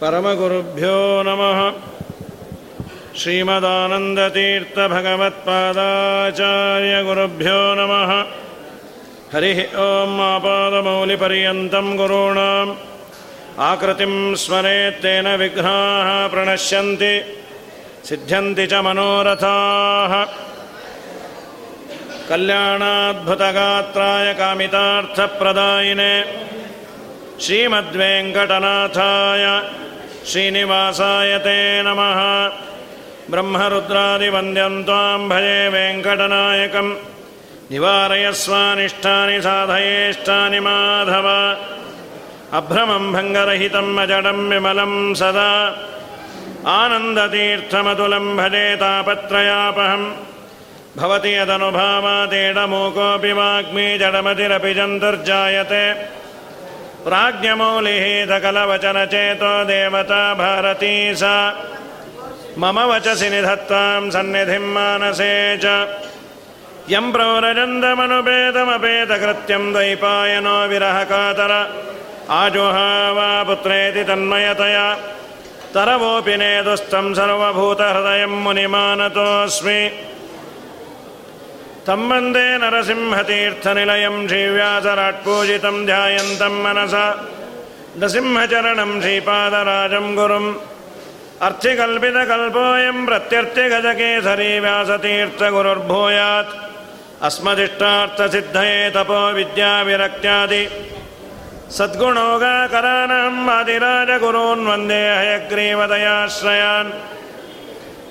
परमगुरुभ्यो नमः। श्रीमदानन्दतीर्थभगवत्पादाचार्यगुरुभ्यो नमः। हरिः ॐ आपादमौलिपर्यन्तं गुरूणाम्। आकृतिं स्मरेत्तेन विघ्नाः प्रणश्यन्ति। सिद्ध्यन्ति च मनोरथाः। कल्याणाद्भुतगात्राय कामितार्थप्रदायिने श्रीमद्वेङ्कटनाथाय श्रीनिवासाय ते नमः। ब्रह्मरुद्रादिवन्द्यं त्वां भजे वेङ्कटनायकं निवारयस्वानिष्ठानि साधयेष्टानि माधव। अभ्रमं भङ्गरहितम् अजडं विमलं सदा। आनन्दतीर्थमतुलं भजे तापत्रयापहम्। भवति यदनुभावादेडमूकोऽपि वाग्मी जडमतिरपि जन्तुर्जायते प्राज्ञमौलिः सकलवचनचेतो देवता भारती सा। मम वचसि निधत्तां सन्निधिं मानसे च। यं प्रौरजन्दमनुपेदमपेदकृत्यं द्वैपायनो विरहकातर। आजुहावा पुत्रेति तन्मयतया। तरवोऽपि नेदुस्तं सर्वभूतहृदयं मुनिमानतोऽस्मि तं वन्दे नरसिंहतीर्थनिलयं श्रीव्यासराट्पूजितं ध्यायन्तं मनसा। नृसिंहचरणं श्रीपादराजं गुरुम्। अर्थिकल्पितकल्पोऽयं प्रत्यर्थिगजकेसरी व्यासतीर्थगुरुर्भूयात्। अस्मदिष्टार्थसिद्धये तपो विद्याविरक्त्यादि। सद्गुणोगाकरानहम् आदिराजगुरून् वन्दे हयग्रीवदयाश्रयान्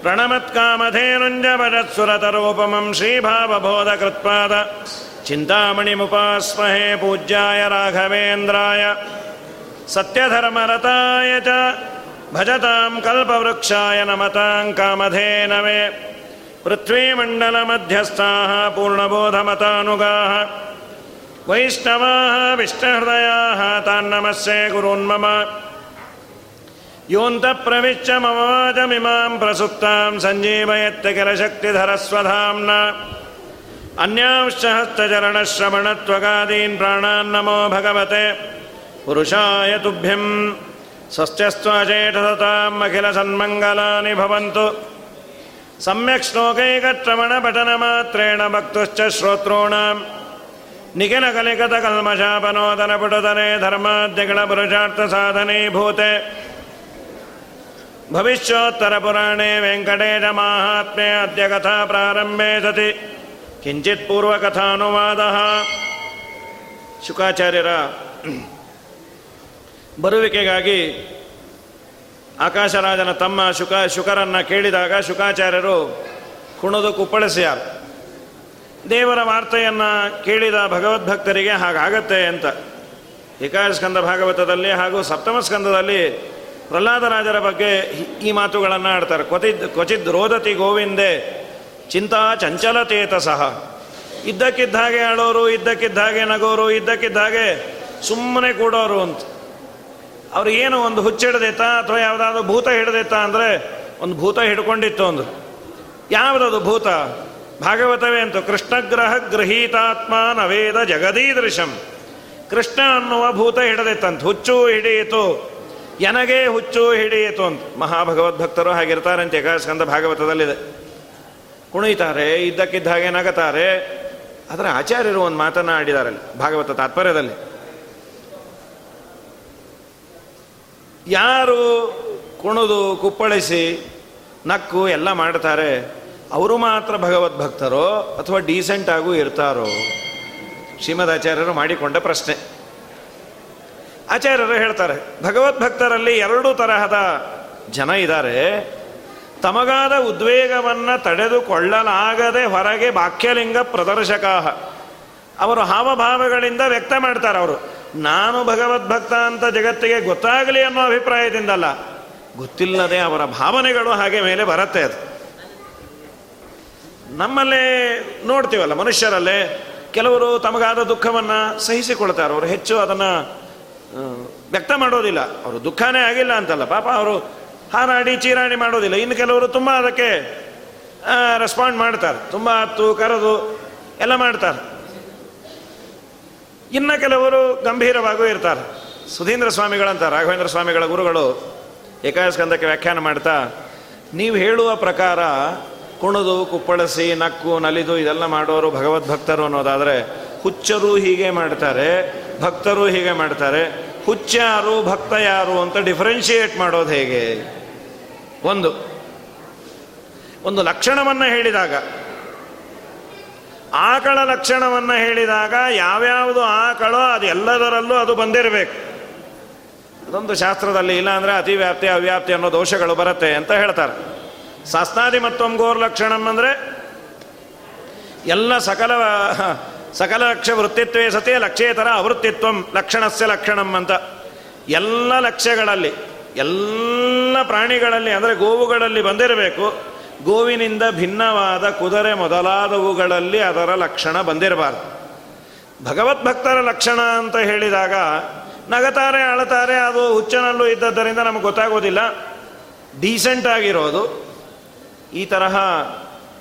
प्रणमत्कामधेनुञ्जभजत्सुरतरूपमं श्रीभावबोधकृत्पाद चिन्तामणिमुपास्महे पूज्याय राघवेन्द्राय सत्यधर्मरताय च भजतां कल्पवृक्षाय नमतां कामधेनवे पृथ्वीमण्डलमध्यस्थाः पूर्णबोधमतानुगाः वैष्णवाः विष्णुहृदयाः तान्नमस्ये गुरून्मम योऽन्तप्रविश्य मम वाचमिमां प्रसुप्तां सञ्जीवयत्य किल शक्तिधरस्वधाम्ना अन्यांश्च हस्तचरणश्रवणत्वगादीन् प्राणान्नमो भगवते। पुरुषाय तुभ्यम्। स्वस्त्यस्त्वचेटसताम् अखिलसन्मङ्गलानि भवन्तु। सम्यक् श्लोकैकश्रवणपठनमात्रेण भक्तुश्च श्रोतॄणाम्। निखिलकलिकतकल्मषापनोदनपुटतने धर्माद्यगणपुरुषार्थसाधनीभूते भविष्योत्तरपुराणे वेङ्कटेशमाहात्म्ये अद्य कथा प्रारम्भे सति किञ्चित् पूर्वकथानुवादः ಶುಕಾಚಾರ್ಯರ ಬರುವಿಕೆಗಾಗಿ ಆಕಾಶರಾಜನ ತಮ್ಮ ಶುಕ ಶುಕರನ್ನು ಕೇಳಿದಾಗ ಶುಕಾಚಾರ್ಯರು ಕುಣಿದು ಕುಪ್ಪಳಿಸ್ಯಾರ ದೇವರ ವಾರ್ತೆಯನ್ನು ಕೇಳಿದ ಭಗವದ್ಭಕ್ತರಿಗೆ ಹಾಗಾಗತ್ತೆ ಅಂತ ಏಕಾದಸ್ಕಂದ ಭಾಗವತದಲ್ಲಿ ಹಾಗೂ ಸಪ್ತಮ ಸ್ಕಂದದಲ್ಲಿ ಪ್ರಹ್ಲಾದರಾಜರ ಬಗ್ಗೆ ಈ ಮಾತುಗಳನ್ನು ಆಡ್ತಾರೆ. ಕ್ವಚಿದ್ ಕ್ವಚಿದ್ ರೋದತಿ ಗೋವಿಂದೆ, ಚಿಂತಾ ಚಂಚಲತೇತ ಸಹ. ಇದ್ದಕ್ಕಿದ್ದ ಹಾಗೆ ಆಳೋರು ಇದ್ದಕ್ಕಿದ್ದ ನಗೋರು, ಇದ್ದಕ್ಕಿದ್ದ ಹಾಗೆ ಸುಮ್ಮನೆ ಕೂಡೋರು ಅಂತ. ಅವ್ರು ಏನು ಒಂದು ಹುಚ್ಚಿಡ್ದೈತ ಅಥವಾ ಯಾವುದಾದ್ರು ಭೂತ ಹಿಡ್ದೈತ ಅಂದರೆ ಒಂದು ಭೂತ ಹಿಡ್ಕೊಂಡಿತ್ತು ಅಂತ ಯಾವುದದು ಭೂತ? ಭಾಗವತವೇ ಅಂತ. ಕೃಷ್ಣಗ್ರಹ ಗೃಹೀತಾತ್ಮ ನವೇದ ಜಗದೀದೃಶಂ. ಕೃಷ್ಣ ಅನ್ನುವ ಭೂತ ಹಿಡದೈತಂತ. ಹುಚ್ಚು ಹಿಡಿಯಿತು. ಎನಗೆ ಹುಚ್ಚು ಹಿಡಿಯಿತು ಅಂತ. ಮಹಾಭಗವದ್ಭಕ್ತರು ಹಾಗಿರ್ತಾರೆ ಅಂತ ಏಕಾಸ್ಕಂದ ಭಾಗವತದಲ್ಲಿದೆ. ಕುಣಿತಾರೆ, ಇದ್ದಕ್ಕಿದ್ದ ಹಾಗೆ ನಗತಾರೆ. ಆದರೆ ಆಚಾರ್ಯರು ಒಂದು ಮಾತನ್ನ ಆಡಿದಾರಲ್ಲಿ, ಭಾಗವತ ತಾತ್ಪರ್ಯದಲ್ಲಿ. ಯಾರು ಕುಣಿದು, ಕುಪ್ಪಳಿಸಿ, ನಕ್ಕು ಎಲ್ಲ ಮಾಡ್ತಾರೆ, ಅವರು ಮಾತ್ರ ಭಗವದ್ಭಕ್ತರೋ ಅಥವಾ ಡೀಸೆಂಟ್ ಆಗೂ ಇರ್ತಾರೋ? ಶ್ರೀಮದ್ ಆಚಾರ್ಯರು ಮಾಡಿಕೊಂಡ ಪ್ರಶ್ನೆ. ಆಚಾರ್ಯರು ಹೇಳ್ತಾರೆ ಭಗವದ್ಭಕ್ತರಲ್ಲಿ ಎರಡು ತರಹದ ಜನ ಇದ್ದಾರೆ. ತಮಗಾದ ಉದ್ವೇಗವನ್ನು ತಡೆದುಕೊಳ್ಳಲಾಗದೆ ಹೊರಗೆ ಬಾಕ್ಯಲಿಂಗ ಪ್ರದರ್ಶಕ ಅವರು ಹಾವಭಾವಗಳಿಂದ ವ್ಯಕ್ತ ಮಾಡ್ತಾರೆ ಅವರು. ನಾನು ಭಗವದ್ಭಕ್ತ ಅಂತ ಜಗತ್ತಿಗೆ ಗೊತ್ತಾಗಲಿ ಅನ್ನೋ ಅಭಿಪ್ರಾಯದಿಂದಲ್ಲ, ಗೊತ್ತಿಲ್ಲದೆ ಅವರ ಭಾವನೆಗಳು ಹಾಗೆ ಮೇಲೆ ಬರುತ್ತೆ ಅದು. ನಮ್ಮಲ್ಲೇ ನೋಡ್ತೀವಲ್ಲ ಮನುಷ್ಯರಲ್ಲೇ, ಕೆಲವರು ತಮಗಾದ ದುಃಖವನ್ನು ಸಹಿಸಿಕೊಳ್ತಾರೆ. ಅವರು ಹೆಚ್ಚು ಅದನ್ನು ವ್ಯಕ್ತ ಮಾಡೋದಿಲ್ಲ. ಅವರು ದುಃಖನೇ ಆಗಿಲ್ಲ ಅಂತಲ್ಲ. ಪಾಪ ಅವರು ಹಾರಾಡಿ, ಚೀರಾಡಿ ಮಾಡೋದಿಲ್ಲ. ಇನ್ನು ಕೆಲವರು ತುಂಬ ಅದಕ್ಕೆ ರೆಸ್ಪಾಂಡ್ ಮಾಡ್ತಾರೆ. ತುಂಬ ಹತ್ತು, ಕರೆದು ಎಲ್ಲ ಮಾಡ್ತಾರೆ. ಇನ್ನು ಕೆಲವರು ಗಂಭೀರವಾಗೂ ಇರ್ತಾರೆ. ಸುಧೀಂದ್ರ ಸ್ವಾಮಿಗಳಂತ ರಾಘವೇಂದ್ರ ಸ್ವಾಮಿಗಳ ಗುರುಗಳು ಏಕಾಸ್ಕಂದಕ್ಕೆ ವ್ಯಾಖ್ಯಾನ ಮಾಡ್ತಾ, ನೀವು ಹೇಳುವ ಪ್ರಕಾರ ಕುಣಿದು, ಕುಪ್ಪಳಿಸಿ, ನಕ್ಕು, ನಲಿದು ಇದೆಲ್ಲ ಮಾಡೋರು ಭಗವದ್ಭಕ್ತರು ಅನ್ನೋದಾದರೆ ಹುಚ್ಚರು ಹೀಗೆ ಮಾಡ್ತಾರೆ. ಭಕ್ತರು ಹೀಗೆ ಮಾಡ್ತಾರೆ. ಹುಚ್ಚ ಯಾರು, ಭಕ್ತ ಯಾರು ಅಂತ ಡಿಫ್ರೆನ್ಶಿಯೇಟ್ ಮಾಡೋದು ಹೇಗೆ? ಒಂದು. ಒಂದು ಲಕ್ಷಣವನ್ನು ಹೇಳಿದಾಗ. ಆಕಳ ಲಕ್ಷಣವನ್ನು ಹೇಳಿದಾಗ ಯಾವ್ಯಾವುದು ಆಕಳೋ ಅದು ಎಲ್ಲದರಲ್ಲೂ ಅದು ಬಂದಿರಬೇಕು. ಅದೊಂದು ಶಾಸ್ತ್ರದಲ್ಲಿ ಇಲ್ಲ ಅತಿ ಅತಿವ್ಯಾಪ್ತಿ, ಅವ್ಯಾಪ್ತಿ ಅನ್ನೋ ದೋಷಗಳು ಬರುತ್ತೆ ಅಂತ ಹೇಳ್ತಾರೆ. ಸಸ್ನಾದಿ ಮತ್ತೊಂಗೋರ್ ಲಕ್ಷಣಂ ಅಂದರೆ ಎಲ್ಲ ಸಕಲ ಸಕಲ ಲಕ್ಷ್ಯ ವೃತ್ತಿತ್ವೇ ಸತಿ ಲಕ್ಷ್ಯೇತರ ಅವೃತ್ತಿತ್ವಂ ಲಕ್ಷಣಸ್ಯ ಲಕ್ಷಣಂ ಅಂತ. ಎಲ್ಲ ಲಕ್ಷ್ಯಗಳಲ್ಲಿ, ಎಲ್ಲ ಪ್ರಾಣಿಗಳಲ್ಲಿ ಅಂದರೆ ಗೋವುಗಳಲ್ಲಿ ಬಂದಿರಬೇಕು. ಗೋವಿನಿಂದ ಭಿನ್ನವಾದ ಕುದುರೆ ಮೊದಲಾದವುಗಳಲ್ಲಿ ಅದರ ಲಕ್ಷಣ ಬಂದಿರಬಾರ್ದು. ಭಗವದ್ಭಕ್ತರ ಲಕ್ಷಣ ಅಂತ ಹೇಳಿದಾಗ, ನಗತಾರೆ ಅಳತಾರೆ ಅದು ಹುಚ್ಚನಲ್ಲೂ ಇದ್ದದ್ದರಿಂದ ನಮಗೆ ಗೊತ್ತಾಗೋದಿಲ್ಲ. ಡೀಸೆಂಟ್ ಆಗಿರೋದು. ಈ ತರಹ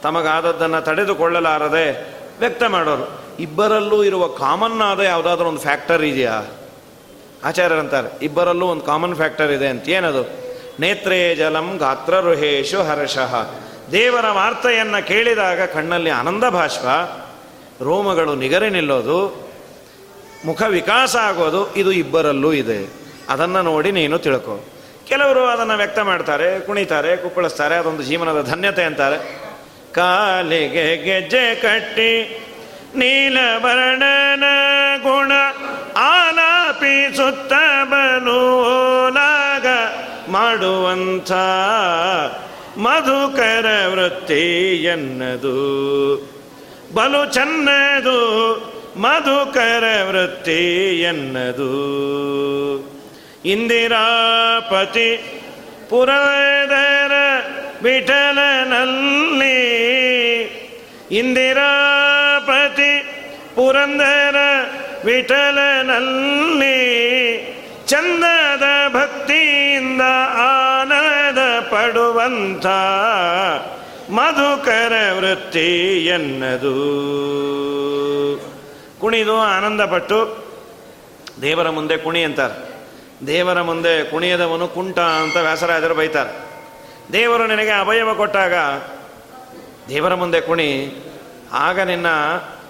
ತಮಗಾದದ್ದನ್ನು ತಡೆದುಕೊಳ್ಳಲಾರದೆ ವ್ಯಕ್ತ ಮಾಡೋರು. ಇಬ್ಬರಲ್ಲೂ ಇರುವ ಕಾಮನ್ ಆದ ಯಾವುದಾದ್ರೂ ಒಂದು ಫ್ಯಾಕ್ಟರ್ ಇದೆಯಾ? ಆಚಾರ್ಯರಂತಾರೆ, ಇಬ್ಬರಲ್ಲೂ ಒಂದು ಕಾಮನ್ ಫ್ಯಾಕ್ಟರ್ ಇದೆ ಅಂತ. ಏನದು? ನೇತ್ರೇ ಜಲಂ ಗಾತ್ರರುಹೇಶು ಹರ್ಷಃ ದೇವರ ವಾರ್ತೆಯನ್ನು ಕೇಳಿದಾಗ ಕಣ್ಣಲ್ಲಿ ಆನಂದ ಭಾಷ್ಪ, ರೋಮಗಳು ನಿಗರಿ ನಿಲ್ಲೋದು, ಮುಖ ವಿಕಾಸ ಆಗೋದು, ಇದು ಇಬ್ಬರಲ್ಲೂ ಇದೆ. ಅದನ್ನು ನೋಡಿ ನೀನು ತಿಳ್ಕೊ. ಕೆಲವರು ಅದನ್ನು ವ್ಯಕ್ತ ಮಾಡ್ತಾರೆ, ಕುಣಿತಾರೆ, ಕುಪ್ಪಳಿಸ್ತಾರೆ, ಅದೊಂದು ಜೀವನದ ಧನ್ಯತೆ ಅಂತಾರೆ. ಕಾಲಿಗೆ ಗೆಜ್ಜೆ ಕಟ್ಟಿ ನೀಲವರ್ಣನ ಗುಣ ಆಲಾಪಿಸುತ್ತಬಲು ಲಾಗ ಮಾಡುವಂಥ ಮಧುಕರ ವೃತ್ತಿ ಎನ್ನದು. ಬಲು ಚೆನ್ನದು ಮಧುಕರ ವೃತ್ತಿ ಎನ್ನದು. ಇಂದಿರಾಪತಿ ಪುರದರ ವಿಠಲನಲ್ಲಿ ಇಂದಿರಾಪತಿ ಪುರಂದರ ವಿಠಲನಲ್ಲಿ ಚಂದದ ಭಕ್ತಿಯಿಂದ ಆನಂದ ಪಡುವಂಥ ಮಧುಕರ ವೃತ್ತಿ ಎನ್ನದು. ಕುಣಿದು ಆನಂದಪಟ್ಟು ದೇವರ ಮುಂದೆ ಕುಣಿ ಅಂತಾರೆ. ದೇವರ ಮುಂದೆ ಕುಣಿಯದವನು ಕುಂಟ ಅಂತ ವ್ಯಾಸರಾಜರು ಬೈತಾರೆ. ದೇವರು ನಿನಗೆ ಅಭಯವ ಕೊಟ್ಟಾಗ ದೇವರ ಮುಂದೆ ಕುಣಿ, ಆಗ ನಿನ್ನ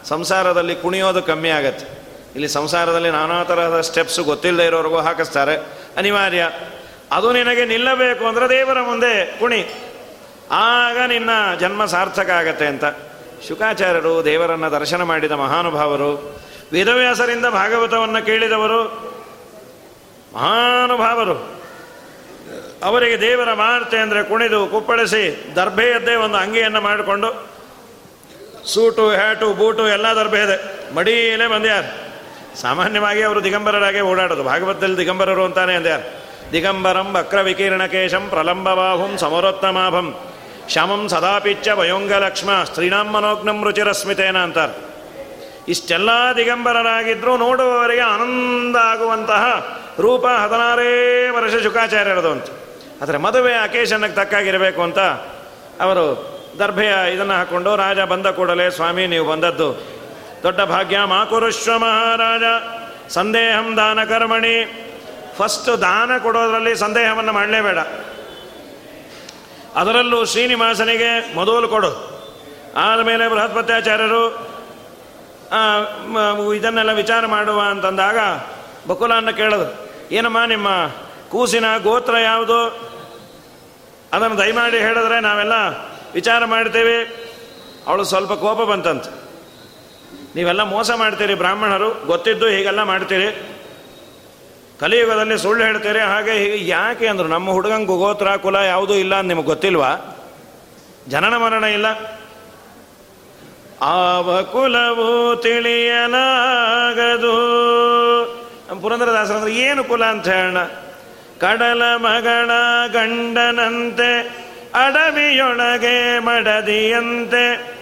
ಸಂಸಾರದಲ್ಲಿ ಕುಣಿಯೋದು ಕಮ್ಮಿ ಆಗತ್ತೆ. ಇಲ್ಲಿ ಸಂಸಾರದಲ್ಲಿ ನಾನಾ ತರಹದ ಸ್ಟೆಪ್ಸ್ ಗೊತ್ತಿಲ್ಲದೆ ಇರೋರಿಗೂ ಹಾಕಿಸ್ತಾರೆ. ಅನಿವಾರ್ಯ. ಅದು ನಿನಗೆ ನಿಲ್ಲಬೇಕು ಅಂದರೆ ದೇವರ ಮುಂದೆ ಕುಣಿ. ಆಗ ನಿನ್ನ ಜನ್ಮ ಸಾರ್ಥಕ ಆಗತ್ತೆ ಅಂತ. ಶುಕಾಚಾರ್ಯರು ದೇವರನ್ನು ದರ್ಶನ ಮಾಡಿದ ಮಹಾನುಭಾವರು, ವೇದವ್ಯಾಸರಿಂದ ಭಾಗವತವನ್ನು ಕೇಳಿದವರು, ಮಹಾನುಭಾವರು. ಅವರಿಗೆ ದೇವರ ಮಾರ್ತೆ ಅಂದರೆ ಕುಣಿದು ಕುಪ್ಪಳಿಸಿ ದರ್ಭೆಯದ್ದೇ ಒಂದು ಅಂಗಿಯನ್ನು ಮಾಡಿಕೊಂಡು ಸೂಟು, ಹ್ಯಾಟು, ಬೂಟು ಎಲ್ಲ ದರ್ಭೆ ಇದೆ. ಮಡೀಲೇ ಬಂದ್ಯಾರು ಸಾಮಾನ್ಯವಾಗಿ ಅವರು ದಿಗಂಬರರಾಗೆ ಓಡಾಡೋದು. ಭಾಗವತದಲ್ಲಿ ದಿಗಂಬರರು ಅಂತಾನೆ ಅಂದ್ಯಾರು ದಿಗಂಬರಂ ವಕ್ರ ವಿಕಿರಣಕೇಶಂ ಪ್ರಲಂಬವಾಹುಂ ಸಮರೋತ್ತಮಾಭಂ. ಶಮಂ ಸದಾಪಿಚ್ಚ ವಯೋಂಗಲಕ್ಷ್ಮ ಸ್ತ್ರೀನಾಂ ಮನೋಗ್ನಂ ರುಚಿರಸ್ಮಿತೇನ ಅಂತಾರೆ. ಇಷ್ಟೆಲ್ಲ ದಿಗಂಬರರಾಗಿದ್ದರೂ ನೋಡುವವರಿಗೆ ಆನಂದ ಆಗುವಂತಹ ರೂಪ ಹದಿನಾರೇ ವರ್ಷ ಶುಕಾಚಾರ್ಯರದು ಅಂತ. ಆದರೆ ಮದುವೆ ಅಕೇಶನ್ಗೆ ತಕ್ಕಾಗಿರಬೇಕು ಅಂತ ಅವರು ದರ್ಭೆಯ ಇದನ್ನು ಹಾಕ್ಕೊಂಡು ರಾಜ ಬಂದ ಕೂಡಲೇ, ಸ್ವಾಮಿ, ನೀವು ಬಂದದ್ದು ದೊಡ್ಡ ಭಾಗ್ಯ, ಮಾಕುರುಶ್ವ ಮಹಾರಾಜ. ಸಂದೇಹಂ ದಾನ ಕರ್ಮಣಿ. ಫಸ್ಟ್ ದಾನ ಕೊಡೋದರಲ್ಲಿ ಸಂದೇಹವನ್ನು ಮಾಡಲೇಬೇಡ. ಅದರಲ್ಲೂ ಶ್ರೀನಿವಾಸನಿಗೆ ಮೊದಲು ಕೊಡು. ಆದಮೇಲೆ ಬೃಹತ್ಪತ್ಯಾಚಾರ್ಯರು ಇದನ್ನೆಲ್ಲ ವಿಚಾರ ಮಾಡುವ ಅಂತಂದಾಗ ಬಕುಲನ್ನು ಕೇಳೋದು, ಏನಮ್ಮ ನಿಮ್ಮ ಕೂಸಿನ ಗೋತ್ರ ಯಾವುದು? ಅದನ್ನು ದಯಮಾಡಿ ಹೇಳಿದ್ರೆ ನಾವೆಲ್ಲ ವಿಚಾರ ಮಾಡ್ತೇವೆ. ಅವಳು ಸ್ವಲ್ಪ ಕೋಪ ಬಂತಂತ. ನೀವೆಲ್ಲ ಮೋಸ ಮಾಡ್ತೀರಿ ಬ್ರಾಹ್ಮಣರು. ಗೊತ್ತಿದ್ದು ಹೀಗೆಲ್ಲ ಮಾಡ್ತೀರಿ. ಕಲಿಯುಗದಲ್ಲಿ ಸುಳ್ಳು ಹೇಳ್ತೀರಿ. ಹಾಗೆ ಹೀಗೆ ಯಾಕೆ ಅಂದರು? ನಮ್ಮ ಹುಡುಗಂಗೆ ಗೋತ್ರ, ಕುಲ ಯಾವುದೂ ಇಲ್ಲ ಅಂತ ನಿಮಗೆ ಗೊತ್ತಿಲ್ವಾ? ಜನನ ಮರಣ ಇಲ್ಲ. ಆವ ಕುಲವು ತಿಳಿಯಲಾಗದು. ಪುರಂದರದಾಸರಂದ್ರೆ ಏನು ಕುಲ ಅಂತ ಹೇಳೋಣ? ಕಡಲ ಮಗಳ ಗಂಡನಂತೆ, ಅಡವಿಯೊಳಗೆ ಮಡದಿಯಂತೆ,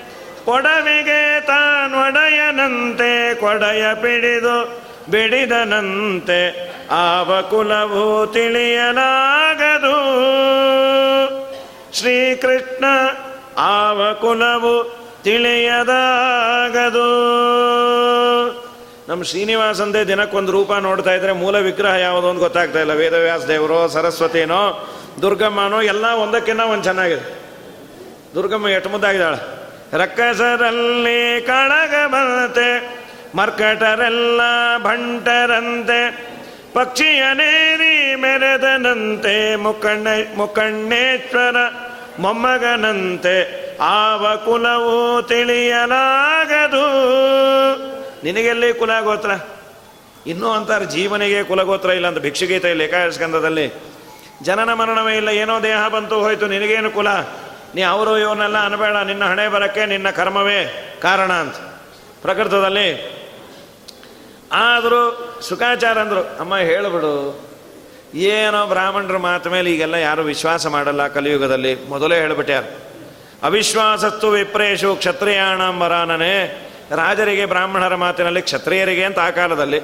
ಕೊಡವಿಗೆ ತಾನೊಡೆಯನಂತೆ ಕೊಡೆಯ ಪಿಡಿದು ಬಿಡಿದನಂತೆ ಆವ ಕುಲವು ತಿಳಿಯಲಾಗದು. ಶ್ರೀಕೃಷ್ಣ ಆವ ಕುಲವು ತಿಳಿಯದಾಗದು. ನಮ್ಮ ಶ್ರೀನಿವಾಸಂದೇ ದಿನಕ್ಕೊಂದು ರೂಪ ನೋಡ್ತಾ ಇದ್ರೆ ಮೂಲ ವಿಗ್ರಹ ಯಾವುದೋ ಒಂದು ಗೊತ್ತಾಗ್ತಾ ಇಲ್ಲ. ವೇದವ್ಯಾಸ ದೇವರೋ, ಸರಸ್ವತಿನೋ, ದುರ್ಗಮ್ಮನೋ, ಎಲ್ಲ ಒಂದಕ್ಕಿನ್ನ ಒಂದು ಚೆನ್ನಾಗಿದೆ. ದುರ್ಗಮ್ಮ ಎಟ್ಟು ಮುದ್ದಾಗಿದ್ದಾಳೆ? ರಕ್ಕಸರಲ್ಲಿ ಕಳಗ ಬಂತೆ, ಮರ್ಕಟರೆಲ್ಲ ಭಂಟರಂತೆ ಪಕ್ಷಿಯನೇರಿ ಮೆರೆದನಂತೆ ಮುಕ್ಕಣ್ಣ ಮುಕ್ಕಣ್ಣೇಶ್ವರ ಮೊಮ್ಮಗನಂತೆ, ಆವ ಕುಲವು ತಿಳಿಯಲಾಗದು. ನಿನಗೆಲ್ಲಿ ಕುಲಗೋತ್ರ? ಇನ್ನೂ ಅಂತಾರೆ ಜೀವನಿಗೆ ಕುಲಗೋತ್ರ ಇಲ್ಲ ಅಂತ ಭಿಕ್ಷುಗೀತ ಇಲ್ಲ ಏಕಾಸ್ಕಂದದಲ್ಲಿ ಜನನ ಮರಣವೇ ಇಲ್ಲ, ಏನೋ ದೇಹ ಬಂತು ಹೋಯಿತು, ನಿನಗೇನು ಕುಲ? ನೀ ಅವರು ಇವನ್ನೆಲ್ಲ ಅನ್ಬೇಡ, ನಿನ್ನ ಹಣೆ ಬರಕ್ಕೆ, ನಿನ್ನ ಕರ್ಮವೇ ಕಾರಣ ಅಂತ. ಪ್ರಕೃತದಲ್ಲಿ ಆದರೂ ಸುಖಾಚಾರ ಅಂದರು, ಅಮ್ಮ ಹೇಳಿಬಿಡು ಏನೋ ಬ್ರಾಹ್ಮಣರ ಮಾತು ಮೇಲೆ ಈಗೆಲ್ಲ ಯಾರು ವಿಶ್ವಾಸ ಮಾಡಲ್ಲ ಕಲಿಯುಗದಲ್ಲಿ. ಮೊದಲೇ ಹೇಳಿಬಿಟ್ಟ್ಯಾರ ಅವಿಶ್ವಾಸತ್ತು ವಿಪ್ರೇಶು ಕ್ಷತ್ರಿಯಾಣಂಬರಾನನೇ ರಾಜರಿಗೆ, ಬ್ರಾಹ್ಮಣರ ಮಾತಿನಲ್ಲಿ, ಕ್ಷತ್ರಿಯರಿಗೆ ಅಂತ ಆ ಕಾಲದಲ್ಲಿ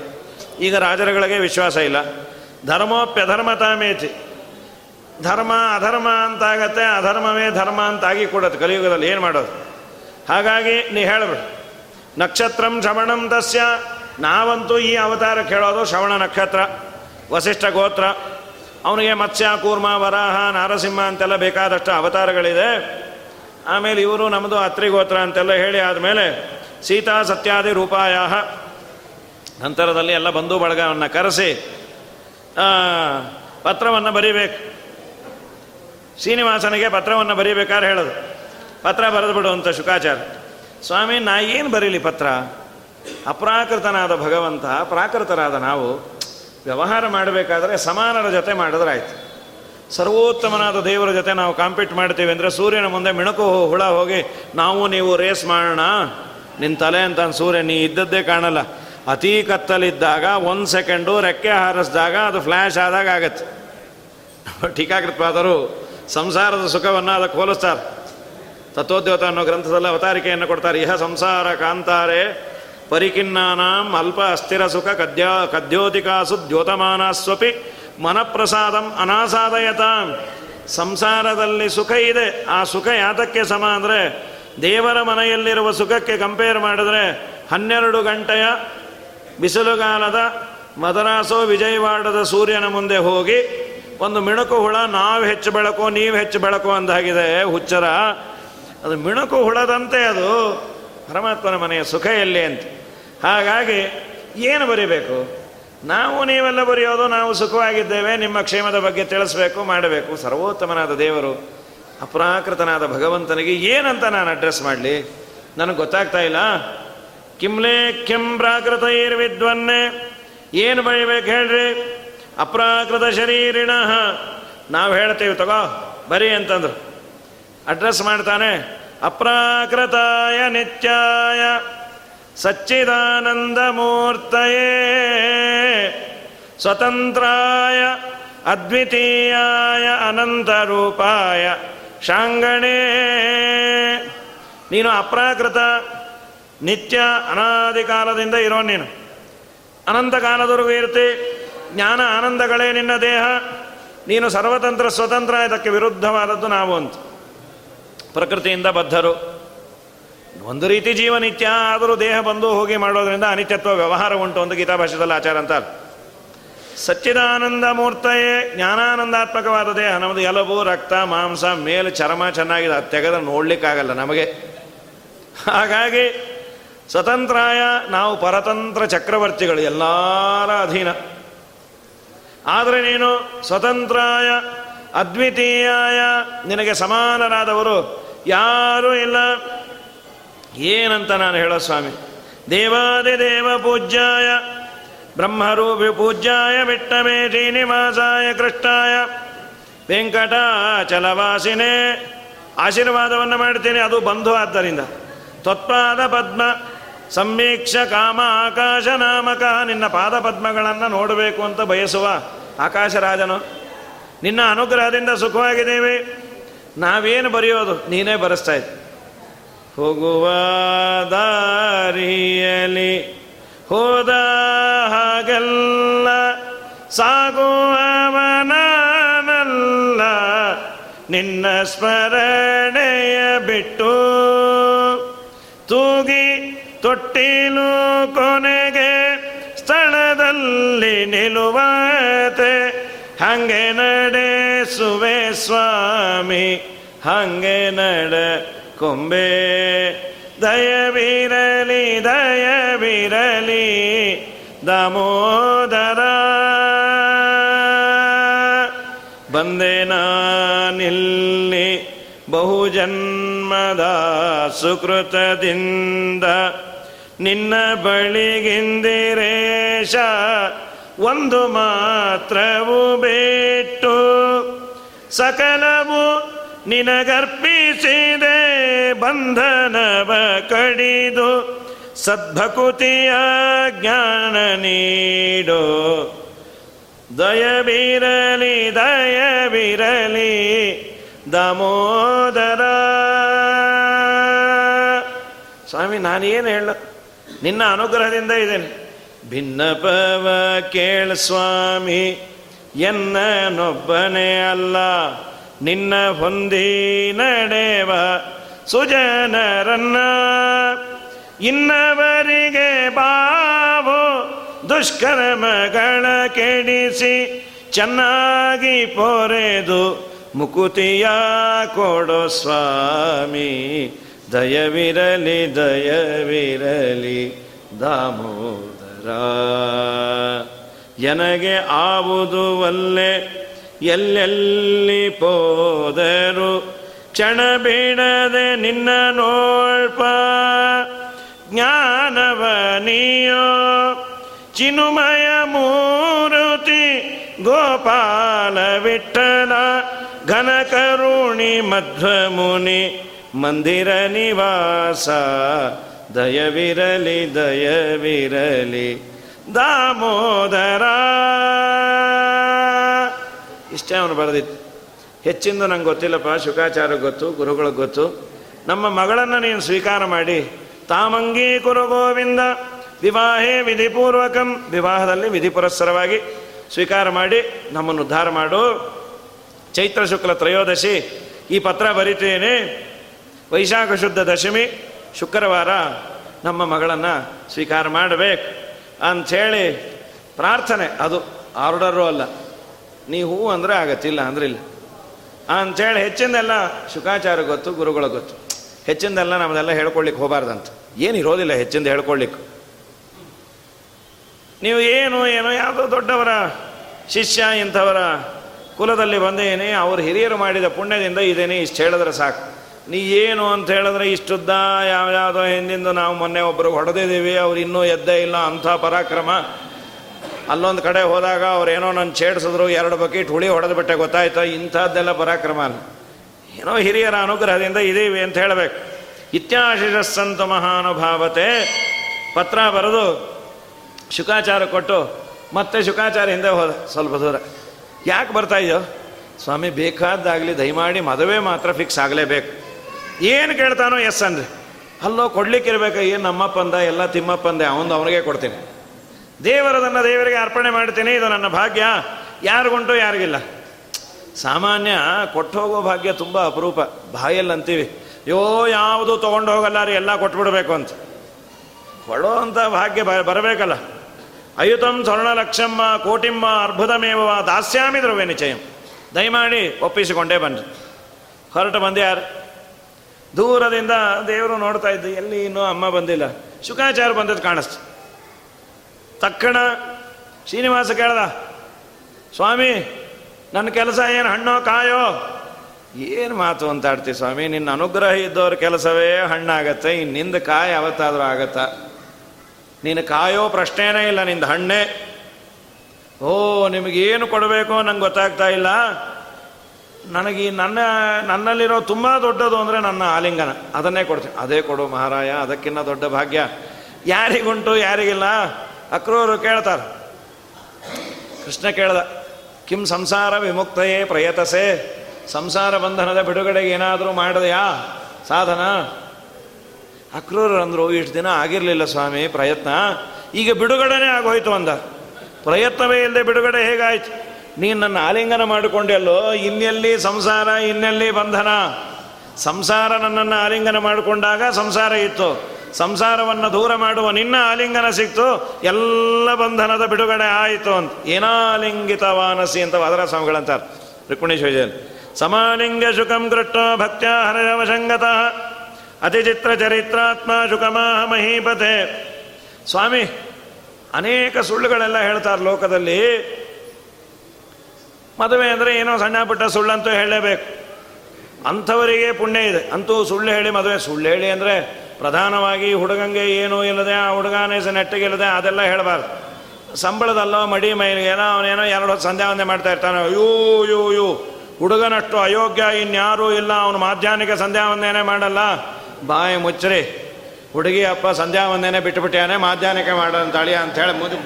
ಈಗ ರಾಜರುಗಳಿಗೆ ವಿಶ್ವಾಸ ಇಲ್ಲ. ಧರ್ಮೋಪ್ಯಧರ್ಮತಾಮೇತಿ ಧರ್ಮ ಅಧರ್ಮ ಅಂತಾಗತ್ತೆ, ಅಧರ್ಮವೇ ಧರ್ಮ ಅಂತಾಗಿ ಕೊಡತ್ತೆ ಕಲಿಯುಗದಲ್ಲಿ. ಏನು ಮಾಡೋದು? ಹಾಗಾಗಿ ನೀ ಹೇಳಬೇಡ. ನಕ್ಷತ್ರಂ ಶ್ರವಣಂ ತಸ್ಯ. ನಾವಂತೂ ಈ ಅವತಾರ ಕೇಳೋದು ಶ್ರವಣ ನಕ್ಷತ್ರ, ವಸಿಷ್ಠ ಗೋತ್ರ. ಅವನಿಗೆ ಮತ್ಸ್ಯ, ಕೂರ್ಮ, ವರಾಹ, ನಾರಸಿಂಹ ಅಂತೆಲ್ಲ ಬೇಕಾದಷ್ಟು ಅವತಾರಗಳಿದೆ. ಆಮೇಲೆ ಇವರು ನಮ್ಮದು ಅತ್ರಿ ಗೋತ್ರ ಅಂತೆಲ್ಲ ಹೇಳಿ ಆದಮೇಲೆ ಸೀತಾ ಸತ್ಯಾದಿ ರೂಪಾಯ ನಂತರದಲ್ಲಿ ಎಲ್ಲ ಬಂಧು ಬಳಗವನ್ನು ಕರೆಸಿ ಪತ್ರವನ್ನು ಬರೀಬೇಕು. ಶ್ರೀನಿವಾಸನಿಗೆ ಪತ್ರವನ್ನು ಬರೀಬೇಕಾದ್ರೆ ಹೇಳೋದು. ಪತ್ರ ಬರೆದು ಬಿಡುವಂಥ ಶುಕಾಚಾರ. ಸ್ವಾಮಿ, ನಾ ಏನು ಬರೀಲಿ ಪತ್ರ? ಅಪ್ರಾಕೃತನಾದ ಭಗವಂತ ಪ್ರಾಕೃತರಾದ ನಾವು, ವ್ಯವಹಾರ ಮಾಡಬೇಕಾದ್ರೆ ಸಮಾನರ ಜೊತೆ ಮಾಡಿದ್ರಾಯ್ತು. ಸರ್ವೋತ್ತಮನಾದ ದೇವರ ಜೊತೆ ನಾವು ಕಾಂಪೀಟ್ ಮಾಡ್ತೀವಿ ಅಂದರೆ ಸೂರ್ಯನ ಮುಂದೆ ಮಿಣಕು ಹುಳ ಹೋಗಿ, ನಾವು ನೀವು ರೇಸ್ ಮಾಡೋಣ. ನಿನ್ನ ತಲೆ ಅಂತ ಸೂರ್ಯ, ನೀ ಇದ್ದದ್ದೇ ಕಾಣಲ್ಲ. ಅತೀ ಕತ್ತಲಿದ್ದಾಗ, ಒಂದು ಸೆಕೆಂಡು ರೆಕ್ಕೆ ಹಾರಿಸಿದಾಗ ಅದು ಫ್ಲ್ಯಾಶ್ ಆದಾಗ ಆಗತ್ತೆ. ಟೀಕಾಕೃತವಾದರು ಸಂಸಾರದ ಸುಖವನ್ನು ಅದಕ್ಕೆ ಹೋಲಿಸ್ತಾರೆ. ತತ್ವೋದ್ಯೋತ ಅನ್ನೋ ಗ್ರಂಥದಲ್ಲಿ ಅವತಾರಿಕೆಯನ್ನು ಕೊಡ್ತಾರೆ. ಇಹ ಸಂಸಾರ ಕಾಂತಾರೆ ಪರಿಕಿನ್ನಾನಾಂ ಅಲ್ಪ ಅಸ್ಥಿರ ಸುಖ ಕದ್ಯ ಕದ್ಯೋತಿಕಾಸು ದ್ಯೋತಮಾನಸ್ವಪಿ ಮನಪ್ರಸಾದಂ ಅನಾಸಾದಯತ. ಸಂಸಾರದಲ್ಲಿ ಸುಖ ಇದೆ, ಆ ಸುಖ ಯಾತಕ್ಕೆ ಸಮ ಅಂದರೆ ದೇವರ ಮನೆಯಲ್ಲಿರುವ ಸುಖಕ್ಕೆ ಕಂಪೇರ್ ಮಾಡಿದ್ರೆ ಹನ್ನೆರಡು ಗಂಟೆಯ ಬಿಸಿಲುಗಾಲದ ಮದರಾಸೋ ವಿಜಯವಾಡದ ಸೂರ್ಯನ ಮುಂದೆ ಹೋಗಿ ಒಂದು ಮಿಣುಕು ಹುಳ, ನಾವು ಹೆಚ್ಚು ಬೆಳಕು, ನೀವು ಹೆಚ್ಚು ಬೆಳಕು ಅಂದಾಗಿದೆ ಹುಚ್ಚರ. ಅದು ಮಿಣುಕು ಹುಳದಂತೆ ಅದು ಪರಮಾತ್ಮನ ಮನೆಯ ಸುಖ ಎಲ್ಲಿ ಅಂತ. ಹಾಗಾಗಿ ಏನು ಬರೀಬೇಕು? ನಾವು ನೀವೆಲ್ಲ ಬರೆಯೋದು, ನಾವು ಸುಖವಾಗಿದ್ದೇವೆ, ನಿಮ್ಮ ಕ್ಷೇಮದ ಬಗ್ಗೆ ತಿಳಿಸ್ಬೇಕು, ಮಾಡಬೇಕು. ಸರ್ವೋತ್ತಮನಾದ ದೇವರು ಅಪ್ರಾಕೃತನಾದ ಭಗವಂತನಿಗೆ, ಏನಂತ ನಾನು ಅಡ್ರೆಸ್ ಮಾಡಲಿ? ನನಗೆ ಗೊತ್ತಾಗ್ತಾ ಇಲ್ಲ. ಕಿಮ್ಲೆ ಕೆಂ ಪ್ರಾಕೃತ ವಿದ್ವನ್ನೇ ಏನು ಬರೀಬೇಕು ಹೇಳ್ರಿ? ಅಪ್ರಾಕೃತ ಶರೀರಿಣ. ನಾವು ಹೇಳ್ತೇವೆ, ತಗೋ, ಬರೀ ಅಂತಂದ್ರು. ಅಡ್ರೆಸ್ ಮಾಡ್ತಾನೆ, ಅಪ್ರಾಕೃತಾಯ ನಿತ್ಯಾಯ ಸಚ್ಚಿದಾನಂದ ಮೂರ್ತಯೇ ಸ್ವತಂತ್ರಾಯ ಅದ್ವಿತೀಯಾಯ ಅನಂತರೂಪಾಯ ಶಾಂಗಣೇ. ನೀನು ಅಪ್ರಾಕೃತ, ನಿತ್ಯ, ಅನಾದಿ ಕಾಲದಿಂದ ಇರೋ ನೀನು. ಅನಂತ ಕಾಲದವರೆಗೂ ಇರ್ತಿ, ಜ್ಞಾನ ಆನಂದಗಳೇ ನಿನ್ನ ದೇಹ. ನೀನು ಸರ್ವತಂತ್ರ, ಸ್ವತಂತ್ರ, ಇದಕ್ಕೆ ವಿರುದ್ಧವಾದದ್ದು ನಾವು ಅಂತ. ಪ್ರಕೃತಿಯಿಂದ ಬದ್ಧರು. ಒಂದು ರೀತಿ ಜೀವನಿತ್ಯ ಆದರೂ ದೇಹ ಬಂದು ಹೋಗಿ ಮಾಡೋದ್ರಿಂದ ಅನಿತ್ಯತ್ವ, ವ್ಯವಹಾರ ಉಂಟು ಅಂತ ಗೀತಾಭಾಷ್ಯದಲ್ಲಿ ಆಚಾರ ಅಂತಾರೆ ಸಚ್ಚಿದಾನಂದ ಮೂರ್ತಯೇ ಜ್ಞಾನಾನಂದಾತ್ಮಕವಾದ ದೇಹ ನಮ್ಮದು ಎಲಬು, ರಕ್ತ, ಮಾಂಸ, ಮೇಲೆ, ಚರ್ಮ ಚೆನ್ನಾಗಿದೆ. ಅದು ತೆಗೆದ ನೋಡ್ಲಿಕ್ಕಾಗಲ್ಲ ನಮಗೆ. ಹಾಗಾಗಿ ಸ್ವತಂತ್ರಾಯ, ನಾವು ಪರತಂತ್ರ ಚಕ್ರವರ್ತಿಗಳು, ಎಲ್ಲರ ಅಧೀನ. ಆದರೆ ನೀನು ಸ್ವತಂತ್ರಾಯ, ಅದ್ವಿತೀಯಾಯ, ನಿನಗೆ ಸಮಾನರಾದವರು ಯಾರೂ ಇಲ್ಲ. ಏನಂತ ನಾನು ಹೇಳೋ ಸ್ವಾಮಿ? ದೇವಾದಿ ದೇವ ಪೂಜ್ಯಾಯ ಪೂಜ್ಯಾಯ ಬಿಟ್ಟಮೇ ಶ್ರೀನಿವಾಸಾಯ ಕೃಷ್ಣಾಯ. ವೆಂಕಟಾಚಲವಾಸಿನೇ, ಆಶೀರ್ವಾದವನ್ನು ಮಾಡ್ತೀನಿ, ಅದು ಬಂಧು ಆದ್ದರಿಂದ. ತ್ವತ್ಪಾದ ಪದ್ಮ ಸಮೀಕ್ಷ ಕಾಮ ಆಕಾಶ ನಾಮಕ, ನಿನ್ನ ಪಾದ ಪದ್ಮಗಳನ್ನು ನೋಡಬೇಕು ಅಂತ ಬಯಸುವ ಆಕಾಶರಾಜನು. ನಿನ್ನ ಅನುಗ್ರಹದಿಂದ ಸುಖವಾಗಿದ್ದೀವಿ. ನಾವೇನು ಬರೆಯೋದು, ನೀನೇ ಬರೆಸ್ತಾ ಇದ್ದ. ಹೋಗುವ ದಾರಿಯಲಿ ಹೋದ ಹಾಗೆಲ್ಲ ಸಾಗುವವನಲ್ಲ ನಿನ್ನ ಸ್ಮರಣೆಯ ಬಿಟ್ಟು ತೂಗಿ ತೊಟ್ಟಿಲು ಕೊನೆಗೆ ಸ್ಥಳದಲ್ಲಿ ನಿಲುವತೆ. ಹಂಗೆ ನಡೆಸುವೆ ಸ್ವಾಮಿ, ಹಂಗೆ ನಡ ಕೊಂಬೆ. ದಯವಿರಲಿ ದಯವಿರಲಿ ದಾಮೋದರ. ಬಂದೆ ನಾನಿಲ್ಲಿ ಬಹುಜನ್ಮದ ಸುಕೃತದಿಂದ. ನಿನ್ನ ಬಳಿಗಿಂದಿರೇಶ ಒಂದು ಮಾತ್ರವು ಬಿಟ್ಟು ಸಕಲವು ನಿನಗರ್ಪಿಸಿದೆ. ಬಂಧನವ ಕಡಿದು ಸದ್ಭಕುತಿಯ ಜ್ಞಾನ ನೀಡೋ. ದಯವಿರಲಿ ದಯವಿರಲಿ, ದಾಮೋದರ. ಸ್ವಾಮಿ ನಾನೇನು ಹೇಳ, ನಿನ್ನ ಅನುಗ್ರಹದಿಂದ ಇದ್ದೇನೆ. ಭಿನ್ನಪವ ಕೇಳ ಸ್ವಾಮಿ, ಎನ್ನನೊಬ್ಬನೇ ಅಲ್ಲ, ನಿನ್ನ ಹೊಂದಿ ನಡೆವ. ಸುಜನರನ್ನ ಇನ್ನವರಿಗೆ ಬಾವು ದುಷ್ಕರ್ಮಗಳ ಕೆಡಿಸಿ ಚೆನ್ನಾಗಿ ಪೊರೆದು ಮುಕುತಿಯ ಕೊಡು ಸ್ವಾಮಿ. ದಯವಿರಲಿ ದಯವಿರಲಿ ದಾಮೋದರ. ಎನಗೆ ಆವುದು ಎಲ್ಲೆಲ್ಲಿ ಪೋದರು ಕ್ಷಣ ಬೀಡದೆ ನಿನ್ನ ನೋಳ್ಪ. ಜ್ಞಾನವ ನೀಯೋ. ಚಿನುಮಯ ಮೂರುತಿ ಗೋಪಾಲ ವಿಠಲ ಘನ ಕರುಣಿ ಮಧ್ವಮುನಿ ಮಂದಿರ ನಿವಾಸ. ದಯವಿರಲಿ ದಯವಿರಲಿ. ದಾಮೋದರ. ಇಷ್ಟೇ ಅವನು ಬರೆದಿತ್ತು ಹೆಚ್ಚಿಂದು ನಂಗೆ ಗೊತ್ತಿಲ್ಲಪ್ಪ ಶುಕಾಚಾರ ಗೊತ್ತು ಗುರುಗಳಿಗೆ ಗೊತ್ತು. ನಮ್ಮ ಮಗಳನ್ನು ನೀನು ಸ್ವೀಕಾರ ಮಾಡಿ. ತಾಮಂಗೀ ಕುರು ಗೋವಿಂದ, ವಿವಾಹೇ ವಿಧಿಪೂರ್ವಕಂ, ವಿವಾಹದಲ್ಲಿ ವಿಧಿ ಪುರಸ್ಸರವಾಗಿ ಸ್ವೀಕಾರ ಮಾಡಿ, ನಮ್ಮನ್ನು ಉದ್ಧಾರ ಮಾಡು. ಚೈತ್ರ ಶುಕ್ಲ ತ್ರಯೋದಶಿ, ಈ ಪತ್ರ ಬರಿತೇನೆ. ವೈಶಾಖ ಶುದ್ಧ ದಶಮಿ, ಶುಕ್ರವಾರ ನಮ್ಮ ಮಗಳನ್ನು ಸ್ವೀಕಾರ ಮಾಡಬೇಕು. ಅಂಥೇಳಿ ಪ್ರಾರ್ಥನೆ, ಅದು ಆರ್ಡರು ಅಲ್ಲ. ನೀ ಹೂ ಅಂದರೆ ಆಗತ್ತಿಲ್ಲ ಅಂದ್ರೆ ಇಲ್ಲ ಅಂಥೇಳಿ ಹೆಚ್ಚಿಂದೆಲ್ಲ ಶುಕಾಚಾರ ಗೊತ್ತು, ಗುರುಗಳ ಗೊತ್ತು. ಹೆಚ್ಚಿಂದೆಲ್ಲ ನಮ್ಮದೆಲ್ಲ ಹೇಳ್ಕೊಳ್ಲಿಕ್ಕೆ ಹೋಗಬಾರ್ದಂತ. ಏನು ಇರೋದಿಲ್ಲ ಹೆಚ್ಚಿಂದ ಹೇಳ್ಕೊಳ್ಲಿಕ್ಕೆ. ನೀವು ಏನು, ಏನೋ, ಯಾವುದೋ ದೊಡ್ಡವರ, ಶಿಷ್ಯ ಇಂಥವರ ಕುಲದಲ್ಲಿ ಬಂದೇನೆ, ಅವ್ರು ಹಿರಿಯರು ಮಾಡಿದ ಪುಣ್ಯದಿಂದ ಇದೇನೆ, ಇಷ್ಟು ಹೇಳಿದ್ರೆ ಸಾಕು. ನೀ ಏನು ಅಂತ ಹೇಳಿದ್ರೆ ಇಷ್ಟುದ್ದ, ಯಾವ್ಯಾವುದೋ ಹಿಂದಿಂದು ನಾವು ಮೊನ್ನೆ ಒಬ್ಬರು ಹೊಡೆದಿದ್ದೀವಿ, ಅವ್ರು ಇನ್ನೂ ಎದ್ದೇ ಇಲ್ಲ, ಅಂಥ ಪರಾಕ್ರಮ. ಅಲ್ಲೊಂದು ಕಡೆ ಹೋದಾಗ ಅವ್ರೇನೋ ನನ್ನ ಛೇಡಿಸಿದ್ರು, ಎರಡು ಬಕೆಟ್ ಹುಳಿ ಹೊಡೆದು ಬಿಟ್ಟೆ, ಗೊತ್ತಾಯ್ತು? ಇಂಥದ್ದೆಲ್ಲ ಪರಾಕ್ರಮ ಏನೋ ಹಿರಿಯರ ಅನುಗ್ರಹದಿಂದ ಇದೀವಿ ಅಂತ ಹೇಳಬೇಕು. ಇತ್ಯಾಶಿಷಸ್ಸಂತ ಮಹಾನುಭಾವತೆ. ಪತ್ರ ಬರೆದು ಶುಕಾಚಾರ ಕೊಟ್ಟು ಮತ್ತೆ ಶುಕಾಚಾರ ಹಿಂದೆ ಹೋದ ಸ್ವಲ್ಪ ದೂರ. ಯಾಕೆ ಬರ್ತಾ ಇದೆಯೋ? ಸ್ವಾಮಿ, ಬೇಕಾದ್ದಾಗಲಿ ದಯಮಾಡಿ ಮದುವೆ ಮಾತ್ರ ಫಿಕ್ಸ್ ಆಗಲೇಬೇಕು. ಏನು ಕೇಳ್ತಾನೋ, ಎಸ್ ಅಂದ್ರೆ. ಅಲ್ಲೋ, ಕೊಡ್ಲಿಕ್ಕಿರ್ಬೇಕು? ಏನು ನಮ್ಮಪ್ಪಂದ, ಎಲ್ಲ ತಿಮ್ಮಪ್ಪಂದೆ ಅವನು ಅವನಿಗೆ ಕೊಡ್ತೀನಿ. ದೇವರದನ್ನು ದೇವರಿಗೆ ಅರ್ಪಣೆ ಮಾಡ್ತೇನೆ ಇದು ನನ್ನ ಭಾಗ್ಯ. ಯಾರಿಗುಂಟು ಯಾರಿಗಿಲ್ಲ. ಸಾಮಾನ್ಯ ಕೊಟ್ಟು ಹೋಗೋ ಭಾಗ್ಯ ತುಂಬ ಅಪರೂಪ. ಬಾಯಲ್ಲಿ ಅಂತೀವಿ ಯೋ ಯಾವುದು ತೊಗೊಂಡು ಹೋಗಲ್ಲ ರೀ ಎಲ್ಲ ಕೊಟ್ಬಿಡ್ಬೇಕು ಅಂತ. ಕೊಡೋ ಅಂತ ಭಾಗ್ಯ ಬರಬೇಕಲ್ಲ. ಅಯುತಂ ಸ್ವರ್ಣಲಕ್ಷಮ್ಮ ಕೋಟಿಮ್ಮ ಅರ್ಭುತಮೇವ ದಾಸ್ಯಾಮಿ ದ್ರವ್ಯ ನಿಚಯಂ. ದಯಮಾಡಿ ಒಪ್ಪಿಸಿಕೊಂಡೇ ಬನ್ನಿ. ಹೊರಟು ಬಂದು ಯಾರು? ದೂರದಿಂದ ದೇವರು ನೋಡ್ತಾ ಇದ್ದು, ಎಲ್ಲಿ ಇನ್ನೂ ಅಮ್ಮ ಬಂದಿಲ್ಲ. ಶುಕಾಚಾರ ಬಂದದ್ದು ಕಾಣಿಸ್ತು. ತಕ್ಷಣ ಶ್ರೀನಿವಾಸ ಕೇಳ್ದ, ಸ್ವಾಮಿ, ನನ್ನ ಕೆಲಸ ಏನು, ಹಣ್ಣೋ, ಕಾಯೋ? ಏನು ಮಾತು ಅಂತ ಆಡ್ತೀವಿ ಸ್ವಾಮಿ, ನಿನ್ನ ಅನುಗ್ರಹ ಇದ್ದವ್ರ ಕೆಲಸವೇ ಹಣ್ಣಾಗತ್ತೆ, ಇನ್ನಿಂದ ಕಾಯಿ ಅವತ್ತಾದರೂ ಆಗತ್ತಾ. ನೀನು ಕಾಯೋ ಪ್ರಶ್ನೆನೇ ಇಲ್ಲ, ನಿಂದ ಹಣ್ಣೆ. ಓ, ನಿಮಗೇನು ಕೊಡಬೇಕು ನಂಗೆ ಗೊತ್ತಾಗ್ತಾ ಇಲ್ಲ. ನನಗೆ ನನ್ನ, ನನ್ನಲ್ಲಿರೋ ತುಂಬ ದೊಡ್ಡದು ಅಂದರೆ ನನ್ನ ಆಲಿಂಗನ. ಅದನ್ನೇ ಕೊಡ್ತೀನಿ. ಅದೇ ಕೊಡು ಮಹಾರಾಯ, ಅದಕ್ಕಿನ್ನ ದೊಡ್ಡ ಭಾಗ್ಯ. ಯಾರಿಗುಂಟು, ಯಾರಿಗಿಲ್ಲ? ಅಕ್ರೂರು ಕೇಳ್ತಾರೆ. ಕೃಷ್ಣ ಕೇಳ್ದ ಕಿಂ ಸಂಸಾರ ವಿಮುಕ್ತಯೇ ಪ್ರಯತಸೆ? ಸಂಸಾರ ಬಂಧನದ ಬಿಡುಗಡೆಗೆ ಏನಾದರೂ ಮಾಡಿದೆಯಾ? ಸಾಧನ? ಅಕ್ರೂರು ಅಂದರು, ಇಷ್ಟು ದಿನ ಆಗಿರಲಿಲ್ಲ ಸ್ವಾಮಿ, ಪ್ರಯತ್ನ. ಈಗ ಬಿಡುಗಡೆನೇ ಆಗೋಯ್ತು ಅಂದ. ಪ್ರಯತ್ನವೇ ಇಲ್ಲದೆ ಬಿಡುಗಡೆ ಹೇಗಾಯ್ತು? ನೀನು ನನ್ನ ಆಲಿಂಗನ ಮಾಡಿಕೊಂಡೆಲ್ಲೋ? ಇನ್ನೆಲ್ಲಿ ಸಂಸಾರ, ಇನ್ನೆಲ್ಲಿ ಬಂಧನ? ಸಂಸಾರ ನನ್ನನ್ನು ಆಲಿಂಗನ ಮಾಡಿಕೊಂಡಾಗ ಸಂಸಾರ ಇತ್ತು. ಸಂಸಾರವನ್ನು ದೂರ ಮಾಡುವ ನಿನ್ನ ಆಲಿಂಗನ ಸಿಕ್ತು, ಎಲ್ಲ ಬಂಧನದ ಬಿಡುಗಡೆ ಆಯಿತು ಅಂತ. ಏನಾಲಿಂಗಿತ ವಾನಸಿ ಅಂತ ವಾದರ ಸ್ವಾಮಿಗಳಂತಾರೆ ರುಕ್ಮಿಣೇಶ್ವರ ಸಮಾಲಿಂಗ ಶುಕಂ ಕೃಷ್ಟ ಭಕ್ತ್ಯ ಅತಿ ಅತಿಚಿತ್ರ ಚರಿತ್ರಾತ್ಮ ಶುಕಮಾಹ ಮಹೀಪತೆ. ಸ್ವಾಮಿ, ಅನೇಕ ಸುಳ್ಳುಗಳೆಲ್ಲ ಹೇಳ್ತಾರೆ ಲೋಕದಲ್ಲಿ. ಮದುವೆ ಅಂದರೆ ಏನೋ ಸಣ್ಣ ಪುಟ್ಟ ಸುಳ್ಳಂತೂ ಹೇಳಲೇಬೇಕು. ಅಂಥವರಿಗೆ ಪುಣ್ಯ ಇದೆ. ಅಂತೂ ಸುಳ್ಳು ಹೇಳಿ ಮದುವೆ. ಸುಳ್ಳು ಹೇಳಿ ಅಂದರೆ ಪ್ರಧಾನವಾಗಿ ಹುಡುಗಂಗೆ ಏನೂ ಇಲ್ಲದೆ ಆ ಹುಡುಗನೇ ನೆಟ್ಟಗಿಲ್ಲದೆ ಅದೆಲ್ಲ ಹೇಳಬಾರ್ದು. ಸಂಬಳದಲ್ಲೋ ಮಡಿ ಮೈ ಏನೋ ಅವನೇನೋ ಎರಡು ಹೊತ್ತು ಸಂಧ್ಯಾ ಒಂದೇ ಮಾಡ್ತಾ ಇರ್ತಾನೆ. ಅಯ್ಯೋ ಯೋ ಯೋ ಹುಡುಗನಷ್ಟು ಅಯೋಗ್ಯ ಇನ್ಯಾರೂ ಇಲ್ಲ, ಅವನು ಮಾಧ್ಯಾಹ್ನಕ್ಕೆ ಸಂಧ್ಯಾ ಒಂದೇನೆ ಮಾಡಲ್ಲ. ಬಾಯಿ ಮುಚ್ಚರಿ. ಹುಡುಗಿ ಅಪ್ಪ ಸಂಧ್ಯಾ ಒಂದೇನೆ ಬಿಟ್ಟುಬಿಟ್ಟಾನೆ ಮಾಧ್ಯಾಹ್ನಕ್ಕೆ ಮಾಡೋಂತ ಅಳಿಯ ಹೇಳಿ ಮುದು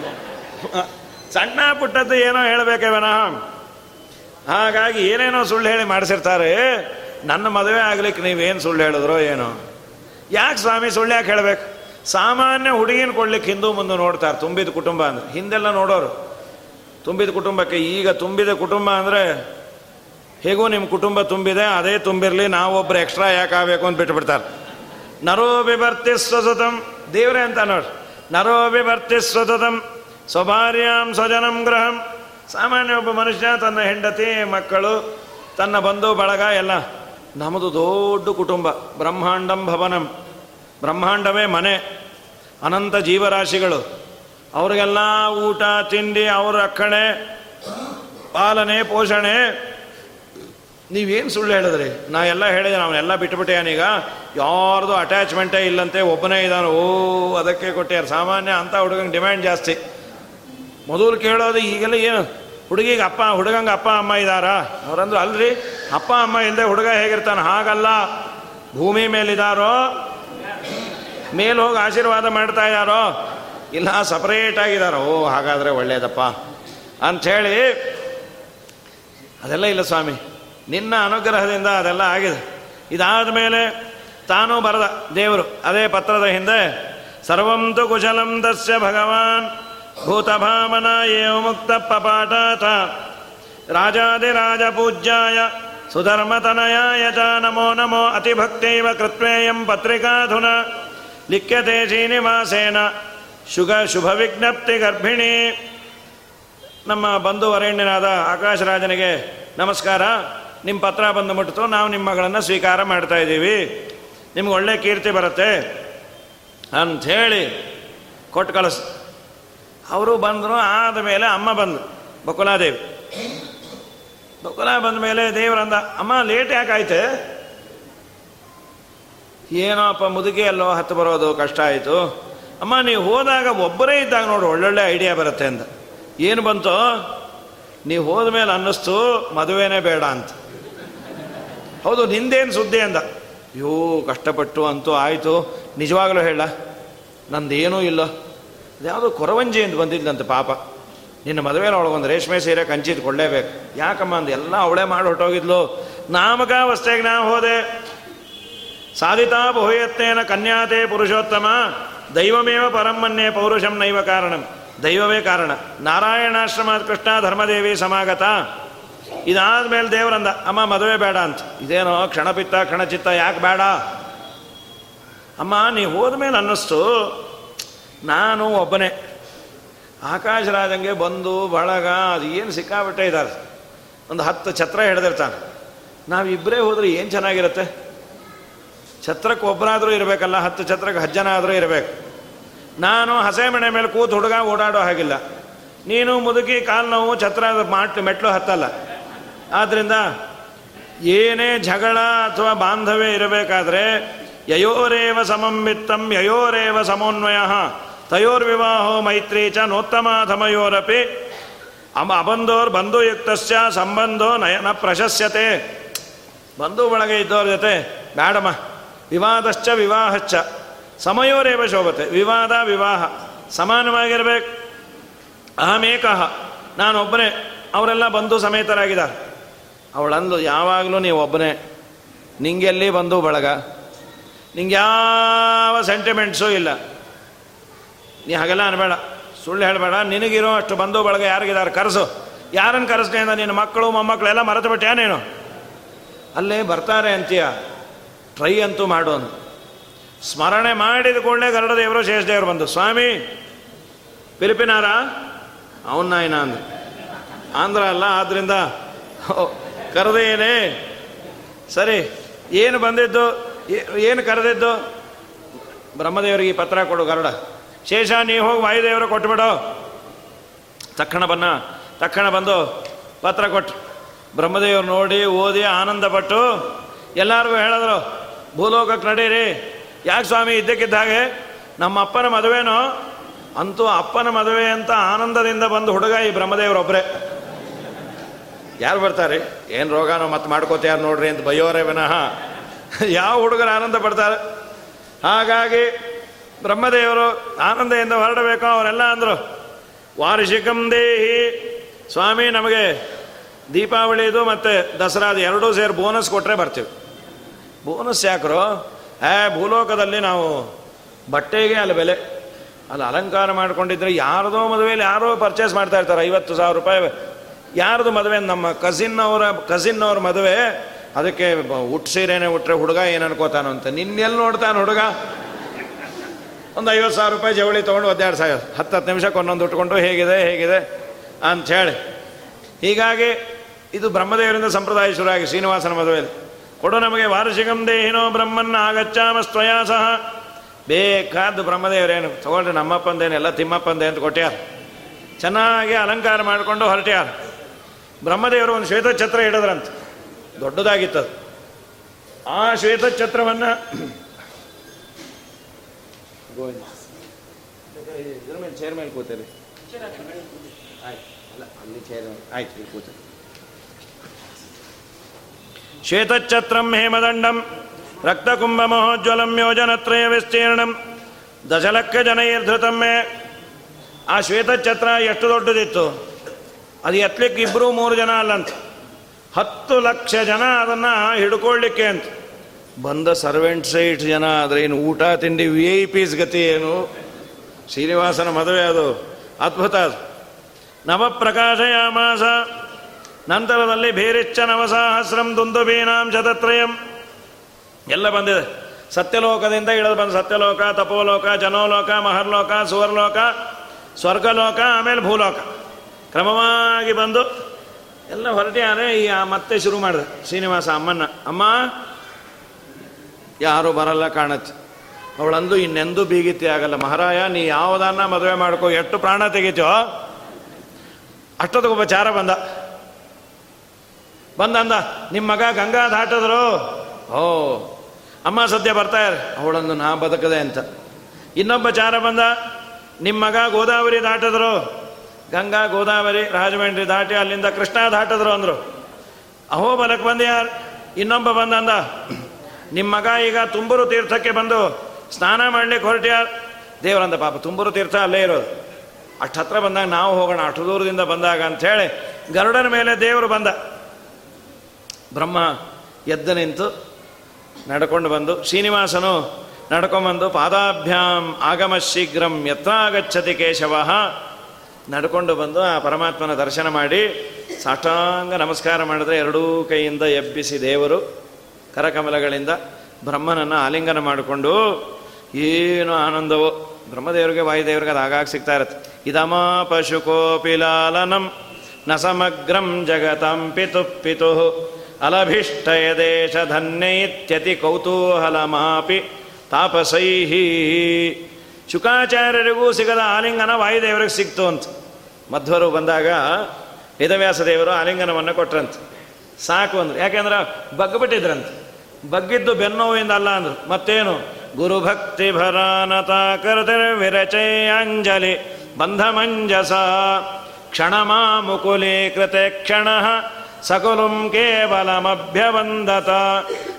ಸಣ್ಣ ಪುಟ್ಟದ್ದು ಏನೋ ಹೇಳಬೇಕೇ ವಿನಃ. ಹಾಗಾಗಿ ಏನೇನೋ ಸುಳ್ಳು ಹೇಳಿ ಮಾಡಿಸಿರ್ತಾರೆ. ನನ್ನ ಮದುವೆ ಆಗ್ಲಿಕ್ಕೆ ನೀವೇನು ಸುಳ್ಳು ಹೇಳಿದ್ರೋ ಏನೋ. ಯಾಕೆ ಸ್ವಾಮಿ ಸುಳ್ಳು ಯಾಕೆ ಹೇಳಬೇಕು ಸಾಮಾನ್ಯ ಹುಡುಗಿನ ಕೊಡ್ಲಿಕ್ಕೆ ಹಿಂದೂ ಮುಂದೆ ನೋಡ್ತಾರೆ, ತುಂಬಿದ ಕುಟುಂಬ ಅಂದ್ರೆ. ಹಿಂದೆಲ್ಲ ನೋಡೋರು. ತುಂಬಿದ ಕುಟುಂಬಕ್ಕೆ ಈಗ ತುಂಬಿದ ಕುಟುಂಬ ಅಂದರೆ ಹೇಗೂ ನಿಮ್ಮ ಕುಟುಂಬ ತುಂಬಿದೆ, ಅದೇ ತುಂಬಿರಲಿ ನಾವೊಬ್ಬರು ಎಕ್ಸ್ಟ್ರಾ ಯಾಕೆ ಆಗಬೇಕು ಅಂತ ಬಿಟ್ಬಿಡ್ತಾರೆ. ನರೋ ಬಿಭರ್ತಿ ಸ್ವಸತಂ ದೇವರೇ ಅಂತ ನೋಡ್ರಿ. ನರೋ ಬಿಭರ್ತಿ ಸ್ವಸತಂ ಸ್ವಭಾರ್ಯಾಂ ಸ್ವಜನಂ ಗೃಹಂ. ಸಾಮಾನ್ಯ ಒಬ್ಬ ಮನುಷ್ಯ, ತನ್ನ ಹೆಂಡತಿ, ಮಕ್ಕಳು, ತನ್ನ ಬಂಧು, ಬಳಗ, ಎಲ್ಲ. ನಮ್ಮದು ದೊಡ್ಡ ಕುಟುಂಬ, ಬ್ರಹ್ಮಾಂಡಂ ಭವನಂ. ಬ್ರಹ್ಮಾಂಡವೇ ಮನೆ, ಅನಂತ ಜೀವರಾಶಿಗಳು. ಅವ್ರಿಗೆಲ್ಲ ಊಟ, ತಿಂಡಿ, ಅವ್ರ ರಕ್ಷಣೆ, ಪಾಲನೆ, ಪೋಷಣೆ. ನೀವೇನು ಸುಳ್ಳು ಹೇಳಿದ್ರಿ? ನಾ ಎಲ್ಲ ಹೇಳಿದೆ ಅವನ್ನೆಲ್ಲ ಬಿಟ್ಟುಬಿಟ್ಟೆಯಾನೀಗ ಯಾರ್ದು ಅಟ್ಯಾಚ್ಮೆಂಟೇ ಇಲ್ಲಂತೆ, ಒಬ್ಬನೇ ಇದ್ದಾನೆ. ಓ, ಅದಕ್ಕೆ ಕೊಟ್ಟಿಯಾರ ಸಾಮಾನ್ಯ ಅಂತ ಹುಡುಗಂಗೆ ಡಿಮ್ಯಾಂಡ್ ಜಾಸ್ತಿ. ಮೊದಲು ಕೇಳೋದು ಈಗೆಲ್ಲ ಏನು? ಹುಡುಗಿಗೆ ಅಪ್ಪ, ಹುಡುಗಂಗೆ ಅಪ್ಪ, ಅಮ್ಮ ಇದ್ದಾರಾ ಅವರಂದ್ರು ಅಲ್ರಿ, ಅಪ್ಪ, ಅಮ್ಮ ಇಲ್ಲದೆ ಹುಡುಗ ಹೇಗಿರ್ತಾನೆ? ಹಾಗಲ್ಲ. ಭೂಮಿ ಮೇಲಿದಾರೋ? ಮೇಲೆ ಹೋಗಿ ಆಶೀರ್ವಾದ ಮಾಡ್ತಾ ಇದ್ದಾರೋ ಇಲ್ಲ ಸಪ್ರೇಟ್ ಆಗಿದ್ದಾರೋ ಓ, ಹಾಗಾದರೆ ಒಳ್ಳೇದಪ್ಪ. ಅಂಥೇಳಿ, ಅದೆಲ್ಲ ಇಲ್ಲ ಸ್ವಾಮಿ. ನಿನ್ನ ಅನುಗ್ರಹದಿಂದ ಅದೆಲ್ಲ ಆಗಿದೆ. ಇದಾದ ಮೇಲೆ ತಾನೂ ಬರದ ದೇವರು. ಅದೇ ಪತ್ರದ ಹಿಂದೆ, ಸರ್ವಂತು ಕುಶಲಂ ದಸ್ಯ ಭಗವಾನ್. ಭೂತಭಾಮನ ಏವ ಮುಕ್ತ ಪಪಾಟಾಥ ರಾಜಾದಿರಾಜ ಪೂಜ್ಯಾಯ ಸುಧರ್ಮತನಯಾಯ ಚ ನಮೋ ನಮೋ ಅತಿಭಕ್ತೈವ ಕೃತ್ವೇಯಂ ಪತ್ರಿಕಾಧುನ ಲಿಖ್ಯತೆ ಶ್ರೀನಿವಾಸೇನ ಶುಗ ಶುಭ ವಿಜ್ಞಪ್ತಿ ಗರ್ಭಿಣಿ ನಮ್ಮ ಬಂಧು ವರೇಣ್ಯನಾದ ಆಕಾಶರಾಜನಿಗೆ ನಮಸ್ಕಾರ. ನಿಮ್ಮ ಪತ್ರ ಬಂದು ಮುಟ್ಟಿತು ನಾವು ನಿಮ್ಮ ಮಗಳನ್ನು ಸ್ವೀಕಾರ ಮಾಡ್ತಾ ಇದ್ದೀವಿ. ನಿಮ್ಗೆ ಒಳ್ಳೆ ಕೀರ್ತಿ ಬರುತ್ತೆ. ಅಂಥೇಳಿ ಕೊಟ್ಟು ಕಳಿಸ್ ಅವರು ಬಂದರು, ಆದ ಮೇಲೆ ಅಮ್ಮ ಬಂದು ಬಕುಲಾದೇವಿ. ಬಕುಲ ಬಂದ ಮೇಲೆ ದೇವರಂದ ಅಮ್ಮ ಲೇಟ್ ಯಾಕಾಯ್ತು ಏನೋ ಅಪ್ಪ ಮುದುಕಿ ಅಲ್ಲೋ, ಹತ್ತು ಬರೋದು, ಕಷ್ಟ ಆಯಿತು. ಅಮ್ಮ, ನೀವು ಹೋದಾಗ ಒಬ್ಬರೇ ಇದ್ದಾಗ ನೋಡು, ಒಳ್ಳೊಳ್ಳೆ ಐಡಿಯಾ ಬರುತ್ತೆ ಅಂತ ಏನು ಬಂತು? ನೀವು ಹೋದ ಮೇಲೆ ಅನ್ನಿಸ್ತು, ಮದುವೆನೇ ಬೇಡ ಅಂತ. ಹೌದು, ನಿಂದೇನು ಸುದ್ದಿ ಅಂದ. ಅಯ್ಯೋ, ಕಷ್ಟಪಟ್ಟು ಅಂತೂ ಆಯಿತು. ನಿಜವಾಗ್ಲೂ ಹೇಳ, ನಂದೇನೂ ಇಲ್ಲ. ಯಾವುದೋ ಕೊರವಂಜಿ ಎಂದು ಬಂದಿದ್ದಂತೆ ಪಾಪ. ನಿನ್ನ ಮದುವೆನ ಒಳಗೊಂದು ರೇಷ್ಮೆ ಸೀರೆ ಕಂಚಿದ್ ಕೊಳ್ಳೇಬೇಕು ಯಾಕಮ್ಮ ಅಂದ, ಎಲ್ಲ ಅವಳೇ ಮಾಡಿ ಹೊಟ್ಟೋಗಿದ್ಲು ನಾಮಕಾವಸ್ಥೆಗೆ ನಾ ಹೋದೆ. ಸಾಧಿತಾ ಬಹುಯತ್ನೇನ ಕನ್ಯಾತೆ ಪುರುಷೋತ್ತಮ. ದೈವಮೇವ ಪರಮ್ಮನ್ನೇ ಪೌರುಷಂ ನೈವ ಕಾರಣಂ. ದೈವವೇ ಕಾರಣ. ನಾರಾಯಣಾಶ್ರಮ ಕೃಷ್ಣ ಧರ್ಮದೇವಿ ಸಮಾಗತ. ಇದಾದ ಮೇಲೆ ದೇವರಂದ, ಅಮ್ಮ ಮದುವೆ ಬೇಡ ಅಂತ. ಇದೇನೋ ಕ್ಷಣಪಿತ್ತ ಕ್ಷಣಚಿತ್ತ ಯಾಕೆ ಬೇಡ? ಅಮ್ಮ, ನೀ ಹೋದ್ಮೇಲೆ ಅನ್ನಿಸ್ತು. ನಾನು ಒಬ್ಬನೇ. ಆಕಾಶರಾಜಂಗೆ ಬಂದು ಬಳಗ, ಅದು ಏನು ಸಿಕ್ಕಾಬಿಟ್ಟೆ ಇದ್ದಾರೆ ಒಂದು ಹತ್ತು ಛತ್ರ ಹಿಡ್ದಿರ್ತಾನೆ. ನಾವಿಬ್ಬರೇ ಹೋದರೆ ಏನು ಚೆನ್ನಾಗಿರುತ್ತೆ? ಛತ್ರಕ್ಕೆ ಒಬ್ಬರಾದರೂ ಇರಬೇಕಲ್ಲ, ಹತ್ತು ಛತ್ರಕ್ಕೆ ಹಜ್ಜನ ಆದರೂ ಇರಬೇಕು. ನಾನು ಹಸೆ ಮನೆ ಮೇಲೆ ಕೂತು ಹುಡುಗ ಓಡಾಡೋ ಹಾಗಿಲ್ಲ. ನೀನು ಮುದುಕಿ, ಕಾಲು ನೋವು, ಛತ್ರ ಮಾಟ್ ಮೆಟ್ಲು ಹತ್ತಲ್ಲ. ಆದ್ದರಿಂದ ಏನೇ ಜಗಳ ಅಥವಾ ಬಾಂಧವ್ಯ ಇರಬೇಕಾದ್ರೆ, ಯಯೋರೇವ ಸಮಂವಿತ್ತಂ ಯಯೋರೇವ ಸಮನ್ವಯ. ತಯೋರ್ವಿವಾಹೋ ಮೈತ್ರಿ ಚ ನೋತ್ತಮಾಧಮಯೋರಪಿ ಅಮ ಅಬಂಧೋರ್ ಬಂಧುಯುಕ್ತಸ್ಯ ಸಂಬಂಧೋ ನಯನ ಪ್ರಶಸ್ಯತೆ ಬಂಧು ಬಳಗ ಇದ್ದವ್ರ ಜೊತೆ ಬೇಡಮ್ಮ. ವಿವಾದಶ್ಚ, ವಿವಾಹಶ್ಚ. ಸಮಯೋರೇವ ಶೋಭತೆ. ವಿವಾದ, ವಿವಾಹ. ಸಮಾನವಾಗಿರ್ಬೇಕು. ಅಹಮೇಕಃ. ನಾನೊಬ್ಬನೇ. ಅವರೆಲ್ಲ ಬಂಧು ಸಮೇತರಾಗಿದ್ದಾರೆ. ಅವಳಂದು ಯಾವಾಗಲೂ ನೀವು ಒಬ್ಬನೇ. ನಿಂಗೆಲ್ಲಿ ಬಂಧು ಬಳಗ. ನಿಂಗೆ ಯಾವ ಸೆಂಟಿಮೆಂಟ್ಸೂ ಇಲ್ಲ. ನೀ ಹಾಗೆಲ್ಲ ಅನ್ಬೇಡ ಸುಳ್ಳು ಹೇಳಬೇಡ, ನಿನಗಿರೋ ಅಷ್ಟು ಬಂಧು ಬಳಗ ಯಾರಿಗಿದ್ದಾರೆ ಕರೆಸು. ಯಾರನ್ನು ಕರೆಸ್ತೇ ಅಂದ ನಿನ್ನ ಮಕ್ಕಳು ಮೊಮ್ಮಕ್ಕಳು ಎಲ್ಲ ಮರೆತು ಬಿಟ್ಟೆ ನೀನು? ಅಲ್ಲೇ ಬರ್ತಾರೆ ಅಂತೀಯ, ಟ್ರೈ ಅಂತೂ ಮಾಡು ಅಂತ ಸ್ಮರಣೆ ಮಾಡಿದ ಕೂಡಲೇ ಶೇಷ ಶೇಷದೇವರು ಬಂದು, ಸ್ವಾಮಿ ಪಿಲಿಪಿನಾರ ಅವನ್ನ ನಾಯಿನ ಆಂಧ್ರ ಅಲ್ಲ, ಆದ್ರಿಂದ ಕರೆದೇನೆ ಸರಿ, ಏನು ಬಂದಿದ್ದು ಏನು ಕರೆದಿದ್ದು? ಬ್ರಹ್ಮದೇವರಿಗೆ ಪತ್ರ ಕೊಡು ಗರುಡ. ಶೇಷ, ನೀ ಹೋಗಿ ವಾಯುದೇವರು ಕೊಟ್ಟುಬಿಡು ತಕ್ಷಣ ಬನ್ನ, ತಕ್ಷಣ ಬಂದು ಪತ್ರ ಕೊಟ್ಟು ಬ್ರಹ್ಮದೇವರು ನೋಡಿ, ಓದಿ, ಆನಂದಪಟ್ಟು ಎಲ್ಲರಿಗೂ ಹೇಳಿದ್ರು, ಭೂಲೋಕಕ್ಕೆ ನಡೀರಿ. ಯಾಕೆ ಸ್ವಾಮಿ ಇದ್ದಕ್ಕಿದ್ದಾಗೆ ನಮ್ಮ ಅಪ್ಪನ ಮದುವೆನೋ? ಅಂತೂ ಅಪ್ಪನ ಮದುವೆ ಅಂತ ಆನಂದದಿಂದ ಬಂದು ಹುಡುಗ ಈ ಬ್ರಹ್ಮದೇವರೊಬ್ಬರೇ ಯಾರು ಬರ್ತಾರೆ? ಏನು ರೋಗನೋ ಮತ್ತೆ ಮಾಡ್ಕೋತ ನೋಡ್ರಿ ಅಂತ ಬಯ್ಯೋರೇ ವಿನಃ. ಯಾವ ಹುಡುಗರು ಆನಂದ ಪಡ್ತಾರೆ ಹಾಗಾಗಿ ಬ್ರಹ್ಮದೇವರು ಆನಂದದಿಂದ ಹೊರಡಬೇಕು ಅವರೆಲ್ಲ ಅಂದರು. ವಾರ್ಷಿಕಂ ದೇಹಿ. ಸ್ವಾಮಿ, ನಮಗೆ ದೀಪಾವಳಿದು ಮತ್ತು ದಸರಾದು ಎರಡೂ ಸೇರಿ ಬೋನಸ್ ಕೊಟ್ಟರೆ ಬರ್ತೀವಿ. ಬೋನಸ್ ಯಾಕರು? ಹೇ, ಭೂಲೋಕದಲ್ಲಿ ನಾವು ಬಟ್ಟೆಗೆ ಅಲ್ಲಿ ಬೆಲೆ, ಅಲ್ಲಿ ಅಲಂಕಾರ ಮಾಡ್ಕೊಂಡಿದ್ರೆ ಯಾರದೋ ಮದುವೆಯಲ್ಲಿ ಯಾರೋ ಪರ್ಚೇಸ್ ಮಾಡ್ತಾ ಇರ್ತಾರೆ, ಐವತ್ತು ಸಾವಿರ ರೂಪಾಯಿ. ಯಾರದು ಮದುವೆ? ನಮ್ಮ ಕಸಿನ್ ಅವರ ಕಸಿನ್ ಅವ್ರ ಮದುವೆ. ಅದಕ್ಕೆ ಉಟ್ ಸೀರೆನೆ ಉಟ್ರೆ ಹುಡುಗ ಏನು ಅನ್ಕೋತಾನೋ ಅಂತ. ನಿನ್ನೆಲ್ಲಿ ನೋಡ್ತಾನೆ ಹುಡುಗ. ಒಂದು ಐವತ್ತು ಸಾವಿರ ರೂಪಾಯಿ ಜವಳಿ ತೊಗೊಂಡು ಹದಿನೆರಡು ಸಾವಿರ ಹತ್ತು ಹತ್ತು ನಿಮಿಷಕ್ಕೆ ಒಂದೊಂದು ಉಟ್ಕೊಂಡು ಹೇಗಿದೆ ಹೇಗಿದೆ ಅಂಥೇಳಿ ಹೀಗಾಗಿ ಇದು ಬ್ರಹ್ಮದೇವರಿಂದ ಸಂಪ್ರದಾಯ ಶುರುವಾಗಿ ಶ್ರೀನಿವಾಸನ ಮದುವೆಯಲ್ಲಿ. ಕೊಡು ನಮಗೆ ವಾರ್ಷಿಕಂ ದೇಹಿನೋ ಬ್ರಹ್ಮನ್ನ ಆಗಚ್ಚಾಮ ಸ್ವಯಾ ಸಹ. ಬೇಕಾದ್ದು ಬ್ರಹ್ಮದೇವರೇನು? ತೊಗೊಂಡ್ರೆ ನಮ್ಮಪ್ಪಂದೇನು, ಎಲ್ಲ ತಿಮ್ಮಪ್ಪಂದೆ ಅಂತ ಕೊಟ್ಟ್ಯಾರ ಚೆನ್ನಾಗಿ ಅಲಂಕಾರ ಮಾಡಿಕೊಂಡು ಹೊರಟ್ಯಾರ. ಬ್ರಹ್ಮದೇವರು ಒಂದು ಶ್ವೇತಛತ್ರ ಇಡದ್ರಂತ ದೊಡ್ಡದಾಗಿತ್ತದು. ಆ ಶ್ವೇತಛತ್ರವನ್ನು ಗೋವಿಂದ ಇದ್ರ ಮೇಲೆ ಚೇರ್ ಮೇಲೆ ಕೂತೀರಿ ಆಯ್ತು ಅಲ್ಲ ಅಲ್ಲಿ ಚೇರ್ ಆಯ್ತು ಇಲ್ಲಿ ಕೂತೀರಿ ಶ್ವೇತಛತ್ರಂ ಹೇಮದಂಡಂ, ರಕ್ತಕುಂಭಮಹೋಜ್ವಲಂ ಯೋಜನತ್ರಯ ವಿಸ್ತೀರ್ಣಂ, ದಶಲಕ್ಷ ಜನೈರ್ಧೃತಮ್ಮೆ ಆ ಶ್ವೇತಛತ್ರ ಎಷ್ಟು ದೊಡ್ಡದಿತ್ತು? ಅದು ಎತ್ತಲಿಕ್ಕೆ ಇಬ್ಬರು ಮೂರು ಜನ ಅಲ್ಲಂತ. ಹತ್ತು ಲಕ್ಷ ಜನ ಅದನ್ನು ಹಿಡ್ಕೊಳ್ಳಿಕ್ಕೆ ಅಂತ. ಬಂದ ಸರ್ವೆಂಟ್ ಇಷ್ಟು ಜನ, ಆದರೆ ಏನು ಊಟ ತಿಂಡಿ ವಿ ಐ ಪಿಸ್ ಗತಿ ಏನು? ಶ್ರೀನಿವಾಸನ ಮದುವೆ ಅದು. ಅದ್ಭುತ ಅದು. ನವಪ್ರಕಾಶಯಾಮಾಸ. ನಂತರದಲ್ಲಿ ಭೇರಿಚ್ಚ ನವಸಾಹಸ್ರಂ ದುಂದುಬೀನಾಂ ಶತತ್ರಯಂ ಎಲ್ಲ ಬಂದಿದೆ. ಸತ್ಯಲೋಕದಿಂದ ಇಳಿದು ಬಂದ ಸತ್ಯಲೋಕ, ತಪೋಲೋಕ, ಜನೋಲೋಕ, ಮಹರ್ಲೋಕ, ಸುವರ್ಲೋಕ, ಸ್ವರ್ಗಲೋಕ, ಆಮೇಲೆ ಭೂಲೋಕ. ಕ್ರಮವಾಗಿ ಬಂದು ಎಲ್ಲ ಹೊರಟಿಯಾರೆ ಈ ಮತ್ತೆ ಶುರು ಮಾಡಿದೆ. ಶ್ರೀನಿವಾಸ ಅಮ್ಮನ್ನ. ಅಮ್ಮ ಯಾರು ಬರಲ್ಲ ಕಾಣತ್ತೆ. ಅವಳಂದು ಇನ್ನೆಂದು ಬೀಗಿತಿ ಆಗಲ್ಲ. ಮಹಾರಾಯ, ನೀ ಯಾವುದನ್ನ ಮದುವೆ ಮಾಡ್ಕೋ, ಎಷ್ಟು ಪ್ರಾಣ ತೆಗಿತೋ? ಅಷ್ಟೊತ್ತಿಗೊಬ್ಬ ಚಾರ ಬಂದ. ಬಂದಂದ ನಿಮ್ಮ ಮಗ ಗಂಗಾ ದಾಟದ್ರು ಓ ಅಮ್ಮ ಸದ್ಯ ಬರ್ತಾರೆ ಅವಳಂದು ನಾ ಬದುಕದೆ ಅಂತ. ಇನ್ನೊಬ್ಬ ಚಾರ ಬಂದ ನಿಮ್ಮ ಮಗ ಗೋದಾವರಿ ದಾಟದ್ರು. ಗಂಗಾ ಗೋದಾವರಿ ರಾಜಮಂಡ್ರಿ ದಾಟಿ ಅಲ್ಲಿಂದ ಕೃಷ್ಣ ದಾಟಿದ್ರು ಅಂದರು. ಅಹೋ ಬಲಕ್ಕೆ ಬಂದ ಯಾರು? ಇನ್ನೊಬ್ಬ ಬಂದಂದ ನಿಮ್ಮ ಮಗ ಈಗ ತುಂಬೂರು ತೀರ್ಥಕ್ಕೆ ಬಂದು ಸ್ನಾನ ಮಾಡಲಿಕ್ಕೆ ಹೊರಟ್ಯ? ದೇವರಂದ ಪಾಪ, ತುಂಬೂರು ತೀರ್ಥ ಅಲ್ಲೇ ಇರೋದು. ಅಷ್ಟು ಹತ್ರ ಬಂದಾಗ ನಾವು ಹೋಗೋಣ, ಅಷ್ಟು ದೂರದಿಂದ ಬಂದಾಗ ಅಂಥೇಳಿ ಗರುಡನ ಮೇಲೆ ದೇವರು ಬಂದ. ಬ್ರಹ್ಮ ಎದ್ದು ನಿಂತು ನಡ್ಕೊಂಡು ಬಂದು, ಶ್ರೀನಿವಾಸನು ನಡ್ಕೊಂಬಂದು, ಪಾದಾಭ್ಯಾಂ ಆಗಮ ಶೀಘ್ರಂ ಯತ್ರಾಗಚ್ಚತಿ ಕೇಶವ ನಡ್ಕೊಂಡು ಬಂದು ಆ ಪರಮಾತ್ಮನ ದರ್ಶನ ಮಾಡಿ ಸಾಷ್ಟಾಂಗ ನಮಸ್ಕಾರ ಮಾಡಿದ್ರೆ ಎರಡೂ ಕೈಯಿಂದ ಎಬ್ಬಿಸಿ ದೇವರು ಕರಕಮಲಗಳಿಂದ ಬ್ರಹ್ಮನನ್ನು ಆಲಿಂಗನ ಮಾಡಿಕೊಂಡು ಏನು ಆನಂದವೋ ಬ್ರಹ್ಮದೇವರಿಗೆ, ವಾಯುದೇವರಿಗೆ ಅದು ಆಗಾಗ ಸಿಗ್ತಾ ಇರುತ್ತೆ. ಇದಮ ಪಶುಕೋಪಿಲಾಲನಂ ನ ಸಮಗ್ರಂ ಜಗತಂ ಪಿತು ಪಿತು ಅಲಭಿಷ್ಟಯ ದೇಶ ಧನ್ಯೈತ್ಯತಿ ಕೌತೂಹಲಮಾಪಿ ತಾಪಸೈಹಿ. ಶುಕಾಚಾರ್ಯರಿಗೂ ಸಿಗದ ಆಲಿಂಗನ ವಾಯುದೇವರಿಗೆ ಸಿಕ್ತು ಅಂತ. ಮಧ್ವರು ಬಂದಾಗ ವೇದವ್ಯಾಸ ದೇವರು ಆಲಿಂಗನವನ್ನು ಕೊಟ್ರಂತೆ. ಸಾಕು ಅಂದ್ರೆ ಯಾಕೆಂದ್ರೆ ಬಗ್ಬಿಟ್ಟಿದ್ರಂತೆ ಬಗ್ಗಿದ್ದು ಬೆನ್ನೋವಿಂದ ಅಲ್ಲ ಅಂದ್ರು ಮತ್ತೇನು ಗುರುಭಕ್ತಿ ಭರಾನತ ವಿರಚಯ ಅಂಜಲಿ ಬಂಧಮಂಜಸ ಕ್ಷಣಮಾ ಮುಕುಲಿ ಕೃತೆ ಕ್ಷಣ ಸಕುಲುಂ ಕೇವಲಮಭ್ಯವಂದತ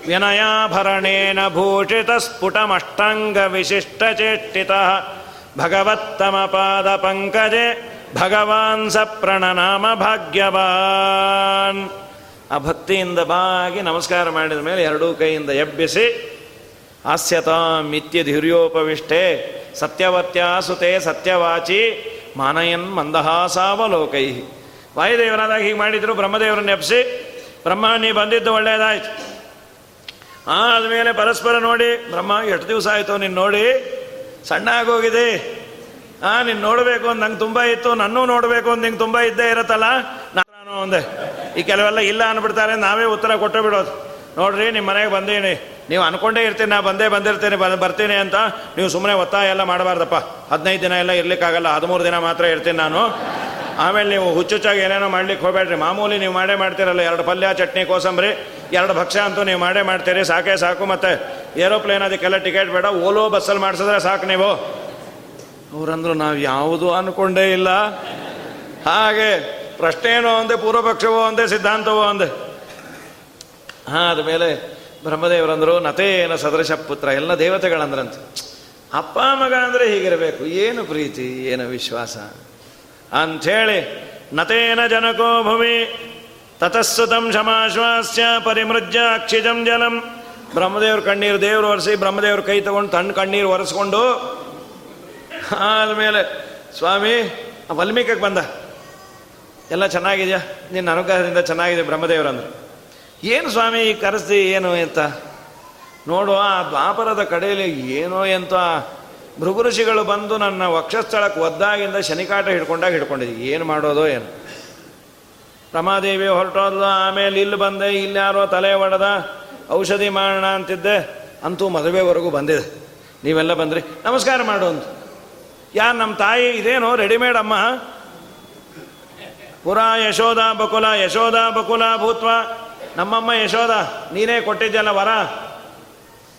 ವಿನಯಾಭರಣೇನ ಭೂಷಿತ ಸ್ಫುಟಮಷ್ಟಾಂಗ ವಿಶಿಷ್ಟಚೇಷ್ಟಿತ ಭಗವತ್ತಮ ಪಾದ ಪಂಕಜೆ ಆ ಭಕ್ತಿಯಿಂದ ಬಾಗಿ ನಮಸ್ಕಾರ ಮಾಡಿದ ಮೇಲೆ ಎರಡೂ ಕೈಯಿಂದ ಎಬ್ಬಿಸಿ, ಹಾಸ್ಯತಾಂ ಧೀರ್ಯೋಪವಿಷ್ಟೆ ಸತ್ಯವತ್ಯಾಸುತೆ ಸತ್ಯವಾಚಿ ಮಾನಯನ್ ಮಂದಹಾಸಾವಲೋಕೈ ವಾಯುದೇವರಾದಾಗ ಹೀಗೆ ಮಾಡಿದ್ರು, ಬ್ರಹ್ಮದೇವರನ್ನ ಎಬ್ಬಿಸಿ ಬ್ರಹ್ಮ ನೀ ಬಂದಿದ್ದು ಒಳ್ಳೆಯದಾಯ್ತು ಆದಮೇಲೆ ಪರಸ್ಪರ ನೋಡಿ, ಬ್ರಹ್ಮ ಎಷ್ಟು ದಿವಸ ಆಯಿತು ನೀನು ನೋಡಿ ಸಣ್ಣ ಆಗೋಗಿದೆ ಆ, ನೀನು ನೋಡಬೇಕು ಅಂತ ನಂಗೆ ತುಂಬ ಇತ್ತು, ನನ್ನೂ ನೋಡಬೇಕು ಅಂತ ನಿಂಗೆ ತುಂಬ ಇದ್ದೇ ಇರತ್ತಲ್ಲ ಒಂದೆ. ಈ ಕೆಲವೆಲ್ಲ ಇಲ್ಲ ಅಂದ್ಬಿಡ್ತಾರೆ, ನಾವೇ ಉತ್ತರ ಕೊಟ್ಟು ಬಿಡೋದು. ನೋಡ್ರಿ ನಿಮ್ಮ ಮನೆಗೆ ಬಂದೀನಿ. ನೀವು ಅನ್ಕೊಂಡೇ ಇರ್ತೀನಿ, ನಾ ಬಂದೇ ಬಂದಿರ್ತೀನಿ ಬರ್ತೀನಿ ಅಂತ ನೀವು ಸುಮ್ಮನೆ ಒತ್ತಾಯ ಎಲ್ಲ ಮಾಡಬಾರ್ದಪ್ಪ. ಹದಿನೈದು ದಿನ ಎಲ್ಲ ಇರ್ಲಿಕ್ಕಾಗಲ್ಲ, ಹದಿಮೂರು ದಿನ ಮಾತ್ರ ಇರ್ತೀನಿ ನಾನು. ಆಮೇಲೆ ನೀವು ಹುಚ್ಚುಚ್ಚಾಗಿ ಏನೇನೋ ಮಾಡ್ಲಿಕ್ಕೆ ಹೋಗ್ಬೇಡ್ರಿ. ಮಾಮೂಲಿ ನೀವು ಮಾಡೇ ಮಾಡ್ತೀರಲ್ಲ, ಎರಡು ಪಲ್ಯ, ಚಟ್ನಿ, ಕೋಸಂಬರಿ, ಎರಡು ಭಕ್ಷ್ಯ ಅಂತೂ ನೀವು ಮಾಡೇ ಮಾಡ್ತೀರಿ, ಸಾಕೇ ಸಾಕು ಮತ್ತೆ. ಏರೋಪ್ಲೇನ್ ಅದಕ್ಕೆಲ್ಲ ಟಿಕೆಟ್ ಬೇಡ, ಓಲೋ ಬಸ್ಸಲ್ಲಿ ಮಾಡಿಸಿದ್ರೆ ಸಾಕು ನೀವು. ಅವರಂದ್ರು ನಾವು ಯಾವುದು ಅನ್ಕೊಂಡೇ ಇಲ್ಲ. ಹಾಗೆ ಪ್ರಶ್ನೆ ಏನೋ ಅಂದೆ ಪೂರ್ವಪಕ್ಷವೋ ಅಂದೆ ಸಿದ್ಧಾಂತವೋ ಅಂದೆ ಹಾ ಮೇಲೆ ಬ್ರಹ್ಮದೇವರಂದ್ರು, ನತೇನ ಸದೃಶ ಪುತ್ರ, ಎಲ್ಲ ದೇವತೆಗಳಂದ್ರಂತ. ಅಪ್ಪ ಮಗ ಅಂದ್ರೆ ಹೀಗಿರಬೇಕು. ಏನು ಪ್ರೀತಿ, ಏನು ವಿಶ್ವಾಸ? ಅಂಥೇಳಿ, ನತೇನ ಜನಕೋ ಭುವಿ, ತತಸ್ಸುತಂ ಶಮಾಶ್ವಾಸ್ಯ ಪರಿಮೃಜ್ಯ ಅಕ್ಷಿಜಂ ಜಲಂ. ಬ್ರಹ್ಮದೇವ್ರ ಕಣ್ಣೀರು ದೇವ್ರು ಒರೆಸಿ, ಬ್ರಹ್ಮದೇವ್ರ ಕೈ ತಗೊಂಡು ತಣ್ಣ ಕಣ್ಣೀರು ಒರೆಸ್ಕೊಂಡು, ಆದಮೇಲೆ, ಸ್ವಾಮಿ ವಲ್ಮೀಕಕ್ಕೆ ಬಂದ. ಎಲ್ಲ ಚೆನ್ನಾಗಿದೆಯಾ? ನಿನ್ನ ಅನುಗ್ರಹದಿಂದ ಚೆನ್ನಾಗಿದೆ ಬ್ರಹ್ಮದೇವರಂದ್ರು. ಏನು ಸ್ವಾಮಿ ಕರೆಸ್ತಿ ಏನು ಅಂತ? ನೋಡುವ ಆ ದ್ವಾಪರದ ಕಡೆಯಲ್ಲಿ ಏನೋ ಎಂತ ಭೃಗು ಋಷಿಗಳು ಬಂದು ನನ್ನ ವಕ್ಷಸ್ಥಳಕ್ಕೆ ಒದ್ದಾಗಿಂದ ಶನಿಕಾಟ ಹಿಡ್ಕೊಂಡಾಗ ಹಿಡ್ಕೊಂಡಿದ್ವಿ ಏನು ಮಾಡೋದೋ ಏನು? ರಮಾದೇವಿ ಹೊರಟೋದ್ಲು ಆಮೇಲೆ ಇಲ್ಲಿ ಬಂದೆ, ಇಲ್ಲಿ ಯಾರೋ ತಲೆ ಒಡೆದ, ಔಷಧಿ ಮಾಡೋಣ ಅಂತಿದ್ದೆ, ಅಂತೂ ಮದುವೆವರೆಗೂ ಬಂದಿದೆ. ನೀವೆಲ್ಲ ಬಂದ್ರಿ. ನಮಸ್ಕಾರ ಮಾಡು ಅಂತ. ಯಾರು ನಮ್ಮ ತಾಯಿ ಇದೇನೋ ರೆಡಿಮೇಡ್ ಅಮ್ಮ? ಪುರಾ ಯಶೋಧ ಬಕುಲ ಯಶೋಧ ಬಕುಲ ಭೂತ್ವ. ನಮ್ಮಮ್ಮ ಯಶೋಧ ನೀನೇ ಕೊಟ್ಟಿದ್ದೆಲ್ಲ ವರ?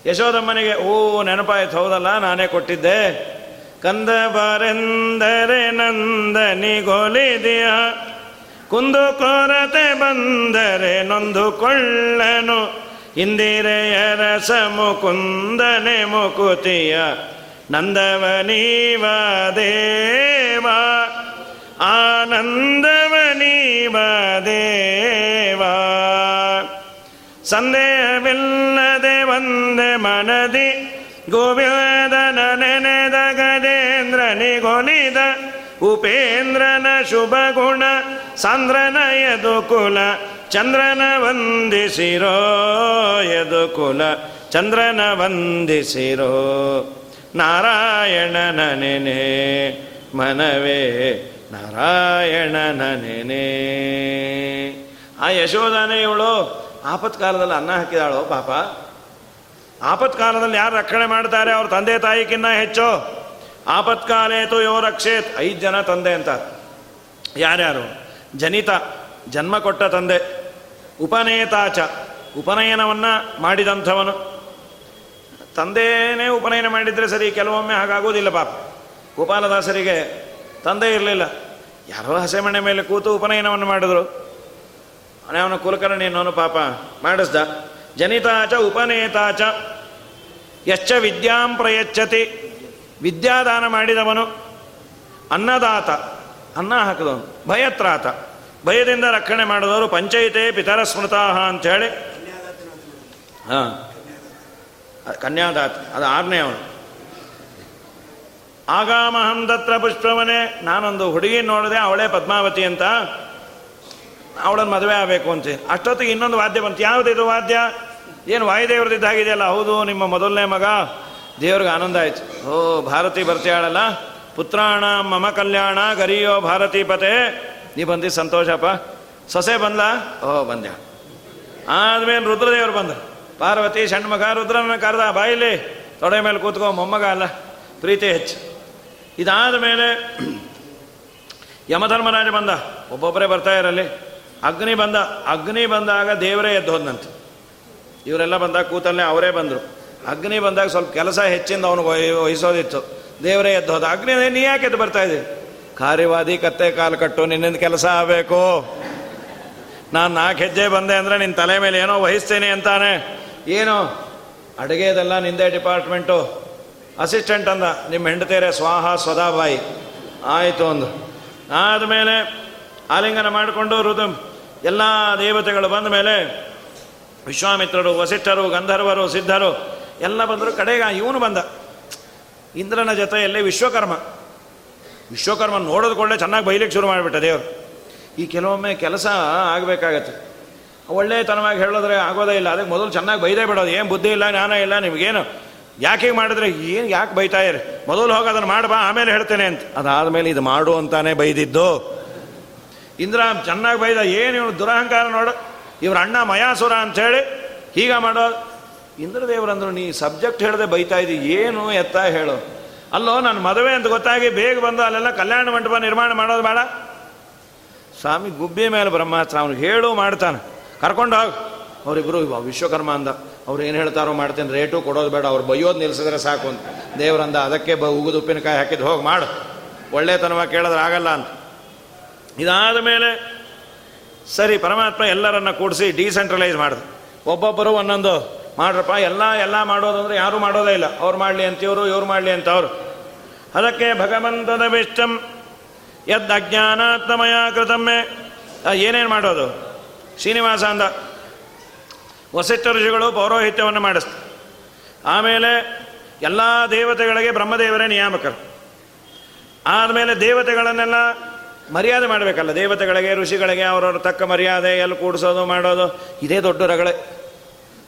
ಯಶೋಧಮ್ಮನಿಗೆ ಓ, ನೆನಪಾಯ್ತು, ಹೌದಲ್ಲ, ನಾನೇ ಕೊಟ್ಟಿದ್ದೆ. ಕಂದ ಬರೆಂದರೆ ನಂದನಿಗೊಲಿದೆಯ ಕುಂದು ಕೊರತೆ ಬಂದರೆ ನೊಂದುಕೊಳ್ಳನು ಇಂದಿರೆಯರ ಸಮುಕುಂದನೆ ಮುಕುತಿಯ. ನಂದವನೀವ ದೇವ. ಆನಂದವನೀವ ದೇವ ಸಂದೇಹವಿಲ್ಲದೆ ಒಂದೆ ಮನದಿ ಗೋವಿಂದನ ನೆನೆದ ಗಜೇಂದ್ರ ನಿಗೊಲಿದ ಉಪೇಂದ್ರನ ಶುಭ ಗುಣ ಸಾಂದ್ರನ ಯದು ಕುಲ ಚಂದ್ರನ ವಂದಿಸಿರೋ ಯದು ಕುಲ ಚಂದ್ರನ ವಂದಿಸಿರೋ ನಾರಾಯಣನ ನೆನೆ ಮನವೇ ನಾರಾಯಣನ ಆ ಯಶೋಧನೆ ಇವಳು ಆಪತ್ಕಾಲದಲ್ಲಿ ಅನ್ನ ಹಾಕಿದಾಳು ಪಾಪ. ಆಪತ್ಕಾಲದಲ್ಲಿ ಯಾರು ರಕ್ಷಣೆ ಮಾಡ್ತಾರೆ? ಅವ್ರ ತಂದೆ ತಾಯಿಗಿನ್ನ ಹೆಚ್ಚು. ಆಪತ್ಕಾಲೇತು ಯೋ ರಕ್ಷೇತ್. ಐದು ಜನ ತಂದೆ ಅಂತ. ಯಾರ್ಯಾರು? ಜನಿತ, ಜನ್ಮ ಕೊಟ್ಟ ತಂದೆ. ಉಪನೇತಾಚ. ಉಪನಯನವನ್ನು ಮಾಡಿದಂಥವನು. ತಂದೇನೇ ಉಪನಯನ ಮಾಡಿದರೆ ಸರಿ, ಕೆಲವೊಮ್ಮೆ ಹಾಗಾಗೋದಿಲ್ಲ ಪಾಪ. ಗೋಪಾಲದಾಸರಿಗೆ ತಂದೆ ಇರಲಿಲ್ಲ. ಯಾರೋ ಹಸೆಮಣೆ ಮೇಲೆ ಕೂತು ಉಪನಯನವನ್ನು ಮಾಡಿದ್ರು. ಅವನ ಕುಲಕರ್ಣಿ ಅನ್ನೋನು ಪಾಪ. ಮಾಡಿಸ್ದ. ಜನಿತಾಚ, ಉಪನೇತಾಚ. ಯಶ್ಚ ವಿದ್ಯಾಂ ಪ್ರಯಚ್ಛತಿ. ವಿದ್ಯಾದಾನ ಮಾಡಿದವನು ಅನ್ನದಾತ. ಅನ್ನ ಹಾಕಿದವನು. ಭಯತ್ರಾತ. ಭಯದಿಂದ ರಕ್ಷಣೆ ಮಾಡಿದವರು ಪಂಚಾಯಿತೆ ಪಿತರ ಸ್ಮೃತಾಹ ಅಂಥೇಳಿ. ಹಾಂ. ಕನ್ಯಾದಾತ. ಅದು ಆರನೇ ಅವನು. ಆಗಾಮಹಂ ದತ್ರ ಪುಷ್ಪವನೇ. ನಾನೊಂದು ಹುಡುಗಿ ನೋಡಿದೆ, ಅವಳೇ ಪದ್ಮಾವತಿ ಅಂತ. ಅವಳನ್ನು ಮದುವೆ ಆಗಬೇಕು ಅಂತ. ಅಷ್ಟೊತ್ತಿಗೆ ಇನ್ನೊಂದು ವಾದ್ಯ ಬಂತು. ಯಾವುದಿದು ವಾದ್ಯ? ಏನು ವಾಯುದೇವ್ರದಿದ್ದಾಗಿದೆಯಲ್ಲ ಹೌದು, ನಿಮ್ಮ ಮೊದಲನೇ ಮಗ. ದೇವ್ರಿಗೆ ಆನಂದ ಆಯ್ತು. ಓ, ಭಾರತಿ ಬರ್ತೀಯಾಳಲ್ಲ. ಪುತ್ರಾಣ, ಮಮ ಕಲ್ಯಾಣ, ಗರಿಯೋ ಭಾರತಿ ಪತೆ. ನೀ ಬಂದಿ ಸಂತೋಷಪ್ಪ. ಸೊಸೆ ಬಂದ್ಲ? ಓ ಬಂದ್ಯ ಆದ್ಮೇಲೆ ರುದ್ರದೇವರು ಬಂದರು. ಪಾರ್ವತಿ ಷಣ್ಮಗ ರುದ್ರನ ಕರೆದ ಬಾಯಿಲಿ ತೊಡೆ ಮೇಲೆ ಕೂತ್ಕೊ, ಮೊಮ್ಮಗ ಅಲ್ಲ. ಪ್ರೀತಿ ಹೆಚ್ಚು. ಇದಾದ ಮೇಲೆ ಯಮಧರ್ಮರಾಜ ಬಂದ. ಒಬ್ಬೊಬ್ಬರೇ ಬರ್ತಾ ಇರಲಿ. ಅಗ್ನಿ ಬಂದ. ಅಗ್ನಿ ಬಂದಾಗ ದೇವರೇ ಎದ್ದು ಹೋದಂತೆ ಇವರೆಲ್ಲ ಬಂದಾಗ ಕೂತಲ್ಲೇ ಅವರೇ ಬಂದರು. ಅಗ್ನಿ ಬಂದಾಗ ಸ್ವಲ್ಪ ಕೆಲಸ ಹೆಚ್ಚಿಂದ ಅವನು ವಹಿಸೋದಿತ್ತು. ದೇವರೇ ಎದ್ದು ಹೋದ. ಅಗ್ನಿ, ನೀ ಯಾಕೆ ಎದ್ದು ಬರ್ತಾ ಇದ್ದೀವಿ ಕಾರ್ಯವಾದಿ ಕತ್ತೆ ಕಾಲು ಕಟ್ಟು, ನಿನ್ನಿಂದ ಕೆಲಸ ಆಗಬೇಕು. ನಾನು ನಾಲ್ಕು ಹೆಜ್ಜೆ ಬಂದೆ ಅಂದರೆ ನಿನ್ನ ತಲೆ ಮೇಲೆ ಏನೋ ವಹಿಸ್ತೇನೆ ಅಂತಾನೆ. ಏನು? ಅಡುಗೆದೆಲ್ಲ ನಿಂದೆ ಡಿಪಾರ್ಟ್ಮೆಂಟು ಅಸಿಸ್ಟೆಂಟ್ ಅಂದ ನಿಮ್ಮ ಹೆಂಡತಿಯರೇ, ಸ್ವಾಹ ಸ್ವದಾಬಾಯಿ ಆಯಿತು ಒಂದು ಆದಮೇಲೆ ಆಲಿಂಗನ ಮಾಡಿಕೊಂಡು ಋತು ಎಲ್ಲ ದೇವತೆಗಳು ಬಂದ ಮೇಲೆ ವಿಶ್ವಾಮಿತ್ರರು, ವಸಿಷ್ಠರು, ಗಂಧರ್ವರು, ಸಿದ್ಧರು, ಎಲ್ಲ ಬಂದರು. ಕಡೆಗೆ ಇವನು ಬಂದ. ಇಂದ್ರನ ಜೊತೆಯಲ್ಲಿ ವಿಶ್ವಕರ್ಮ. ವಿಶ್ವಕರ್ಮ ನೋಡೋದು ಕೊಳ್ಳೆ ಚೆನ್ನಾಗಿ ಬೈಲಿಕ್ಕೆ ಶುರು ಮಾಡಿಬಿಟ್ಟ ದೇವರು. ಈ ಕೆಲವೊಮ್ಮೆ ಕೆಲಸ ಆಗಬೇಕಾಗತ್ತೆ. ಒಳ್ಳೆತನವಾಗಿ ಹೇಳಿದ್ರೆ ಆಗೋದೇ ಇಲ್ಲ. ಅದಕ್ಕೆ ಮೊದಲು ಚೆನ್ನಾಗಿ ಬೈದೇ ಬಿಡೋದು. ಏನು ಬುದ್ಧಿ ಇಲ್ಲ, ಜ್ಞಾನ ಇಲ್ಲ, ನಿಮಗೇನು? ಯಾಕೆ ಮಾಡಿದ್ರೆ ಏನು ಯಾಕೆ ಬೈತಾ ಇರಿ? ಮೊದಲು ಹೋಗಿ ಅದನ್ನು ಮಾಡಬಾ ಆಮೇಲೆ ಹೇಳ್ತೇನೆ ಅಂತ. ಅದಾದಮೇಲೆ ಇದು ಮಾಡು ಅಂತಾನೆ ಬೈದಿದ್ದು. ಇಂದ್ರ ಚೆನ್ನಾಗಿ ಬೈದ, ಏನು ಇವನು ದುರಹಂಕಾರ ನೋಡು? ಇವ್ರ ಅಣ್ಣ ಮಯಾಸುರ ಅಂಥೇಳಿ ಹೀಗ ಮಾಡೋ. ಇಂದ್ರದೇವರಂದ್ರು ನೀ ಸಬ್ಜೆಕ್ಟ್ ಹೇಳದೆ ಬೈತಾ ಇದ್ದಿ, ಏನು ಎತ್ತ ಹೇಳು. ಅಲ್ಲೋ ನನ್ನ ಮದುವೆ ಅಂತ ಗೊತ್ತಾಗಿ ಬೇಗ ಬಂದು ಅಲ್ಲೆಲ್ಲ ಕಲ್ಯಾಣ ಮಂಟಪ ನಿರ್ಮಾಣ ಮಾಡೋದು ಬೇಡ. ಸ್ವಾಮಿ ಗುಬ್ಬಿ ಮೇಲೆ ಬ್ರಹ್ಮಾಸ್ತ್ರ ಅವನು ಹೇಳು ಮಾಡ್ತಾನೆ. ಕರ್ಕೊಂಡು ಹೋಗಿ. ಅವರಿಬ್ಬರು ವಿಶ್ವಕರ್ಮ ಅಂದ. ಅವ್ರು ಏನು ಹೇಳ್ತಾರೋ ಮಾಡ್ತೇನೆ, ರೇಟು ಕೊಡೋದು ಬೇಡ, ಅವ್ರು ಬೈಯೋದು ನಿಲ್ಸಿದ್ರೆ ಸಾಕು ಅಂತ. ದೇವರಂದ, ಅದಕ್ಕೆ ಬ ಉಗಿದು ಉಪ್ಪಿನಕಾಯಿ ಹಾಕಿದ್ದು, ಹೋಗಿ ಮಾಡು. ಒಳ್ಳೆತನವಾಗಿ ಕೇಳಿದ್ರೆ ಆಗಲ್ಲ ಅಂತ. ಇದಾದ ಮೇಲೆ, ಸರಿ, ಪರಮಾತ್ಮ ಎಲ್ಲರನ್ನ ಕೂಡಿಸಿ ಡಿಸೆಂಟ್ರಲೈಸ್ ಮಾಡಿದೆ. ಒಬ್ಬೊಬ್ಬರು ಒಂದೊಂದು, ಮಾಡ್ರಪ್ಪ, ಎಲ್ಲ ಎಲ್ಲ ಮಾಡೋದಂದ್ರೆ ಯಾರು ಮಾಡೋದೇ ಇಲ್ಲ. ಅವ್ರು ಮಾಡಲಿ ಅಂತ ಇವರು ಇವ್ರು ಮಾಡಲಿ ಅಂತ ಅವರು ಅದಕ್ಕೆ ಭಗವಂತನ ವಿಷ್ಟಂ ಯದ್ ಅಜ್ಞಾನಾತ್ಮಯ ಕೃತಮ್ಮೆ ಏನೇನು ಮಾಡೋದು? ಶ್ರೀನಿವಾಸ ಅಂದ ವಸಿಷ್ಠ ಋಷಿಗಳು ಪೌರೋಹಿತ್ಯವನ್ನು ಮಾಡಿಸ್ತಾರೆ. ಆಮೇಲೆ ಎಲ್ಲ ದೇವತೆಗಳಿಗೆ ಬ್ರಹ್ಮದೇವರೇ ನಿಯಾಮಕರು. ಆದಮೇಲೆ ದೇವತೆಗಳನ್ನೆಲ್ಲ ಮರ್ಯಾದೆ ಮಾಡಬೇಕಲ್ಲ. ದೇವತೆಗಳಿಗೆ, ಋಷಿಗಳಿಗೆ ಅವರವ್ರ ತಕ್ಕ ಮರ್ಯಾದೆ, ಎಲ್ಲಿ ಕೂಡಿಸೋದು, ಮಾಡೋದು, ಇದೇ ದೊಡ್ಡ ರಗಳೆ.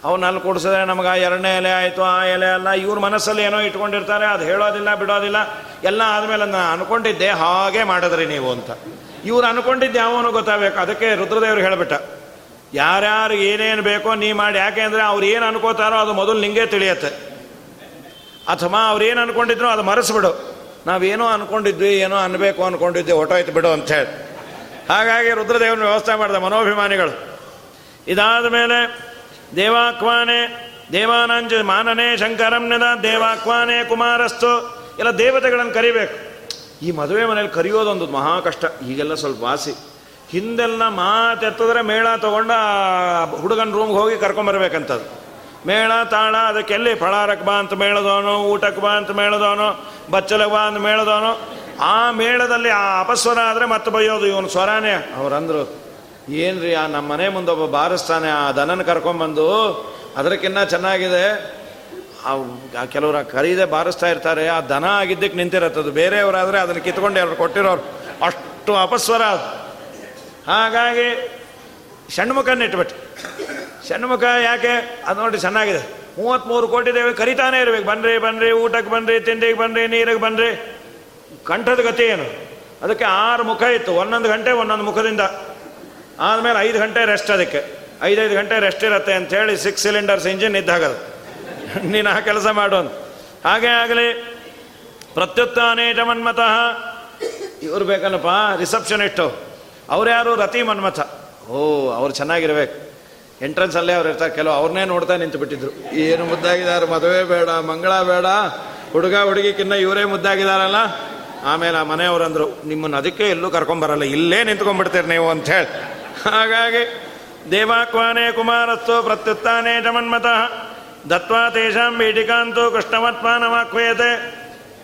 ಅವನು ಅಲ್ಲಿ ಕೂಡಿಸಿದ್ರೆ ನಮಗೆ ಆ ಎರಡನೇ ಎಲೆ ಆಯಿತು, ಆ ಎಲೆ ಅಲ್ಲ. ಇವ್ರ ಮನಸ್ಸಲ್ಲಿ ಏನೋ ಇಟ್ಕೊಂಡಿರ್ತಾರೆ, ಅದು ಹೇಳೋದಿಲ್ಲ, ಬಿಡೋದಿಲ್ಲ. ಎಲ್ಲ ಆದಮೇಲೆ ನಾನು ಅನ್ಕೊಂಡಿದ್ದೆ, ಹಾಗೆ ಮಾಡಿದ್ರಿ ನೀವು ಅಂತ. ಇವ್ರು ಅನ್ಕೊಂಡಿದ್ದೆ ಯಾವನು ಗೊತ್ತಾಗಬೇಕು? ಅದಕ್ಕೆ ರುದ್ರದೇವರು ಹೇಳಿಬಿಟ್ಟ. ಯಾರ್ಯಾರು ಏನೇನು ಬೇಕೋ ನೀ ಮಾಡಿ. ಯಾಕೆ ಅಂದರೆ ಅವ್ರು ಏನು ಅನ್ಕೋತಾರೋ ಅದು ಮೊದಲು ನಿಂಗೆ ತಿಳಿಯತ್ತೆ. ಅಥವಾ ಏನು ಅನ್ಕೊಂಡಿದ್ರು ಅದು ಮರೆಸ್ಬಿಡು. ನಾವೇನೋ ಅನ್ಕೊಂಡಿದ್ವಿ, ಏನೋ ಅನ್ಬೇಕು ಅನ್ಕೊಂಡಿದ್ವಿ ಹೊಟ್ಟೋಯ್ತು ಬಿಡು ಅಂತ ಹೇಳಿ. ಹಾಗಾಗಿ ರುದ್ರದೇವನ ವ್ಯವಸ್ಥೆ ಮಾಡಿದೆ ಮನೋಭಿಮಾನಿಗಳು. ಇದಾದ ಮೇಲೆ ದೇವಾಕ್ವಾನೆ ದೇವಾನಂಜ ಮಾನನೇ ಶಂಕರಂನದ ದೇವಾಕ್ವಾನೆ ಕುಮಾರಸ್ತು. ಎಲ್ಲ ದೇವತೆಗಳನ್ನು ಕರಿಬೇಕು. ಈ ಮದುವೆ ಮನೇಲಿ ಕರೆಯೋದೊಂದು ಮಹಾ ಕಷ್ಟ. ಈಗೆಲ್ಲ ಸ್ವಲ್ಪ ವಾಸಿ. ಹಿಂದೆಲ್ಲ ಮಾತೆತ್ತಿದ್ರೆ ಮೇಳ ತಗೊಂಡ ಹುಡುಗನ ರೂಮ್ಗೆ ಹೋಗಿ ಕರ್ಕೊಂಬರ್ಬೇಕಂತದ್ದು. ಮೇಳ, ತಾಳ ಅದಕ್ಕೆಲ್ಲಿ ಫಳಾರಕ್ಕೆ ಬಾ ಅಂತ ಮೇಳದವನು, ಊಟಕ್ಕೆ ಬಾ ಅಂತ ಮೇಳದವನು, ಬಚ್ಚಲಕ್ಕೆ ಬಾ ಅಂತ ಮೇಳದವನು, ಆ ಮೇಳದಲ್ಲಿ ಆ ಅಪಸ್ವರ ಆದರೆ ಮತ್ತೆ ಬೈಯೋದು ಇವನು ಸ್ವರಾನೇ. ಅವ್ರಂದ್ರು, ಏನ್ರಿ ಆ ನಮ್ಮ ಮನೆ ಮುಂದೊಬ್ಬ ಬಾರಿಸ್ತಾನೆ, ಆ ದನನ ಕರ್ಕೊಂಬಂದು ಅದಕ್ಕಿನ್ನ ಚೆನ್ನಾಗಿದೆ. ಕೆಲವರು ಕರೀದೆ ಬಾರಿಸ್ತಾ ಇರ್ತಾರೆ, ಆ ದನ ಆಗಿದ್ದಕ್ಕೆ ನಿಂತಿರತ್ತದು. ಬೇರೆಯವರಾದರೆ ಅದನ್ನು ಕಿತ್ಕೊಂಡು ಅವ್ರು ಕೊಟ್ಟಿರೋರು. ಅಷ್ಟು ಅಪಸ್ವರ ಹಾಗಾಗಿ ಷಣ್ಮುಖನ ಇಟ್ಬಿಟ್ಟು. ಷಣ್ಮುಖ ಯಾಕೆ? ಅದು ನೋಡಿ ಚೆನ್ನಾಗಿದೆ. ಮೂವತ್ತ್ಮೂರು ಕೋಟಿ ದೇವಿ ಕರಿತಾನೆ ಇರಬೇಕು. ಬನ್ರಿ ಬನ್ರಿ ಊಟಕ್ಕೆ ಬನ್ರಿ ತಿಂಡಿಗೆ ಬನ್ರಿ ನೀರಿಗೆ ಬನ್ರಿ ಕಂಠದ ಗತಿ ಏನು? ಅದಕ್ಕೆ ಆರು ಮುಖ ಇತ್ತು. ಒಂದೊಂದು ಗಂಟೆ, ಒಂದೊಂದು ಮುಖದಿಂದ. ಆದಮೇಲೆ ಐದು ಗಂಟೆ ರೆಸ್ಟ್ ಅದಕ್ಕೆ. ಐದೈದು ಗಂಟೆ ರೆಸ್ಟ್ ಇರುತ್ತೆ ಅಂಥೇಳಿ ಸಿಕ್ಸ್ ಸಿಲಿಂಡರ್ಸ್ ಇಂಜಿನ್ ಇದ್ದಾಗದು. ನೀನು ಆ ಕೆಲಸ ಮಾಡೋನು ಹಾಗೆ ಆಗಲಿ. ಪ್ರತ್ಯುತ್ತಾನೇ ಮನ್ಮತಃ ಇವ್ರು ಬೇಕಲ್ಲಪ್ಪ ರಿಸೆಪ್ಷನಿಸ್ಟು ಅವ್ರು ಯಾರು ರತಿ ಮನ್ಮಥ ಓ, ಅವ್ರು ಚೆನ್ನಾಗಿರ್ಬೇಕು. ಎಂಟ್ರೆನ್ಸಲ್ಲೇ ಅವ್ರು ಇರ್ತಾರೆ. ಕೆಲವು ಅವ್ರನ್ನೇ ನೋಡ್ತಾ ನಿಂತು ಬಿಟ್ಟಿದ್ರು. ಏನು ಮುದ್ದಾಗಿದ್ದಾರೆ? ಮದುವೆ ಬೇಡ, ಮಂಗಳ ಬೇಡ. ಹುಡುಗ ಹುಡುಗಿಕ್ಕಿನ್ನ ಇವರೇ ಮುದ್ದಾಗಿದಾರಲ್ಲ ಆಮೇಲೆ ಆ ಮನೆಯವರಂದ್ರು ನಿಮ್ಮನ್ನು ಅದಕ್ಕೆ ಎಲ್ಲೂ ಕರ್ಕೊಂಬರಲ್ಲ, ಇಲ್ಲೇ ನಿಂತ್ಕೊಂಡ್ಬಿಡ್ತೀರಿ ನೀವು ಅಂತ ಹೇಳಿ. ಹಾಗಾಗಿ, ದೇವಾಕ್ವಾನೇ ಕುಮಾರಸ್ತು ಪ್ರತ್ಯುತ್ತಾನೇ ಜಮನ್ಮತಃ. ದತ್ವಾ ತೇಷಾಂ ಬೇಟಿಕಾಂತೂ ಕೃಷ್ಣವತ್ಮಾನವಾಕ್ವೇಯತೆ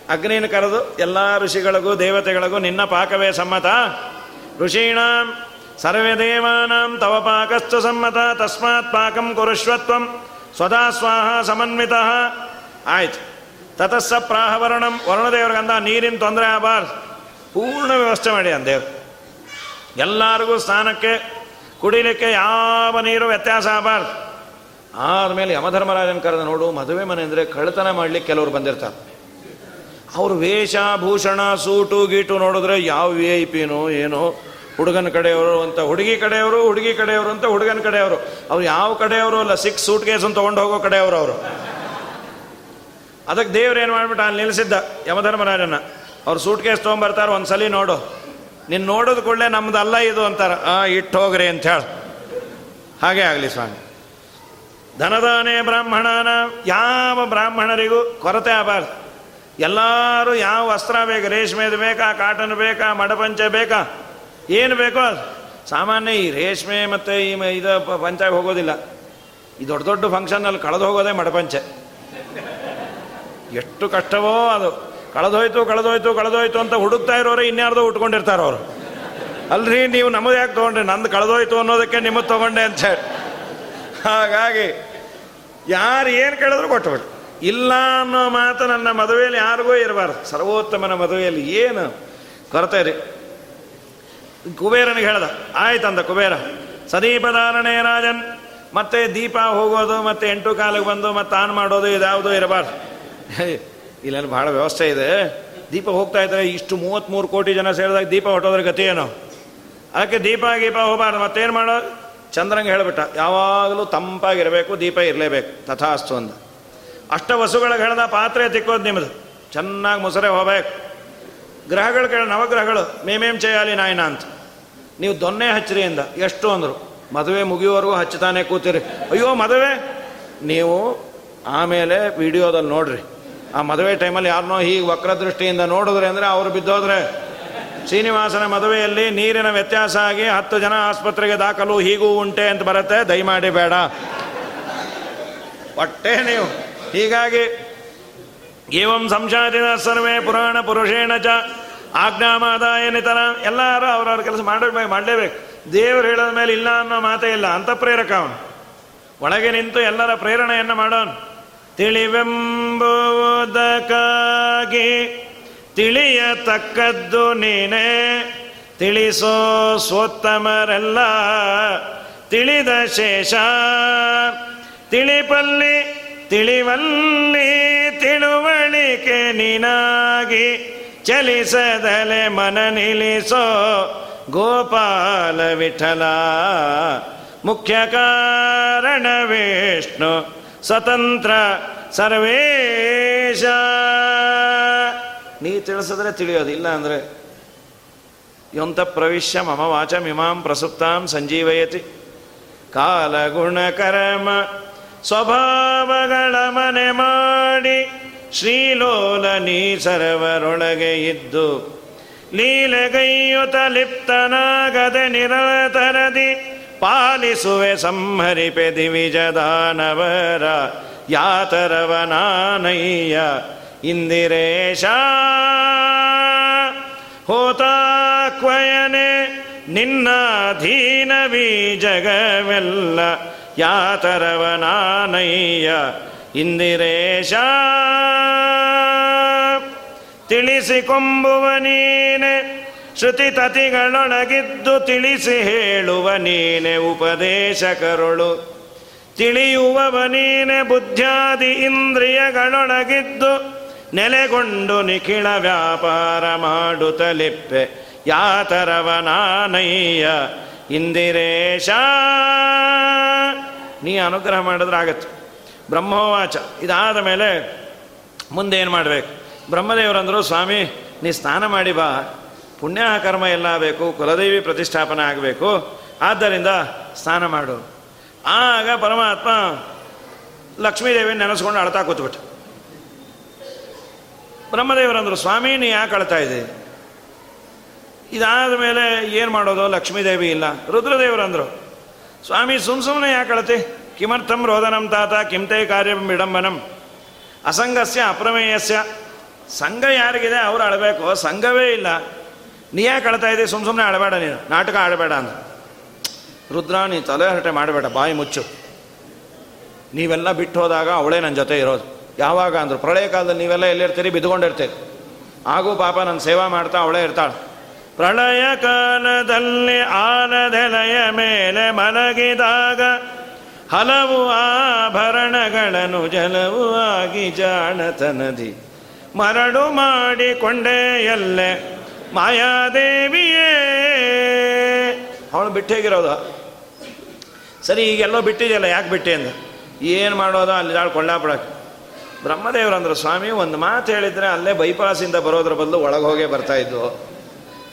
ಅಗ್ನಿನ ಕರೆದು ಎಲ್ಲ ಋಷಿಗಳಿಗೂ, ದೇವತೆಗಳಿಗೂ ನಿನ್ನ ಪಾಕವೇ ಸಮ್ಮತ. ಋಷೀಣಾಂ ಸರ್ವೇ ದೇವಾನಾಂ ತವ ಪಾಕಸ್ತು ಸಮ್ಮತ ತಸ್ಮಾತ್ ಪಾಕಂ ಕುರುಶ್ವತ್ವಂ ಸ್ವದಾ ಸ್ವಾಹ ಸಮನ್ವಿತ ಆಯ್ತು ತತಸ್ಸ ಪ್ರಾಹವರ್ಣಂ ವರುಣದೇವ್ರಿಗಂದ ನೀರಿನ ತೊಂದರೆ ಆಬಾರ್ ಪೂರ್ಣ ವ್ಯವಸ್ಥೆ ಮಾಡಿ ಅಂದೇವ್ರು ಎಲ್ಲರಿಗೂ ಸ್ನಾನಕ್ಕೆ, ಕುಡಿಲಿಕ್ಕೆ ಯಾವ ನೀರು ವ್ಯತ್ಯಾಸ ಆಬಾರ್ದು। ಆದಮೇಲೆ ಯಮಧರ್ಮರಾಜನ ಕರೆದ ನೋಡು, ಮದುವೆ ಮನೆ ಅಂದರೆ ಕಳ್ಳತನ ಮಾಡ್ಲಿಕ್ಕೆ ಕೆಲವರು ಬಂದಿರ್ತಾರೆ। ಅವರು ವೇಷ, ಭೂಷಣ, ಸೂಟು, ಗೀಟು ನೋಡಿದ್ರೆ ಯಾವ ವಿ ಐ ಪಿನೋ ಏನೋ ಹುಡುಗನ ಕಡೆಯವರು ಅಂತ, ಹುಡುಗಿ ಕಡೆಯವರು ಹುಡುಗಿ ಕಡೆಯವರು ಅಂತ, ಹುಡುಗನ ಕಡೆಯವರು. ಅವ್ರು ಯಾವ ಕಡೆಯವರು ಅಲ್ಲ, ಸಿಕ್ಸ್ ಸೂಟ್ ಕೇಸ್ ಅಂತ ತೊಗೊಂಡು ಹೋಗೋ ಕಡೆಯವರು ಅವರು. ಅದಕ್ಕೆ ದೇವ್ರು ಏನು ಮಾಡ್ಬಿಟ್ಟು, ಅಲ್ಲಿ ನಿಲ್ಲಿಸಿದ್ದ ಯಮಧರ್ಮರಾಜನ ಅವ್ರು ಸೂಟ್ ಕೇಸ್ ತೊಗೊಂಬರ್ತಾರೆ, ಒಂದ್ಸಲಿ ನೋಡು. ನೀನು ನೋಡೋದು ಕೂಡಲೇ ಅಲ್ಲ ಇದು ಅಂತಾರೆ. ಆ, ಇಟ್ಟು ಹೋಗ್ರಿ ಅಂತ ಹೇಳಿ. ಹಾಗೆ ಆಗಲಿ ಸ್ವಾಮಿ. ಧನದಾನೇ ಬ್ರಾಹ್ಮಣನ, ಯಾವ ಬ್ರಾಹ್ಮಣರಿಗೂ ಕೊರತೆ ಆಗಬಾರ್ದು. ಎಲ್ಲರೂ ಯಾವ ವಸ್ತ್ರ ಬೇಕು, ರೇಷ್ಮೆದು ಬೇಕಾ ಕಾಟನ್ ಬೇಕಾ, ಮಡಪಂಚೆ ಬೇಕಾ? ಏನು ಬೇಕೋ ಸಾಮಾನ್ಯ ಈ ರೇಷ್ಮೆ ಮತ್ತು ಈ ಇದು ಪಂಚಾಗ ಹೋಗೋದಿಲ್ಲ. ಈ ದೊಡ್ಡ ದೊಡ್ಡ ಫಂಕ್ಷನಲ್ಲಿ ಕಳೆದು ಹೋಗೋದೇ ಮಡಪಂಚೆ. ಎಷ್ಟು ಕಷ್ಟವೋ ಅದು. ಕಳೆದೋಯ್ತು ಕಳೆದೋಯ್ತು ಕಳೆದೋಯ್ತು ಅಂತ ಹುಡುಕ್ತಾ ಇರೋರು ಇನ್ಯಾರ್ದೋ ಉಟ್ಕೊಂಡಿರ್ತಾರೆ ಅವರು. ಅಲ್ರಿ, ನೀವು ನಮ್ಮದು ಯಾಕೆ ತೊಗೊಂಡ್ರಿ? ನಂದು ಕಳೆದೋಯ್ತು ಅನ್ನೋದಕ್ಕೆ ನಿಮ್ಮದು ತೊಗೊಂಡೆ ಅಂತ ಹೇಳಿ. ಹಾಗಾಗಿ, ಯಾರು ಏನು ಕೇಳಿದ್ರು ಕೊಟ್ಟುಬಿಟ್ಟು ಇಲ್ಲ ಅನ್ನೋ ಮಾತು ನನ್ನ ಮದುವೆಯಲ್ಲಿ ಯಾರಿಗೂ ಇರಬಾರ್ದು. ಸರ್ವೋತ್ತಮನ ಮದುವೆಯಲ್ಲಿ ಏನು? ಕೊರತೆ ರೀ ಕುಬೇರನಿಗೆ ಹೇಳ್ದ ಆಯ್ತಂದ ಕುಬೇರ. ಸದೀಪಧಾರಣೆ ರಾಜನ್. ಮತ್ತೆ ದೀಪ ಹೋಗೋದು, ಮತ್ತೆ ಎಂಟು ಕಾಲಿಗೆ ಬಂದು, ಮತ್ತೆ ಆನ್ ಮಾಡೋದು ಇದ್ಯಾವುದು ಇರಬಾರ್ದು. ಇಲ್ಲೆಲ್ಲ ಬಹಳ ವ್ಯವಸ್ಥೆ ಇದೆ. ದೀಪ ಹೋಗ್ತಾ ಇದ್ರೆ ಇಷ್ಟು ಮೂವತ್ತ್ಮೂರು ಕೋಟಿ ಜನ ಸೇರಿದಾಗ ದೀಪ ಹೊಟ್ಟೋದ್ರ ಗತಿ ಏನು? ಅದಕ್ಕೆ ದೀಪ, ಗೀಪ ಹೋಗಬಾರ್ದು. ಮತ್ತೇನು ಮಾಡೋ ಚಂದ್ರಂಗೆ ಹೇಳಿಬಿಟ್ಟ, ಯಾವಾಗಲೂ ತಂಪಾಗಿರಬೇಕು, ದೀಪ ಇರಲೇಬೇಕು. ತಥಾಸ್ತು ಅಂದ. ಅಷ್ಟ ವಸುಗಳಿಗೆ ಹೇಳ್ದ ಪಾತ್ರೆ ತಿಕ್ಕೋದು ನಿಮ್ಮದು ಚೆನ್ನಾಗಿ ಮೊಸರೆ ಹೋಗ್ಬೇಕು. ಗ್ರಹಗಳು ಕೇಳ, ನವಗ್ರಹಗಳು, ಮೇಮೇಮ್ ಚೇಯಾಲಿ ನಾಯಿನ ಅಂತ. ನೀವು ದೊನ್ನೆ ಹಚ್ಚಿರಿ ಅಂದ ಎಷ್ಟು ಅಂದರು. ಮದುವೆ ಮುಗಿಯುವವರೆಗೂ ಹಚ್ಚುತ್ತಾನೆ ಕೂತಿರಿ. ಅಯ್ಯೋ, ಮದುವೆ? ನೀವು ಆಮೇಲೆ ವಿಡಿಯೋದಲ್ಲಿ ನೋಡ್ರಿ. ಆ ಮದುವೆ ಟೈಮಲ್ಲಿ ಯಾರನ್ನೋ ಹೀಗೆ ವಕ್ರದೃಷ್ಟಿಯಿಂದ ನೋಡಿದ್ರೆ ಅಂದರೆ ಅವರು ಬಿದ್ದೋದ್ರೆ. ಶ್ರೀನಿವಾಸನ ಮದುವೆಯಲ್ಲಿ ನೀರಿನ ವ್ಯತ್ಯಾಸ ಆಗಿ ಹತ್ತು ಜನ ಆಸ್ಪತ್ರೆಗೆ ದಾಖಲು ಹೀಗೂ ಉಂಟೆ ಅಂತ ಬರುತ್ತೆ. ದಯಮಾಡಿ ಬೇಡ. ಒಟ್ಟೆ ನೀವು. ಹೀಗಾಗಿ ಏವಂ ಸಂಶಾದಿನ ಸರ್ವೇ ಪುರಾಣ ಪುರುಷೇಣ ಚ ಆಜ್ಞಾಮಾದಾಯ ನಿತರ. ಎಲ್ಲರೂ ಅವ್ರವ್ರ ಕೆಲಸ ಮಾಡಬೇಕು ಮಾಡಲೇಬೇಕು. ದೇವರು ಹೇಳಿದ ಮೇಲೆ ಇಲ್ಲ ಅನ್ನೋ ಮಾತೇ ಇಲ್ಲ. ಅಂತ ಪ್ರೇರಕ ಅವನು. ಒಳಗೆ ನಿಂತು ಎಲ್ಲರ ಪ್ರೇರಣೆಯನ್ನು ಮಾಡೋನು. ತಿಳಿವೆಂಬುದಕ್ಕಾಗಿ ತಿಳಿಯತಕ್ಕದ್ದು ನೀನೇ. ತಿಳಿಸೋ ಸೋತ್ತಮರೆಲ್ಲ ತಿಳಿದ ಶೇಷ. ತಿಳಿಪಲ್ಲಿ ತಿಳಿವಲ್ಲಿ ತಿಳುವಳಿಕೆ ನಿನಾಗಿ ಚಲಿಸದಲೆ ಮನ ನಿಲ್ಲಿಸೋ ಗೋಪಾಲ ವಿಠಲ. ಮುಖ್ಯ ಕಾರಣ ವಿಷ್ಣು, ಸ್ವತಂತ್ರ ಸರ್ವೇಶ. ನೀ ತಿಳಿಸಿದ್ರೆ ತಿಳಿಯೋದಿಲ್ಲ ಅಂದರೆ ಯೊಂತ ಪ್ರವಿಶ್ಯ ಮಮ ವಾಚ ಮಿಮಾಂ ಪ್ರಸುಪ್ತಾಂ ಸಂಜೀವಯತಿ. ಕಾಲಗುಣ ಕರ್ಮ ಸ್ವಭಾವಗಳ ಮನೆ ಮಾಡಿ ಶ್ರೀಲೋಲ ನೀ ಸರ್ವರೊಳಗೆ ಇದ್ದು ಲೀಲೆಗೈಯುತ ಲಿಪ್ತನಾಗದೆ ನಿರತರದಿ ಪಾಲಿಸುವೆ ಸಂಹರಿಪೆ ದಿವಿಜದಾನವರ ಯಾತರವನಾನಯ್ಯ ಇಂದಿರೇಶ. ಹೋತಾಕ್ವಯನೆ ನಿನ್ನಾಧೀನವಿ ಜಗವೆಲ್ಲ ಯಾತರವನಾನಯ್ಯ ಇಂದಿರೇಶ. ತಿಳಿಸಿಕೊಂಬುವ ನೀನೆ, ಶ್ರುತಿ ತತಿಗಳೊಳಗಿದ್ದು ತಿಳಿಸಿ ಹೇಳುವ ನೀನೆ ಉಪದೇಶಕರುಳು. ತಿಳಿಯುವವ ನೀನೆ ಬುದ್ಧ್ಯಾದಿ ಇಂದ್ರಿಯಗಳೊಳಗಿದ್ದು ನೆಲೆಗೊಂಡು ನಿಖಿಳ ವ್ಯಾಪಾರ ಮಾಡುತ್ತಲಿಪ್ಪೆ. ಯಾತರವನಾನಯ್ಯ ಇಂದಿರೇಶ. ನೀ ಅನುಗ್ರಹ ಮಾಡಿದ್ರೆ ಆಗತ್ತೆ. ಬ್ರಹ್ಮೋವಾಚ. ಇದಾದ ಮೇಲೆ ಮುಂದೆ ಏನು ಮಾಡಬೇಕು? ಬ್ರಹ್ಮದೇವರಂದರು, ಸ್ವಾಮಿ, ನೀ ಸ್ನಾನ ಮಾಡಿ ಬಾ. ಪುಣ್ಯ ಕರ್ಮ ಎಲ್ಲ ಬೇಕು, ಕುಲದೇವಿ ಪ್ರತಿಷ್ಠಾಪನೆ ಆಗಬೇಕು. ಆದ್ದರಿಂದ ಸ್ನಾನ ಮಾಡು. ಆಗ ಪರಮಾತ್ಮ ಲಕ್ಷ್ಮೀದೇವಿ ನೆನೆಸ್ಕೊಂಡು ಅಳ್ತಾ ಕೂತ್ಬಿಟ್ಟು. ಬ್ರಹ್ಮದೇವರಂದರು, ಸ್ವಾಮಿ, ನೀ ಯಾಕೆ ಅಳ್ತಾ ಇದಾದ ಮೇಲೆ ಏನು ಮಾಡೋದು? ಲಕ್ಷ್ಮೀದೇವಿ ಇಲ್ಲ. ರುದ್ರದೇವರಂದರು. ಸ್ವಾಮಿ, ಸುಮ್ ಸುಮ್ಮನೆ ಯಾಕೆ ಅಳತಿ? ಕಿಮರ್ಥಂ ರೋದನಂ ತಾತ ಕಿಂತೆ ಕಾರ್ಯಂ ವಿಡಂಬನಂ. ಅಸಂಗಸ್ಯ, ಅಪ್ರಮೇಯಸ್ಯ. ಸಂಘ ಯಾರಿಗಿದೆ? ಅವ್ರು ಅಳಬೇಕು. ಸಂಘವೇ ಇಲ್ಲ. ನೀ ಯಾಕೆ ಅಳ್ತಾ ಇದ್ದೀವಿ ಸುಮ್ ಸುಮ್ಮನೆ ಆಡಬೇಡ ನೀನು. ನಾಟಕ ಆಡಬೇಡ ಅಂತ ರುದ್ರ, ನೀ ತಲೆ ಹರಟೆ ಮಾಡಬೇಡ, ಬಾಯಿ ಮುಚ್ಚು. ನೀವೆಲ್ಲ ಬಿಟ್ಟು ಹೋದಾಗ ಅವಳೇ ನನ್ನ ಜೊತೆ ಇರೋದು. ಯಾವಾಗ ಅಂದರು, ಪ್ರಳಯ ಕಾಲದಲ್ಲಿ ನೀವೆಲ್ಲ ಎಲ್ಲಿರ್ತೀರಿ? ಬಿದ್ದುಕೊಂಡಿರ್ತೀರಿ. ಹಾಗೂ ಪಾಪ ನನ್ನ ಸೇವಾ ಮಾಡ್ತಾ ಅವಳೇ ಇರ್ತಾಳೆ. ಪ್ರಳಯ ಕಾಲದಲ್ಲಿ ಆನದೆಲೆಯ ಮೇಲೆ ಮಲಗಿದಾಗ ಹಲವು ಆಭರಣಗಳನ್ನು ಜಲವು ಆಗಿ ಜಾಣತನದಿ ಮರಡು ಮಾಡಿಕೊಂಡೇ ಎಲ್ಲೆ, ಮಾಯಾದೇವಿಯೇ. ಅವಳು ಬಿಟ್ಟೇಗಿರೋದ ಸರಿ, ಈಗೆಲ್ಲೋ ಬಿಟ್ಟಿದೆಯಲ್ಲ, ಯಾಕೆ ಬಿಟ್ಟೆ ಅಂದ? ಏನು ಮಾಡೋದು ಅಲ್ಲಿ ದಾಳು ಕೊಳ್ಳಾಪಡಕ್ಕೆ ಬ್ರಹ್ಮದೇವರಂದ್ರ ಸ್ವಾಮಿ, ಒಂದು ಮಾತು ಹೇಳಿದರೆ ಅಲ್ಲೇ ಬೈಪಾಸಿಂದ ಬರೋದ್ರ ಬದಲು ಒಳಗೆ ಹೋಗೇ ಬರ್ತಾ ಇದ್ದು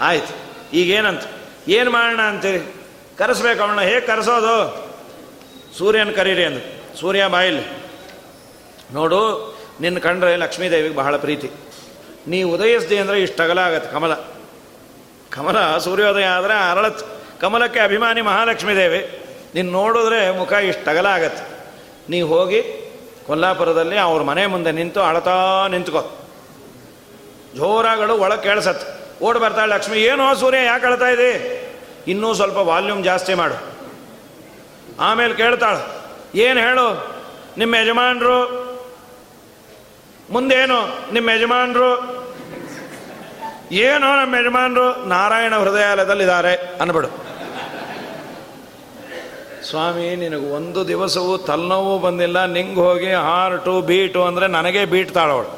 ಆಯ್ತು. ಈಗೇನಂತ? ಏನು ಮಾಡೋಣ ಅಂತೀರಿ ಕರೆಸ್ಬೇಕು ಅವಳನ್ನ. ಹೇಗೆ ಕರೆಸೋದು? ಸೂರ್ಯನ ಕರೀರಿ ಅಂದ್ರು ಸೂರ್ಯ ಬಾಯಿಲಿ. ನೋಡು, ನಿನ್ನ ಕಂಡ್ರೆ ಲಕ್ಷ್ಮೀದೇವಿಗೆ ಬಹಳ ಪ್ರೀತಿ. ನೀ ಉದಯಿಸ್ದಿ ಅಂದರೆ ಇಷ್ಟು ಅಗಲ ಆಗತ್ತೆ, ಕಮಲ. ಕಮಲ ಸೂರ್ಯೋದಯ ಆದರೆ ಅರಳತ್ ಕಮಲಕ್ಕೆ ಅಭಿಮಾನಿ ಮಹಾಲಕ್ಷ್ಮೀ ದೇವಿ ನೀನು ನೋಡಿದ್ರೆ ಮುಖ ಇಷ್ಟು ಅಗಲ ಆಗತ್ತೆ. ನೀ ಹೋಗಿ ಕೊಲ್ಲಾಪುರದಲ್ಲಿ ಅವ್ರ ಮನೆ ಮುಂದೆ ನಿಂತು ಅಳತಾ ನಿಂತ್ಕೋ. ಜೋರಾಗಳು ಒಳಗೆ ಕೇಳಿಸತ್ತೆ. ಓಡ್ ಬರ್ತಾಳೆ, ಲಕ್ಷ್ಮಿ, ಏನೋ ಸೂರ್ಯ, ಯಾಕೆ ಅಳ್ತಾ ಇದೆ? ಇನ್ನೂ ಸ್ವಲ್ಪ ವಾಲ್ಯೂಮ್ ಜಾಸ್ತಿ ಮಾಡು. ಆಮೇಲೆ ಕೇಳ್ತಾಳೆ, ಏನು ಹೇಳು? ನಿಮ್ಮ ಯಜಮಾನರು? ಮುಂದೇನು? ನಿಮ್ಮ ಯಜಮಾನರು? ಏನೋ ನಮ್ಮ ಯಜಮಾನರು? ನಾರಾಯಣ ಹೃದಯಾಲಯದಲ್ಲಿದ್ದಾರೆ ಅನ್ಬಿಡು. ಸ್ವಾಮಿ, ನಿನಗೆ ಒಂದು ದಿವಸವೂ ತಲೆನೋವು ಬಂದಿಲ್ಲ. ನಿಂಗೆ ಹೋಗಿ ಹಾರ್ಟು, ಬೀಟು ಅಂದರೆ ನನಗೆ ಬೀಟ್ ತಾಳವಳು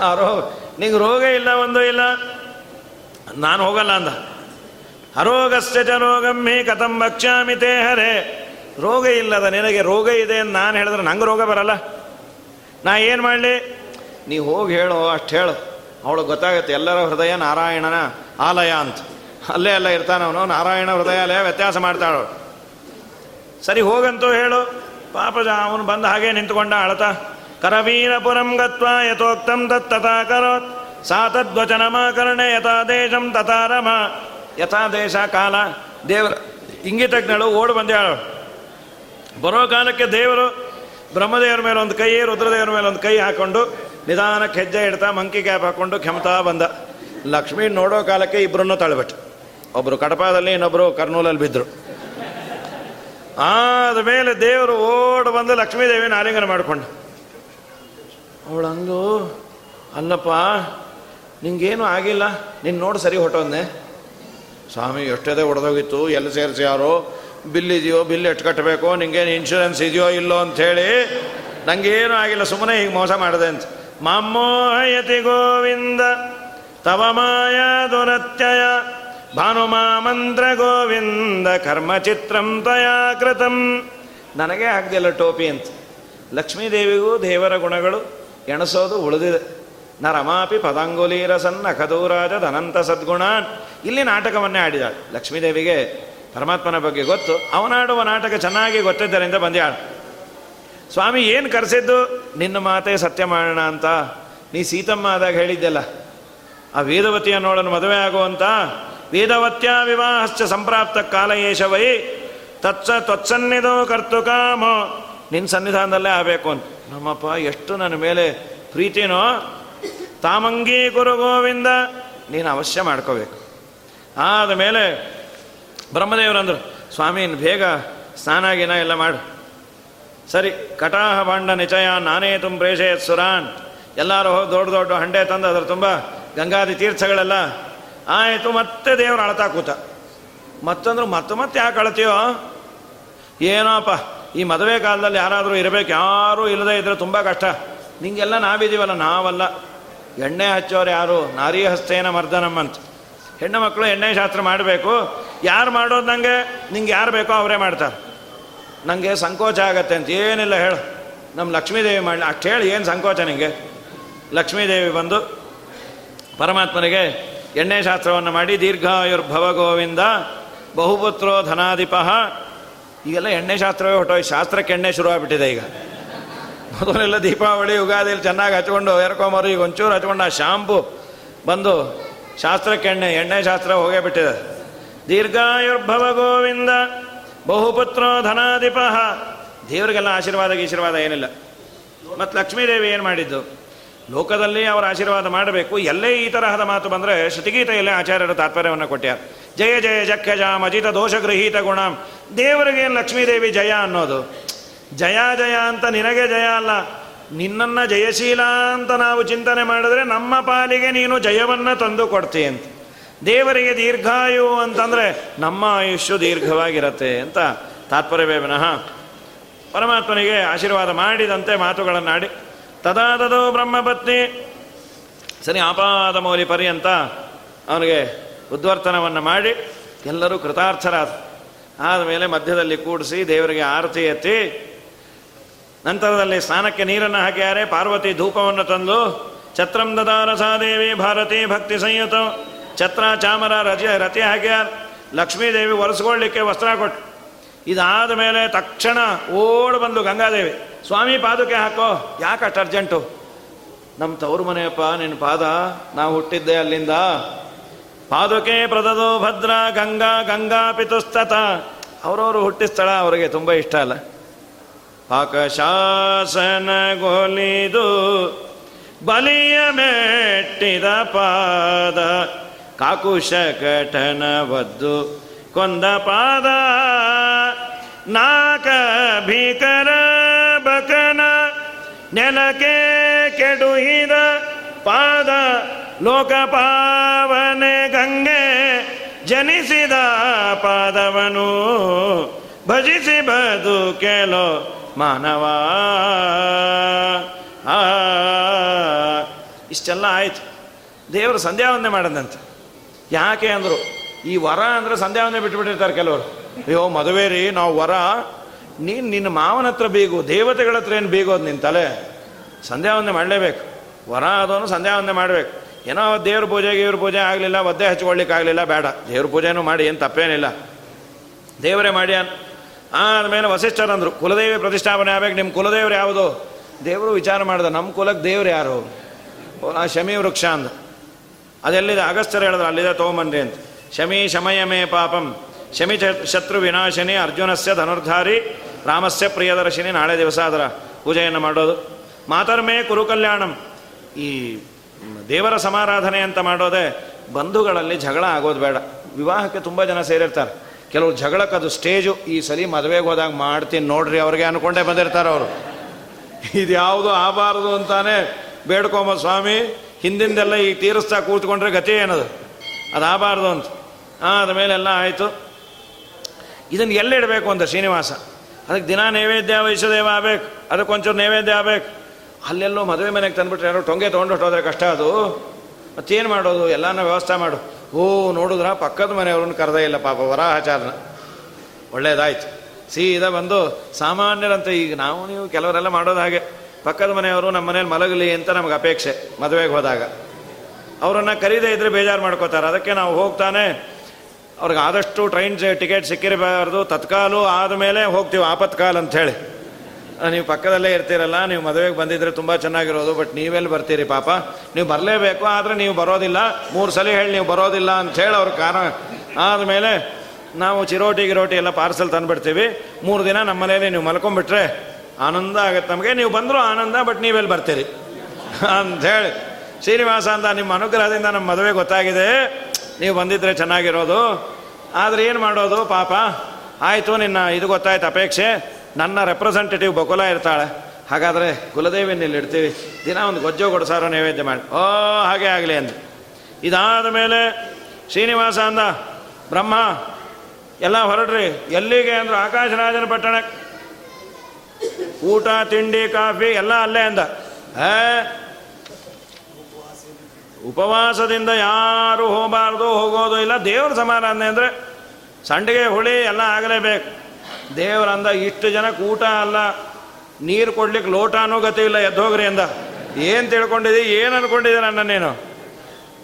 ಆ ರೋಗ ನಿಂಗೆ ರೋಗ ಇಲ್ಲ, ಒಂದೂ ಇಲ್ಲ. ನಾನು ಹೋಗಲ್ಲ ಅಂದ. ಅರೋಗಸ್ಯ ಚ ರೋಗಮ್ಮಿ ಕಥಂ ಭಕ್ಷ್ಯಾಮಿ ತೇ ಹರೇ. ರೋಗ ಇಲ್ಲದ ನಿನಗೆ ರೋಗ ಇದೆ ಅಂತ ನಾನು ಹೇಳಿದ್ರೆ ನಂಗೆ ರೋಗ ಬರಲ್ಲ. ನಾ ಏನು ಮಾಡಲಿ? ನೀ ಹೋಗಿ ಹೇಳು, ಅಷ್ಟು ಹೇಳು. ಅವಳು ಗೊತ್ತಾಗತ್ತೆ, ಎಲ್ಲರ ಹೃದಯ ನಾರಾಯಣನ ಆಲಯ ಅಂತ. ಅಲ್ಲೇ ಎಲ್ಲ ಇರ್ತಾನವನು, ನಾರಾಯಣ ಹೃದಯಾಲಯ ವ್ಯತ್ಯಾಸ ಮಾಡ್ತಾಳು ಸರಿ, ಹೋಗಂತೂ ಹೇಳು. ಪಾಪ ಅವನು ಬಂದ ಹಾಗೆ ನಿಂತ್ಕೊಂಡ ಅಳತ. ಕರವೀರಪುರಂ ಗತ್ವ ಯಥೋಕ್ತಂ ತತ್ತಥಾ ಕರೋತ್ ಸಾ ತದ್ವಚನಮಾಕರಣೆ ಯಥಾ ದೇಶಂ ತಥಾ ರಮ ಯಥಾ ದೇಶ ಕಾಲ ದೇವರ ಇಂಗಿತಜ್ಞಳು ಓಡು ಬಂದ್ಯಾಳು. ಬರೋ ಕಾಲಕ್ಕೆ ದೇವರು ಬ್ರಹ್ಮದೇವರ ಮೇಲೆ ಒಂದು ಕೈ, ರುದ್ರದೇವರ ಮೇಲೆ ಒಂದು ಕೈ ಹಾಕೊಂಡು ನಿಧಾನಕ್ಕೆ ಹೆಜ್ಜೆ ಇಡ್ತಾ ಮಂಕಿ ಕ್ಯಾಪ್ ಹಾಕೊಂಡು ಕೆಮ್ತಾ ಬಂದ. ಲಕ್ಷ್ಮೀ ನೋಡೋ ಕಾಲಕ್ಕೆ ಇಬ್ಬರನ್ನು ತಳ್ಬಿಟ್ಟು ಒಬ್ಬರು ಕಡಪಾದಲ್ಲಿ ಇನ್ನೊಬ್ಬರು ಕರ್ನೂಲಲ್ಲಿ ಬಿದ್ದರು ಆದ ಮೇಲೆ ದೇವರು ಓಡ್ ಬಂದು ಲಕ್ಷ್ಮೀದೇವಿನ ಆಲಿಂಗನ ಮಾಡಿಕೊಂಡು ಅವಳಂದು, ಅಲ್ಲಪ್ಪ, ನಿಂಗೇನು ಆಗಿಲ್ಲ. ನಿನ್ನ ನೋಡಿ ಸರಿ ಹೊಟ್ಟೋದ್ನೆ. ಸ್ವಾಮಿ ಎಷ್ಟದೇ ಹೊಡೆದೋಗಿತ್ತು, ಎಲ್ಲಿ ಸೇರಿಸಿ ಯಾರು? ಬಿಲ್ ಇದೆಯೋ, ಬಿಲ್ ಎಷ್ಟು ಕಟ್ಟಬೇಕು, ನಿಂಗೇನು ಇನ್ಶೂರೆನ್ಸ್ ಇದೆಯೋ ಇಲ್ಲೋ ಅಂಥೇಳಿ ನನಗೇನು ಆಗಿಲ್ಲ ಸುಮ್ಮನೆ ಈಗ ಮೋಸ ಮಾಡಿದೆ ಅಂತ. ಮಾಮೋಹಯತಿ ಗೋವಿಂದ, ತವ ಮಾಯಾ ದುರತ್ಯಯ, ಭಾನುಮಾ ಮಂತ್ರ ಗೋವಿಂದ ಕರ್ಮಚಿತ್ರಂ ತಯಾ ಕೃತಂ. ನನಗೆ ಆಗದಿಲ್ಲ ಟೋಪಿ ಅಂತ. ಲಕ್ಷ್ಮೀದೇವಿಗೂ ದೇವರ ಗುಣಗಳು ಎಣಸೋದು ಉಳಿದಿದೆ. ನ ರಮಾಪಿ ಪದಾಂಗುಲೀರಸನ್ನ ಧನಂತ ಸದ್ಗುಣಾನ್. ಇಲ್ಲಿ ನಾಟಕವನ್ನೇ ಆಡಿದಾಳೆ. ಲಕ್ಷ್ಮೀದೇವಿಗೆ ಪರಮಾತ್ಮನ ಬಗ್ಗೆ ಗೊತ್ತು. ಅವನಾಡುವ ನಾಟಕ ಚೆನ್ನಾಗಿ ಗೊತ್ತಿದ್ದರಿಂದ ಬಂದ್ಯಾಳು. ಸ್ವಾಮಿ, ಏನು ಕರೆಸಿದ್ದು? ನಿನ್ನ ಮಾತೆ ಸತ್ಯ ಮಾಡೋಣ ಅಂತ. ನೀ ಸೀತಮ್ಮ ಆದಾಗ ಹೇಳಿದ್ದೆಲ್ಲ. ಆ ವೇದವತಿ ಅನ್ನೋಳನ್ನು ಮದುವೆ ಆಗುವಂತ ವೇದವತ್ಯ ವಿವಾಹಶ್ಚ ಸಂಪ್ರಾಪ್ತ ಕಾಲ ಏಷವೈ ತತ್ಸ ತ್ವತ್ಸನ್ನಿಧೋ ಕರ್ತುಕಾಮೋ. ನಿನ್ನ ಸನ್ನಿಧಾನದಲ್ಲೇ ಆಗಬೇಕು ಅಂತ. ನಮ್ಮಪ್ಪ, ಎಷ್ಟು ನನ್ನ ಮೇಲೆ ಪ್ರೀತಿನೋ, ತಾಮಂಗೀ ಗುರು ಗೋವಿಂದ, ನೀನು ಅವಶ್ಯ ಮಾಡ್ಕೋಬೇಕು. ಆದ ಮೇಲೆ ಬ್ರಹ್ಮದೇವರಂದರು ಸ್ವಾಮಿ ಬೇಗ ಸ್ನಾನ ಗಿನ ಎಲ್ಲ ಮಾಡು. ಸರಿ, ಕಟಾಹ ಬಾಂಡ ನಿಚಯ, ನಾನೇ ತುಂಬ ಪ್ರೇಷಯತ್ ಸುರಾನ್. ಎಲ್ಲರೂ ಹೋಗಿ ದೊಡ್ಡ ದೊಡ್ಡ ಹಂಡೆ ತಂದು ಅದ್ರ ತುಂಬ ಗಂಗಾದಿ ತೀರ್ಥಗಳೆಲ್ಲ ಆಯಿತು, ಮತ್ತೆ ದೇವರು ಅಳತಾ ಕೂತ. ಮತ್ತಂದ್ರೆ, ಮತ್ತೆ ಮತ್ತೆ ಯಾಕೆ ಅಳತೀಯೋ? ಏನೋಪ್ಪ ಈ ಮದುವೆ ಕಾಲದಲ್ಲಿ ಯಾರಾದರೂ ಇರಬೇಕು, ಯಾರೂ ಇಲ್ಲದೆ ಇದ್ರೆ ತುಂಬ ಕಷ್ಟ. ನಿಂಗೆಲ್ಲ ನಾವಿದ್ದೀವಲ್ಲ ನಾವಲ್ಲ. ಎಣ್ಣೆ ಹಚ್ಚೋರು ಯಾರು? ನಾರಿ ಹಸ್ತೇನ ಮರ್ದನಮ್ಮ ಅಂತ. ಹೆಣ್ಣು ಮಕ್ಕಳು ಎಣ್ಣೆ ಶಾಸ್ತ್ರ ಮಾಡಬೇಕು. ಯಾರು ಮಾಡೋದು ನನಗೆ ನಿಂಗೆ ಯಾರು ಬೇಕೋ ಅವರೇ ಮಾಡ್ತಾರೆ. ನನಗೆ ಸಂಕೋಚ ಆಗತ್ತೆ ಅಂತ ಏನಿಲ್ಲ ಹೇಳು. ನಮ್ಮ ಲಕ್ಷ್ಮೀದೇವಿ ಮಾಡಲಿ. ಅಷ್ಟು ಹೇಳಿ ಏನು ಸಂಕೋಚ ನಿಮಗೆ ಲಕ್ಷ್ಮೀದೇವಿ ಬಂದು ಪರಮಾತ್ಮನಿಗೆ ಎಣ್ಣೆ ಶಾಸ್ತ್ರವನ್ನು ಮಾಡಿ, ದೀರ್ಘಾಯುರ್ಭವ ಗೋವಿಂದ ಬಹುಪುತ್ರೋ ಧನಾಧಿಪ ಈಗೆಲ್ಲ ಎಣ್ಣೆ ಶಾಸ್ತ್ರವೇ ಹೊಟ್ಟೋಯ್ ಶಾಸ್ತ್ರಕ್ಕೆ ಎಣ್ಣೆ ಶುರು ಆಗಿಬಿಟ್ಟಿದೆ ಈಗ. ಮೊದಲೆಲ್ಲ ದೀಪಾವಳಿ ಯುಗಾದಿಯಲ್ಲಿ ಚೆನ್ನಾಗಿ ಹಚ್ಕೊಂಡು ಎರ್ಕೊಂಬರು, ಈಗ ಒಂಚೂರು ಹಚ್ಕೊಂಡು ಆ ಶಾಂಪು ಬಂದು ಶಾಸ್ತ್ರಕ್ಕೆ ಎಣ್ಣೆ ಎಣ್ಣೆ ಶಾಸ್ತ್ರ ಹೋಗೇ ಬಿಟ್ಟಿದೆ. ದೀರ್ಘಾಯುರ್ಭವ ಗೋವಿಂದ, ಬಹುಪುತ್ರೋ ಧನಾಧಿಪ ದೇವರಿಗೆಲ್ಲ ಆಶೀರ್ವಾದ, ಗೀಶೀರ್ವಾದ ಏನಿಲ್ಲ. ಮತ್ತು ಲಕ್ಷ್ಮೀದೇವಿ ಏನು ಮಾಡಿದ್ದು? ಲೋಕದಲ್ಲಿ ಅವರ ಆಶೀರ್ವಾದ ಮಾಡಬೇಕು. ಎಲ್ಲೇ ಈ ತರಹದ ಮಾತು ಬಂದರೆ ಶ್ರುತಿಗೀತೆಯಲ್ಲೇ ಆಚಾರ್ಯರು ತಾತ್ಪರ್ಯವನ್ನು ಕೊಟ್ಟ್ಯಾರ ಜಯ ಜಯ ಜಖ್ಯಜ ಮಜಿತ ದೋಷಗೃಹೀತ ಗುಣ. ದೇವರಿಗೆ ಲಕ್ಷ್ಮೀದೇವಿ ಜಯ ಅನ್ನೋದು? ಜಯ ಜಯ ಅಂತ ನಿನಗೆ ಜಯ ಅಲ್ಲ. ನಿನ್ನನ್ನು ಜಯಶೀಲ ಅಂತ ನಾವು ಚಿಂತನೆ ಮಾಡಿದ್ರೆ ನಮ್ಮ ಪಾಲಿಗೆ ನೀನು ಜಯವನ್ನು ತಂದು ಕೊಡ್ತೀಯ ಅಂತ. ದೇವರಿಗೆ ದೀರ್ಘಾಯು ಅಂತಂದರೆ ನಮ್ಮ ಆಯುಷ್ಯು ದೀರ್ಘವಾಗಿರತ್ತೆ ಅಂತ ತಾತ್ಪರ್ಯವೇ ವಿನಃ. ಪರಮಾತ್ಮನಿಗೆ ಆಶೀರ್ವಾದ ಮಾಡಿದಂತೆ ಮಾತುಗಳನ್ನಾಡಿ ತದೋ ಬ್ರಹ್ಮಪತ್ನಿ, ಸರಿ ಆಪಾದ ಮೌಲಿ ಪರ್ಯಂತ ಅವನಿಗೆ ಉದ್ವರ್ತನವನ್ನು ಮಾಡಿ ಎಲ್ಲರೂ ಕೃತಾರ್ಥರಾದ. ಆದಮೇಲೆ ಮಧ್ಯದಲ್ಲಿ ಕೂಡಿಸಿ ದೇವರಿಗೆ ಆರತಿ ಎತ್ತಿ, ನಂತರದಲ್ಲಿ ಸ್ನಾನಕ್ಕೆ ನೀರನ್ನು ಹಾಕ್ಯಾರೆ, ಪಾರ್ವತಿ ಧೂಪವನ್ನು ತಂದು ಛತ್ರಂ ದದಾರಸಾದೇವಿ ಭಾರತಿ ಭಕ್ತಿ ಸಂಯುತ, ಛತ್ರ ಚಾಮರ ರಜೆ ರತಿ ಹಾಕ್ಯಾರ, ಲಕ್ಷ್ಮೀದೇವಿ ಒರೆಸ್ಕೊಳ್ಳಿಕ್ಕೆ ವಸ್ತ್ರ ಕೊಟ್ಟು ಇದಾದ ಮೇಲೆ ತಕ್ಷಣ ಓಡ್ ಬಂದು ಗಂಗಾದೇವಿ, ಸ್ವಾಮಿ ಪಾದಕ್ಕೆ ಹಾಕೋ ಯಾಕಷ್ಟು ಅರ್ಜೆಂಟು ನಮ್ಮ ತವರು ಮನೆಯಪ್ಪ, ನಿನ್ನ ಪಾದ ನಾವು ಹುಟ್ಟಿದ್ದೆ ಅಲ್ಲಿಂದ. ಪಾದುಕೆ ಪ್ರದದು ಭದ್ರ ಗಂಗಾ ಗಂಗಾ ಪಿತುಸ್ತತ. ಅವರವರು ಹುಟ್ಟಿದ ಸ್ಥಳ ಅವರಿಗೆ ತುಂಬ ಇಷ್ಟ ಅಲ್ಲ. ಪಾಕಶಾಸನಗೊಲಿದು ಬಲಿಯ ಮೆಟ್ಟಿದ ಪಾದ. ಕಾಕುಶ ಕಟನವದ್ದು ಕೊಂದ ಪಾದ. ನಾಕ ಭೀಕರ ಬಕನ ನೆಲಕ್ಕೆ ಕೆಡುಹಿದ ಪಾದ. ಲೋಕಪಾವನೆ ಗಂಗೆ ಜನಿಸಿದ ಪಾದವನು. ಭಜಿಸಿ ಬದು ಕೇಳೋ ಮಾನವ ಇಷ್ಟೆಲ್ಲ ಆಯ್ತು. ದೇವರು ಸಂಧ್ಯಾವಂದನೆ ಮಾಡದಂತೆ. ಯಾಕೆ ಅಂದರು, ಈ ವರ ಅಂದರೆ ಸಂಧ್ಯಾವಂದನೆ ಬಿಟ್ಟುಬಿಟ್ಟಿರ್ತಾರೆ ಕೆಲವರು. ಅಯ್ಯೋ ಮದುವೆ ರೀ ನಾವು ವರ. ನೀನು ನಿನ್ನ ಮಾವನ ಹತ್ರ ಬೀಗು, ದೇವತೆಗಳ ಹತ್ರ ಏನು ಬೀಗೋದು ನಿನ್ನ ತಲೆ? ಸಂಧ್ಯಾವಂದನೆ ಮಾಡಲೇಬೇಕು. ವರ ಅದನ್ನು ಸಂಧ್ಯಾವಂದನೆ ಮಾಡಬೇಕು. ಏನೋ ದೇವ್ರ ಪೂಜೆಗೆ, ಇವ್ರ ಪೂಜೆ ಆಗಲಿಲ್ಲ, ಒದ್ದೆ ಹಚ್ಕೊಳ್ಲಿಕ್ಕೆ ಆಗಲಿಲ್ಲ ಬೇಡ. ದೇವ್ರ ಪೂಜೆನೂ ಮಾಡಿ, ಏನು ತಪ್ಪೇನಿಲ್ಲ. ದೇವರೇ ಮಾಡಿ ಆದಮೇಲೆ ವಸಿಷ್ಠರಂದರು, ಕುಲದೇವಿ ಪ್ರತಿಷ್ಠಾಪನೆ ಆಗಬೇಕು ನಿಮ್ಮ ಕುಲದೇವ್ರು ಯಾವುದು? ದೇವರು ವಿಚಾರ ಮಾಡಿದ ನಮ್ಮ ಕುಲಕ್ಕೆ ದೇವ್ರು ಯಾರು? ಆ ಶಮಿ ವೃಕ್ಷ ಅಂದ. ಅದೆಲ್ಲಿದೆ? ಅಗಸ್ತ್ಯರು ಹೇಳಿದ್ರು, ಅಲ್ಲಿದೆ ತೊಗೊಂಬನ್ರಿ ಅಂತ. ಶಮಿ ಶಮಯಮೇ ಪಾಪಂ. ಶಮಿ ಶತ್ರು ವಿನಾಶಿನಿ, ಅರ್ಜುನಸ್ಯ ಧನುರ್ಧಾರಿ, ರಾಮಸ್ಯ ಪ್ರಿಯದರ್ಶಿನಿ, ನಾಳೆ ದಿವಸ ಅದರ ಪೂಜೆಯನ್ನು ಮಾಡೋದು. ಮಾತರ್ಮೇ ಕುರುಕಲ್ಯಾಣಂ. ಈ ದೇವರ ಸಮಾರಾಧನೆ ಅಂತ ಮಾಡೋದೇ ಬಂಧುಗಳಲ್ಲಿ ಜಗಳ ಆಗೋದು ಬೇಡ. ವಿವಾಹಕ್ಕೆ ತುಂಬ ಜನ ಸೇರಿರ್ತಾರೆ. ಕೆಲವು ಜಗಳಕ್ಕೆ ಅದು ಸ್ಟೇಜು, ಈ ಸರಿ ಮದುವೆಗೆ ಹೋದಾಗ ಮಾಡ್ತೀನಿ ನೋಡ್ರಿ ಅವ್ರಿಗೆ ಅನ್ಕೊಂಡೇ ಬಂದಿರ್ತಾರೆ ಅವರು. ಇದು ಯಾವುದು ಆಗಬಾರದು ಅಂತಾನೆ ಬೇಡ್ಕೊಂಬ ಸ್ವಾಮಿ, ಹಿಂದಿಂದೆಲ್ಲ ಈ ತೀರಿಸ್ತಾ ಕೂತ್ಕೊಂಡ್ರೆ ಗತಿ ಏನದು? ಅದು ಆಗಬಾರ್ದು ಅಂತ. ಆದಮೇಲೆ ಎಲ್ಲ ಆಯಿತು. ಇದನ್ನು ಎಲ್ಲಿಡಬೇಕು ಅಂತ ಶ್ರೀನಿವಾಸ? ಅದಕ್ಕೆ ದಿನ ನೈವೇದ್ಯ ವಹಿಸೋದೇವ ಆಗ್ಬೇಕು. ಅದಕ್ಕೊಂಚೂರು ನೈವೇದ್ಯ ಆಗ್ಬೇಕು. ಅಲ್ಲೆಲ್ಲೋ ಮದುವೆ ಮನೆಗೆ ತಂದುಬಿಟ್ರೆ ಯಾರೋ ಟೊಂಗೆ ತೊಗೊಂಡು ಹೋದ್ರೆ ಕಷ್ಟ ಅದು. ಮತ್ತೇನು ಮಾಡೋದು? ಎಲ್ಲಾನ ವ್ಯವಸ್ಥೆ ಮಾಡು. ಓ, ನೋಡಿದ್ರ, ಪಕ್ಕದ ಮನೆಯವ್ರನ್ನ ಕರೆದೇ ಇಲ್ಲ ಪಾಪ, ವರಾಹಾಚಾರನ. ಒಳ್ಳೇದಾಯ್ತು. ಸೀದಾ ಬಂದು, ಸಾಮಾನ್ಯರಂತೆ ಈಗ ನಾವು, ನೀವು ಕೆಲವರೆಲ್ಲ ಮಾಡೋದು ಹಾಗೆ. ಪಕ್ಕದ ಮನೆಯವರು ನಮ್ಮ ಮನೇಲಿ ಮಲಗಲಿ ಅಂತ ನಮಗೆ ಅಪೇಕ್ಷೆ, ಮದುವೆಗೆ ಹೋದಾಗ. ಅವರನ್ನು ಕರೀದೇ ಇದ್ರೆ ಬೇಜಾರು ಮಾಡ್ಕೋತಾರೆ. ಅದಕ್ಕೆ ನಾವು ಹೋಗ್ತಾನೆ. ಅವ್ರಿಗೆ ಆದಷ್ಟು ಟ್ರೈನ್ ಟಿಕೆಟ್ ಸಿಕ್ಕಿರಬಾರ್ದು. ತತ್ಕಾಲು ಆದಮೇಲೆ ಹೋಗ್ತೀವಿ, ಆಪತ್ಕಾಲ ಹೇಳಿ ನೀವು ಪಕ್ಕದಲ್ಲೇ ಇರ್ತೀರಲ್ಲ, ನೀವು ಮದುವೆಗೆ ಬಂದಿದ್ರೆ ತುಂಬ ಚೆನ್ನಾಗಿರೋದು ಬಟ್ ನೀವೆಲ್ಲಿ ಬರ್ತೀರಿ ಪಾಪ? ನೀವು ಬರಲೇಬೇಕು, ಆದರೆ ನೀವು ಬರೋದಿಲ್ಲ. ಮೂರು ಸಲ ಹೇಳಿ ನೀವು ಬರೋದಿಲ್ಲ ಅಂತ ಹೇಳಿ ಅವ್ರ ಕಾರಣ. ಆದಮೇಲೆ ನಾವು ಚಿರೋಟಿ ಗಿರೋಟಿ ಎಲ್ಲ ಪಾರ್ಸಲ್ ತಂದುಬಿಡ್ತೀವಿ. ಮೂರು ದಿನ ನಮ್ಮ ಮನೇಲಿ ನೀವು ಮಲ್ಕೊಂಡ್ಬಿಟ್ರೆ ಆನಂದ ಆಗುತ್ತೆ. ನಮಗೆ ನೀವು ಬಂದರೂ ಆನಂದ ಬಟ್ ನೀವೆಲ್ಲಿ ಬರ್ತೀರಿ? ಅಂಥೇಳಿ ಶ್ರೀನಿವಾಸ ಅಂತ ನಿಮ್ಮ ಅನುಗ್ರಹದಿಂದ ನಮ್ಮ ಮದುವೆ ಗೊತ್ತಾಗಿದೆ. ನೀವು ಬಂದಿದ್ರೆ ಚೆನ್ನಾಗಿರೋದು. ಆದರೆ ಏನು ಮಾಡೋದು ಪಾಪ? ಆಯಿತು, ನಿನ್ನ ಇದು ಗೊತ್ತಾಯ್ತು, ಅಪೇಕ್ಷೆ. ನನ್ನ ರೆಪ್ರೆಸೆಂಟೇಟಿವ್ ಬಕುಲ ಇರ್ತಾಳೆ. ಹಾಗಾದರೆ ಕುಲದೇವಿನಲ್ಲಿ ಇಡ್ತೀವಿ. ದಿನ ಒಂದು ಗೊಜ್ಜೋ ಕೊಡ್ಸಾರೋ ನೈವೇದ್ಯ ಮಾಡಿ. ಓ, ಹಾಗೆ ಆಗಲಿ ಅಂದ ಇದಾದ ಮೇಲೆ ಶ್ರೀನಿವಾಸ ಅಂದ, ಬ್ರಹ್ಮ, ಎಲ್ಲ ಹೊರಡ್ರಿ. ಎಲ್ಲಿಗೆ ಅಂದರು ಆಕಾಶರಾಜನ ಪಟ್ಟಣ ಊಟ, ತಿಂಡಿ, ಕಾಫಿ ಎಲ್ಲ ಅಲ್ಲೇ ಅಂದ. ಉಪವಾಸದಿಂದ ಯಾರು ಹೋಗಬಾರ್ದು, ಹೋಗೋದು ಇಲ್ಲ. ದೇವ್ರ ಸಮಾರಾಧನೆ ಅಂದರೆ ಸಂಡಿಗೆ, ಹುಳಿ ಎಲ್ಲ ಆಗಲೇಬೇಕು. ದೇವರಂದ ಇಷ್ಟು ಜನಕ್ಕೆ ಊಟ ಅಲ್ಲ, ನೀರು ಕೊಡ್ಲಿಕ್ಕೆ ಲೋಟನೂ ಗತಿ ಇಲ್ಲ ಎದ್ದೋಗ್ರಿ ಅಂದ. ಏನು ತಿಳ್ಕೊಂಡಿದ್ದಿ ಏನು ಅನ್ಕೊಂಡಿದ್ದೆ ನೀನು?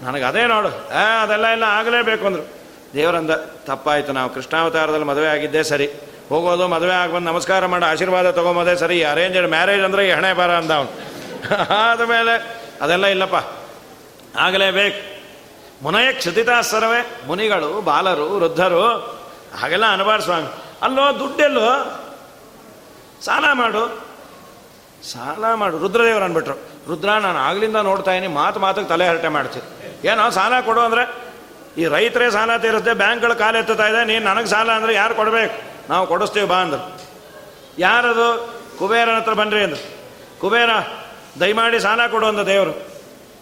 ನನಗೆ ಅದೇ ನೋಡು. ಆ, ಅದೆಲ್ಲ ಎಲ್ಲ ಆಗಲೇಬೇಕು ಅಂದರು. ದೇವರಂದ ತಪ್ಪಾಯಿತು, ನಾವು ಕೃಷ್ಣಾವತಾರದಲ್ಲಿ ಮದುವೆ ಆಗಿದ್ದೇ ಸರಿ. ಹೋಗೋದು, ಮದುವೆ ಬಂದು ನಮಸ್ಕಾರ ಮಾಡಿ, ಆಶೀರ್ವಾದ ತೊಗೊಂಬೋದೇ ಸರಿ. ಅರೇಂಜ್ಡ್ ಮ್ಯಾರೇಜ್ ಅಂದರೆ ಈ ಹಣೆ ಬಾರ ಅಂದ ಅವನು. ಆದಮೇಲೆ ಅದೆಲ್ಲ ಇಲ್ಲಪ್ಪ. ಆಗಲೇಬೇಕು. ಮುನಯ ಕ್ಷುತಿತಾಸರವೇ ಮುನಿಗಳು, ಬಾಲರು, ವೃದ್ಧರು, ಹಾಗೆಲ್ಲ ಅನುಭವ ಸ್ವಾಮಿ ಅಲ್ಲೋ, ದುಡ್ಡೆಲ್ಲೋ? ಸಾಲ ಮಾಡು. ಸಾಲ ಮಾಡು. ರುದ್ರದೇವರು ಅಂದ್ಬಿಟ್ರು. ರುದ್ರ, ನಾನು ಆಗ್ಲಿಂದ ನೋಡ್ತಾ ಇದ್ದೀನಿ ಮಾತು ಮಾತಕ್ಕೆ ತಲೆ ಹರಟೆ ಮಾಡ್ತೀನಿ ಏನೋ, ಸಾಲ ಕೊಡು ಅಂದರೆ, ಈ ರೈತರೇ ಸಾಲ ತೀರಿಸ್ದೆ, ಬ್ಯಾಂಕ್ಗಳು ಕಾಲೆತ್ತುತ್ತಾ ಇದೆ, ನೀನು ನನಗೆ ಸಾಲ ಅಂದರೆ ಯಾರು ಕೊಡಬೇಕು? ನಾವು ಕೊಡಿಸ್ತೀವಿ, ಬಾ ಅಂದರು. ಯಾರದು? ಕುಬೇರನ ಹತ್ರ ಬನ್ರಿ ಅಂದರು. ಕುಬೇರ, ದಯಮಾಡಿ ಸಾಲ ಕೊಡು ಅಂದ ದೇವರು.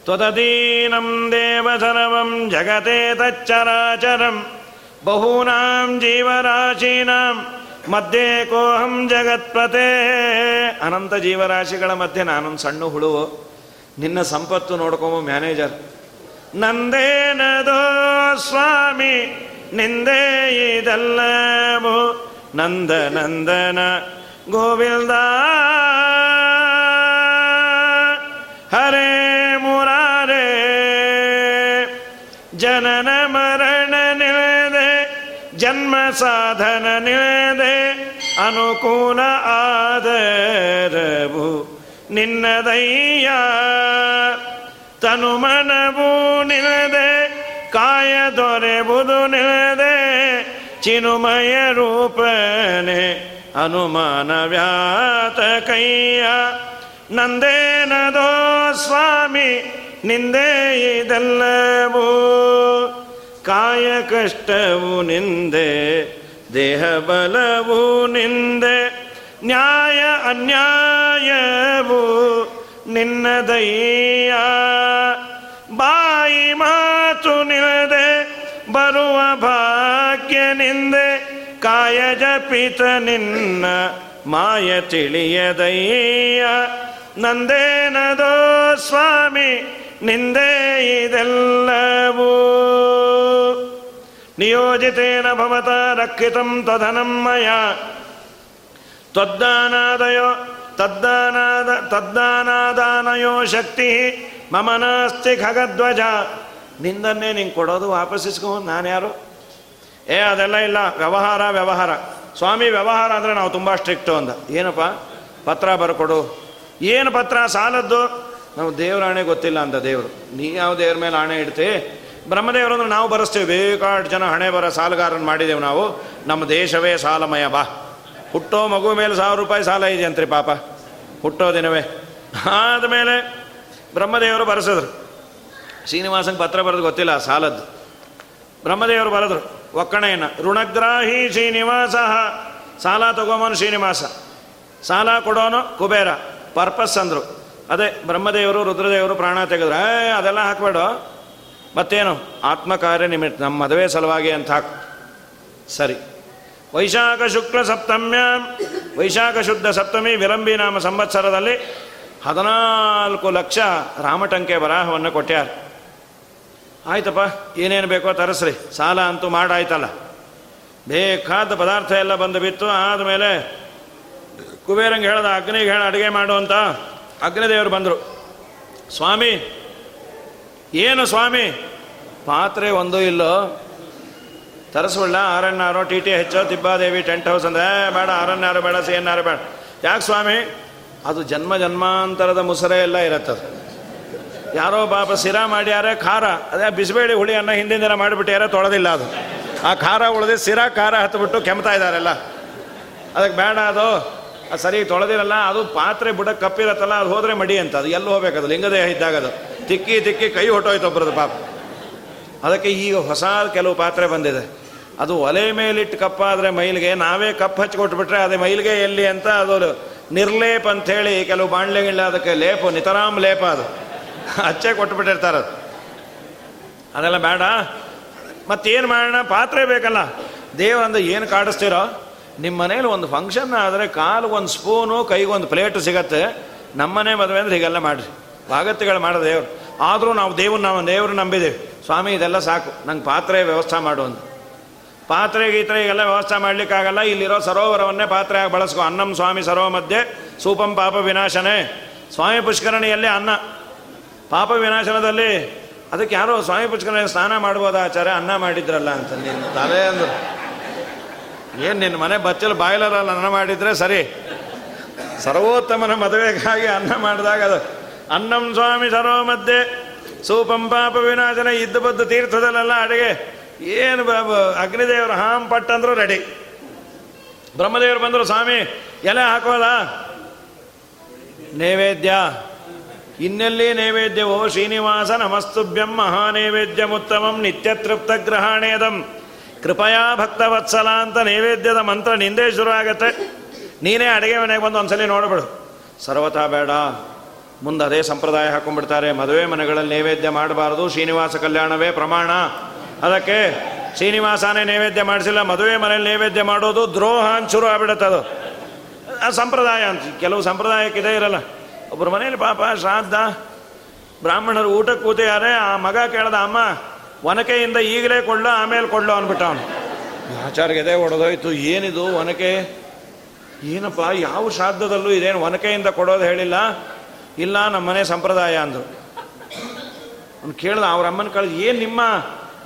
ತ್ವದೀನಂ ದೇವಧರವಂ ಜಗತೆ ತಚ್ಚರಾಚರಂ. ಬಹೂನಾಂ ಜೀವರಾಶೀನಾಂ ಮಧ್ಯೆ ಕೋಹಂ ಜಗತ್ಪತೆ ಅನಂತ ಜೀವರಾಶಿಗಳ ಮಧ್ಯೆ ನಾನೊಂದು ಸಣ್ಣ ಹುಳು। ನಿನ್ನ ಸಂಪತ್ತು ನೋಡ್ಕೊಂಬ ಮ್ಯಾನೇಜರ್। ನಂದೇನದೋ ಸ್ವಾಮಿ, ನಿಂದೇ ಇದಲ್ಲವು? ನಂದ ನಂದನ ಗೋವಿಲ್ದ। ಹರೇ ಮುರಾರೇ, ಜನನ ಜನ್ಮ ಸಾಧನ ನಿಳದೆ ಅನುಕೂಲ ಆದರವು ನಿನ್ನದಯ್ಯ ತನುಮನವು ನಿಳದೆ ಕಾಯ ದೊರೆಬುದು ನಿಳದೆ ಚಿನುಮಯ ರೂಪನೆ ವ್ಯಾತ ಕೈಯ. ನಂದೇನದೋ ಸ್ವಾಮಿ, ನಿಂದೇ ಇದೆಲ್ಲವೂ. ಕಾಯ ಕಷ್ಟವು ನಿಂದೆ, ದೇಹ ಬಲವು ನಿಂದೆ, ನ್ಯಾಯ ಅನ್ಯಾಯವು ನಿನ್ನದಯ್ಯ ಬಾಯಿ ಮಾತು ನಿಲ್ಲದೆ ಬರುವ ಭಾಗ್ಯ ನಿಂದೆ, ಕಾಯ ಜಪಿತ ನಿನ್ನ ಮಾಯ ತಿಳಿಯದಯ್ಯ ನಂದೇನದೋ ಸ್ವಾಮಿ ನಿಂದೆ ಇದೆಲ್ಲವೂ. ನಿಯೋಜಿತೇನ ಭವತ ರಕ್ಷಿತಂ ತದನಂ ಮಯ. ತ್ವದ್ದಾನಾದಯೋ, ತದ್ದಾನಾದ, ತದ್ದಾನಾದಾನಯೋ ಶಕ್ತಿ, ಮಮ ನಾಸ್ತಿ ಖಗಧ್ವಜ. ನಿಂದನ್ನೇ ನಿಂಗೆ ಕೊಡೋದು ನಾನು ಯಾರು? ಏ, ಅದೆಲ್ಲ ಇಲ್ಲ, ವ್ಯವಹಾರ ವ್ಯವಹಾರ. ಸ್ವಾಮಿ, ವ್ಯವಹಾರ ಅಂದರೆ ನಾವು ತುಂಬ ಸ್ಟ್ರಿಕ್ಟು ಅಂದ. ಏನಪ್ಪ? ಪತ್ರ ಬರ್ಕೊಡು. ಏನು ಪತ್ರ? ಸಾಲದ್ದು? ನಾವು ದೇವ್ರ ಆಣೆ ಗೊತ್ತಿಲ್ಲ ಅಂತ ದೇವರು. ನೀ ಯಾವ ದೇವ್ರ ಮೇಲೆ ಆಣೆ ಇಡ್ತಿ? ಬ್ರಹ್ಮದೇವರು ಅಂದ್ರೆ ನಾವು ಬರೆಸ್ತೇವೆ. ಬೇಕಾಟ್ ಜನ ಹಣೆ ಬರ ಸಾಲಗಾರನ ಮಾಡಿದೆವು ನಾವು. ನಮ್ಮ ದೇಶವೇ ಸಾಲಮಯ, ಬಾ. ಹುಟ್ಟೋ ಮಗು ಮೇಲೆ ಸಾವಿರ ರೂಪಾಯಿ ಸಾಲ ಇದೆಯಂತ್ರಿ ಪಾಪ. ಹುಟ್ಟೋ ದಿನವೇ. ಆದಮೇಲೆ ಬ್ರಹ್ಮದೇವರು ಬರೆಸಿದ್ರು. ಶ್ರೀನಿವಾಸಂಗೆ ಪತ್ರ ಬರೆದು ಗೊತ್ತಿಲ್ಲ ಸಾಲದ್ದು. ಬ್ರಹ್ಮದೇವರು ಬರೆದ್ರು, ಒಕ್ಕಣೆಯನ್ನು. ಋಣಗ್ರಾಹಿ ಶ್ರೀನಿವಾಸ. ಸಾಲ ತಗೊಂಬನು ಶ್ರೀನಿವಾಸ. ಸಾಲ ಕೊಡೋನು ಕುಬೇರ. ಪರ್ಪಸ್ ಅಂದರು. ಅದೇ ಬ್ರಹ್ಮದೇವರು, ರುದ್ರದೇವರು ಪ್ರಾಣ ತೆಗೆದ್ರೆ ಅದೆಲ್ಲ ಹಾಕಬೇಡ. ಮತ್ತೇನು? ಆತ್ಮಕಾರ್ಯ ನಿಮಿತ್ತ, ನಮ್ಮ ಮದುವೆ ಸಲುವಾಗಿ ಅಂತ ಹಾಕು. ಸರಿ. ವೈಶಾಖ ಶುಕ್ಲ ಸಪ್ತಮ್ಯ, ವೈಶಾಖ ಶುದ್ಧ ಸಪ್ತಮಿ, ವಿಲಂಬಿ ನಾಮ ಸಂವತ್ಸರದಲ್ಲಿ ಹದಿನಾಲ್ಕು ಲಕ್ಷ ರಾಮಟಂಕೆ ಬರಹವನ್ನು ಕೊಟ್ಟ್ಯಾರ ಆಯ್ತಪ್ಪ, ಏನೇನು ಬೇಕೋ ತರಿಸ್ರಿ. ಸಾಲ ಅಂತೂ ಮಾಡಾಯ್ತಲ್ಲ. ಬೇಕಾದ ಪದಾರ್ಥ ಎಲ್ಲ ಬಂದು ಬಿತ್ತು. ಆದಮೇಲೆ ಕುಬೇರಂಗೆ ಹೇಳ್ದ, ಅಗ್ನಿಗೆ ಹೇಳ, ಅಡುಗೆ ಮಾಡು ಅಂತ. ಅಗ್ನಿದೇವರು ಬಂದರು, ಸ್ವಾಮಿ, ಏನು ಸ್ವಾಮಿ? ಪಾತ್ರೆ ಒಂದೂ ಇಲ್ಲೋ? ತರಿಸ್ಬಿಡ್ಲ ಆರನ್ನಾರು ಟಿ ಟಿ ಹೆಚ್ಚೋ, ತಿಬ್ಬಾದೇವಿ, ಟೆಂಟ್ ಹೌಸ್ ಅಂದ್ರೆ ಬೇಡ ಆರನ್ನಾರು ಬೇಡ ಸಿ ಎನ್ನಾರು ಬೇಡ. ಯಾಕೆ ಸ್ವಾಮಿ? ಅದು ಜನ್ಮ ಜನ್ಮಾಂತರದ ಮುಸರೆ ಎಲ್ಲ ಇರತ್ತದು ಯಾರೋ ಪಾಪ ಸಿರಾ ಮಾಡ್ಯಾರೆ, ಖಾರ. ಅದೇ ಬಿಸಿಬೇಳೆ ಹುಳಿ ಅನ್ನ ಹಿಂದಿನ ದಿನ ಮಾಡಿಬಿಟ್ಟಾರೆ ತೊಳೆದಿಲ್ಲ ಅದು. ಆ ಖಾರ ಉಳಿದು ಸಿರಾ ಖಾರ ಹತ್ಬಿಟ್ಟು ಕೆಮ್ತಾ ಇದ್ದಾರೆಲ್ಲ. ಅದಕ್ಕೆ ಬೇಡ ಅದು. ಅದು ಸರಿ ತೊಳೆದಿರಲ್ಲ, ಅದು ಪಾತ್ರೆ ಬುಡ ಕಪ್ಪಿರತ್ತಲ್ಲ, ಅದು ಹೋದ್ರೆ ಮಡಿ ಅಂತ. ಅದು ಎಲ್ಲಿ ಹೋಗ್ಬೇಕದು ಲಿಂಗದೇಹ ಇದ್ದಾಗ ಅದು. ತಿಕ್ಕಿ ತಿಕ್ಕಿ ಕೈ ಹೊಟ್ಟೋಯ್ತು ಒಬ್ಬರದು ಪಾಪ. ಅದಕ್ಕೆ ಈಗ ಹೊಸ ಕೆಲವು ಪಾತ್ರೆ ಬಂದಿದೆ. ಅದು ಒಲೆ ಮೇಲಿಟ್ಟು ಕಪ್ಪಾದರೆ ಮೈಲಿಗೆ ನಾವೇ ಕಪ್ ಕೊಟ್ಬಿಟ್ರೆ ಅದೇ ಮೈಲಿಗೆ ಎಲ್ಲಿ ಅಂತ ಅದು ನಿರ್ಲೇಪ ಅಂಥೇಳಿ ಕೆಲವು ಬಾಣ್ಲೆಗಳ ಅದಕ್ಕೆ ಲೇಪ, ನಿತರಾಮ್ ಲೇಪ ಅದು. ಹಚ್ಚೆ ಕೊಟ್ಬಿಟ್ಟಿರ್ತಾರೆ ಅದು. ಅದೆಲ್ಲ ಬೇಡ. ಮತ್ತೇನು ಮಾಡೋಣ? ಪಾತ್ರೆ ಬೇಕಲ್ಲ. ದೇವ ಏನು ಕಾಡಿಸ್ತೀರೋ? ನಿಮ್ಮ ಮನೇಲಿ ಒಂದು ಫಂಕ್ಷನ್ ಆದರೆ ಕಾಲು ಒಂದು ಸ್ಪೂನು ಕೈಗೊಂದು ಪ್ಲೇಟು ಸಿಗತ್ತೆ. ನಮ್ಮನೆ ಮದುವೆ ಅಂದ್ರೆ ಹೀಗೆಲ್ಲ ಮಾಡಿರಿ. ಭಾಗತ್ಯಗಳು ಮಾಡೋ ದೇವರು. ಆದರೂ ನಾವು ದೇವ್ರು ನಾವು ದೇವ್ರು ನಂಬಿದ್ದೇವೆ. ಸ್ವಾಮಿ, ಇದೆಲ್ಲ ಸಾಕು. ನಂಗೆ ಪಾತ್ರೆ ವ್ಯವಸ್ಥೆ ಮಾಡು ಅಂತ. ಪಾತ್ರೆ ಗೀತ್ರೆ ಈಗೆಲ್ಲ ವ್ಯವಸ್ಥೆ ಮಾಡಲಿಕ್ಕಾಗಲ್ಲ. ಇಲ್ಲಿರೋ ಸರೋವರವನ್ನೇ ಪಾತ್ರೆಯಾಗಿ ಬಳಸ್ಕೊ. ಅನ್ನಂ ಸ್ವಾಮಿ ಸರೋವ ಮಧ್ಯೆ ಸೂಪಂ ಪಾಪ ವಿನಾಶನೇ. ಸ್ವಾಮಿ ಪುಷ್ಕರಣಿಯಲ್ಲಿ ಅನ್ನ. ಪಾಪ ವಿನಾಶನದಲ್ಲಿ ಅದಕ್ಕೆ ಯಾರೋ ಸ್ವಾಮಿ ಪುಷ್ಕರಣಿ ಸ್ನಾನ ಮಾಡ್ಬೋದಾ ಆಚಾರ್ಯ? ಅನ್ನ ಮಾಡಿದ್ರಲ್ಲ ಅಂತ. ನಿನ್ನ ತಲೆ ಅಂದ್ರು. ಏನು ನಿನ್ನ ಮನೆ ಬಚ್ಚಲು ಬಾಯ್ಲರಲ್ಲಿ ಅನ್ನ ಮಾಡಿದರೆ ಸರಿ? ಸರ್ವೋತ್ತಮನ ಮದುವೆಗಾಗಿ ಅನ್ನ ಮಾಡಿದಾಗ ಅದು ಅನ್ನಂ ಸ್ವಾಮಿ ಸರೋ ಮಧ್ಯೆ ಸೂಪಂ ಪಾಪ ವಿನಾಶನ ಇದ್ದ ಬದ್ದು ತೀರ್ಥದಲ್ಲೆಲ್ಲ ಅಡುಗೆ. ಏನು ಬಾಬು, ಅಗ್ನಿದೇವರು ಹಾಂ ಪಟ್ಟಂದ್ರು ರೆಡಿ ಬ್ರಹ್ಮದೇವರು ಬಂದರು, ಸ್ವಾಮಿ, ಎಲೆ ಹಾಕೋದಾ? ನೈವೇದ್ಯ. ಇನ್ನೆಲ್ಲಿ ನೈವೇದ್ಯವೋ ಶ್ರೀನಿವಾಸ ನಮಸ್ತುಭ್ಯಂ ಮಹಾನೈವೇದ್ಯಮುತ್ತಮಂ ನಿತ್ಯ ತೃಪ್ತ ಗ್ರಹಣೇದಂ ಕೃಪಯಾ ಭಕ್ತವತ್ಸಲ ಅಂತ ನೈವೇದ್ಯದ ಮಂತ್ರ ನಿಂದೇ ಶುರು ಆಗತ್ತೆ. ನೀನೇ ಅಡುಗೆ ಮನೆಗೆ ಬಂದು ಒಂದ್ಸಲಿ ನೋಡ್ಬಿಡು. ಸರ್ವತಾ ಬೇಡ. ಮುಂದೆ ಅದೇ ಸಂಪ್ರದಾಯ ಹಾಕೊಂಡ್ಬಿಡ್ತಾರೆ. ಮದುವೆ ಮನೆಗಳಲ್ಲಿ ನೈವೇದ್ಯ ಮಾಡಬಾರದು. ಶ್ರೀನಿವಾಸ ಕಲ್ಯಾಣವೇ ಪ್ರಮಾಣ. ಅದಕ್ಕೆ ಶ್ರೀನಿವಾಸನೇ ನೈವೇದ್ಯ ಮಾಡಿಸಿಲ್ಲ. ಮದುವೆ ಮನೆಯಲ್ಲಿ ನೈವೇದ್ಯ ಮಾಡೋದು ದ್ರೋಹ ಅಂತ ಶುರು ಆಗ್ಬಿಡುತ್ತೆ ಅದು. ಆ ಸಂಪ್ರದಾಯ ಅಂತ. ಕೆಲವು ಸಂಪ್ರದಾಯಕ್ಕೆ ಇದೇ ಇರಲ್ಲ. ಒಬ್ಬರು ಮನೇಲಿ ಪಾಪ ಶ್ರಾದ್ದ. ಬ್ರಾಹ್ಮಣರು ಊಟಕ್ಕೆ ಕೂತಿದ್ದಾರೆ. ಆ ಮಗ ಕೇಳ್ದ, ಅಮ್ಮ ಒನಕೆಯಿಂದ ಈಗಲೇ ಕೊಡ್ಲೋ ಆಮೇಲೆ ಕೊಡ್ಲೋ ಅಂದ್ಬಿಟ್ಟ ಅವನು. ಆಚಾರ್ಯ ಎದೆ ಹೊಡೆದೋಯ್ತು ಏನಿದು ಒನಕೆ? ಏನಪ್ಪ, ಯಾವ ಶ್ರಾದ್ದದಲ್ಲೂ ಇದೇನು ಒನಕೆಯಿಂದ ಕೊಡೋದು ಹೇಳಿಲ್ಲ? ಇಲ್ಲ ನಮ್ಮ ಮನೆ ಸಂಪ್ರದಾಯ ಅಂದರು ಅವ್ನು ಕೇಳ್ದ ಅವ್ರ ಅಮ್ಮನ ಕಳೆದು, ಏನು ನಿಮ್ಮ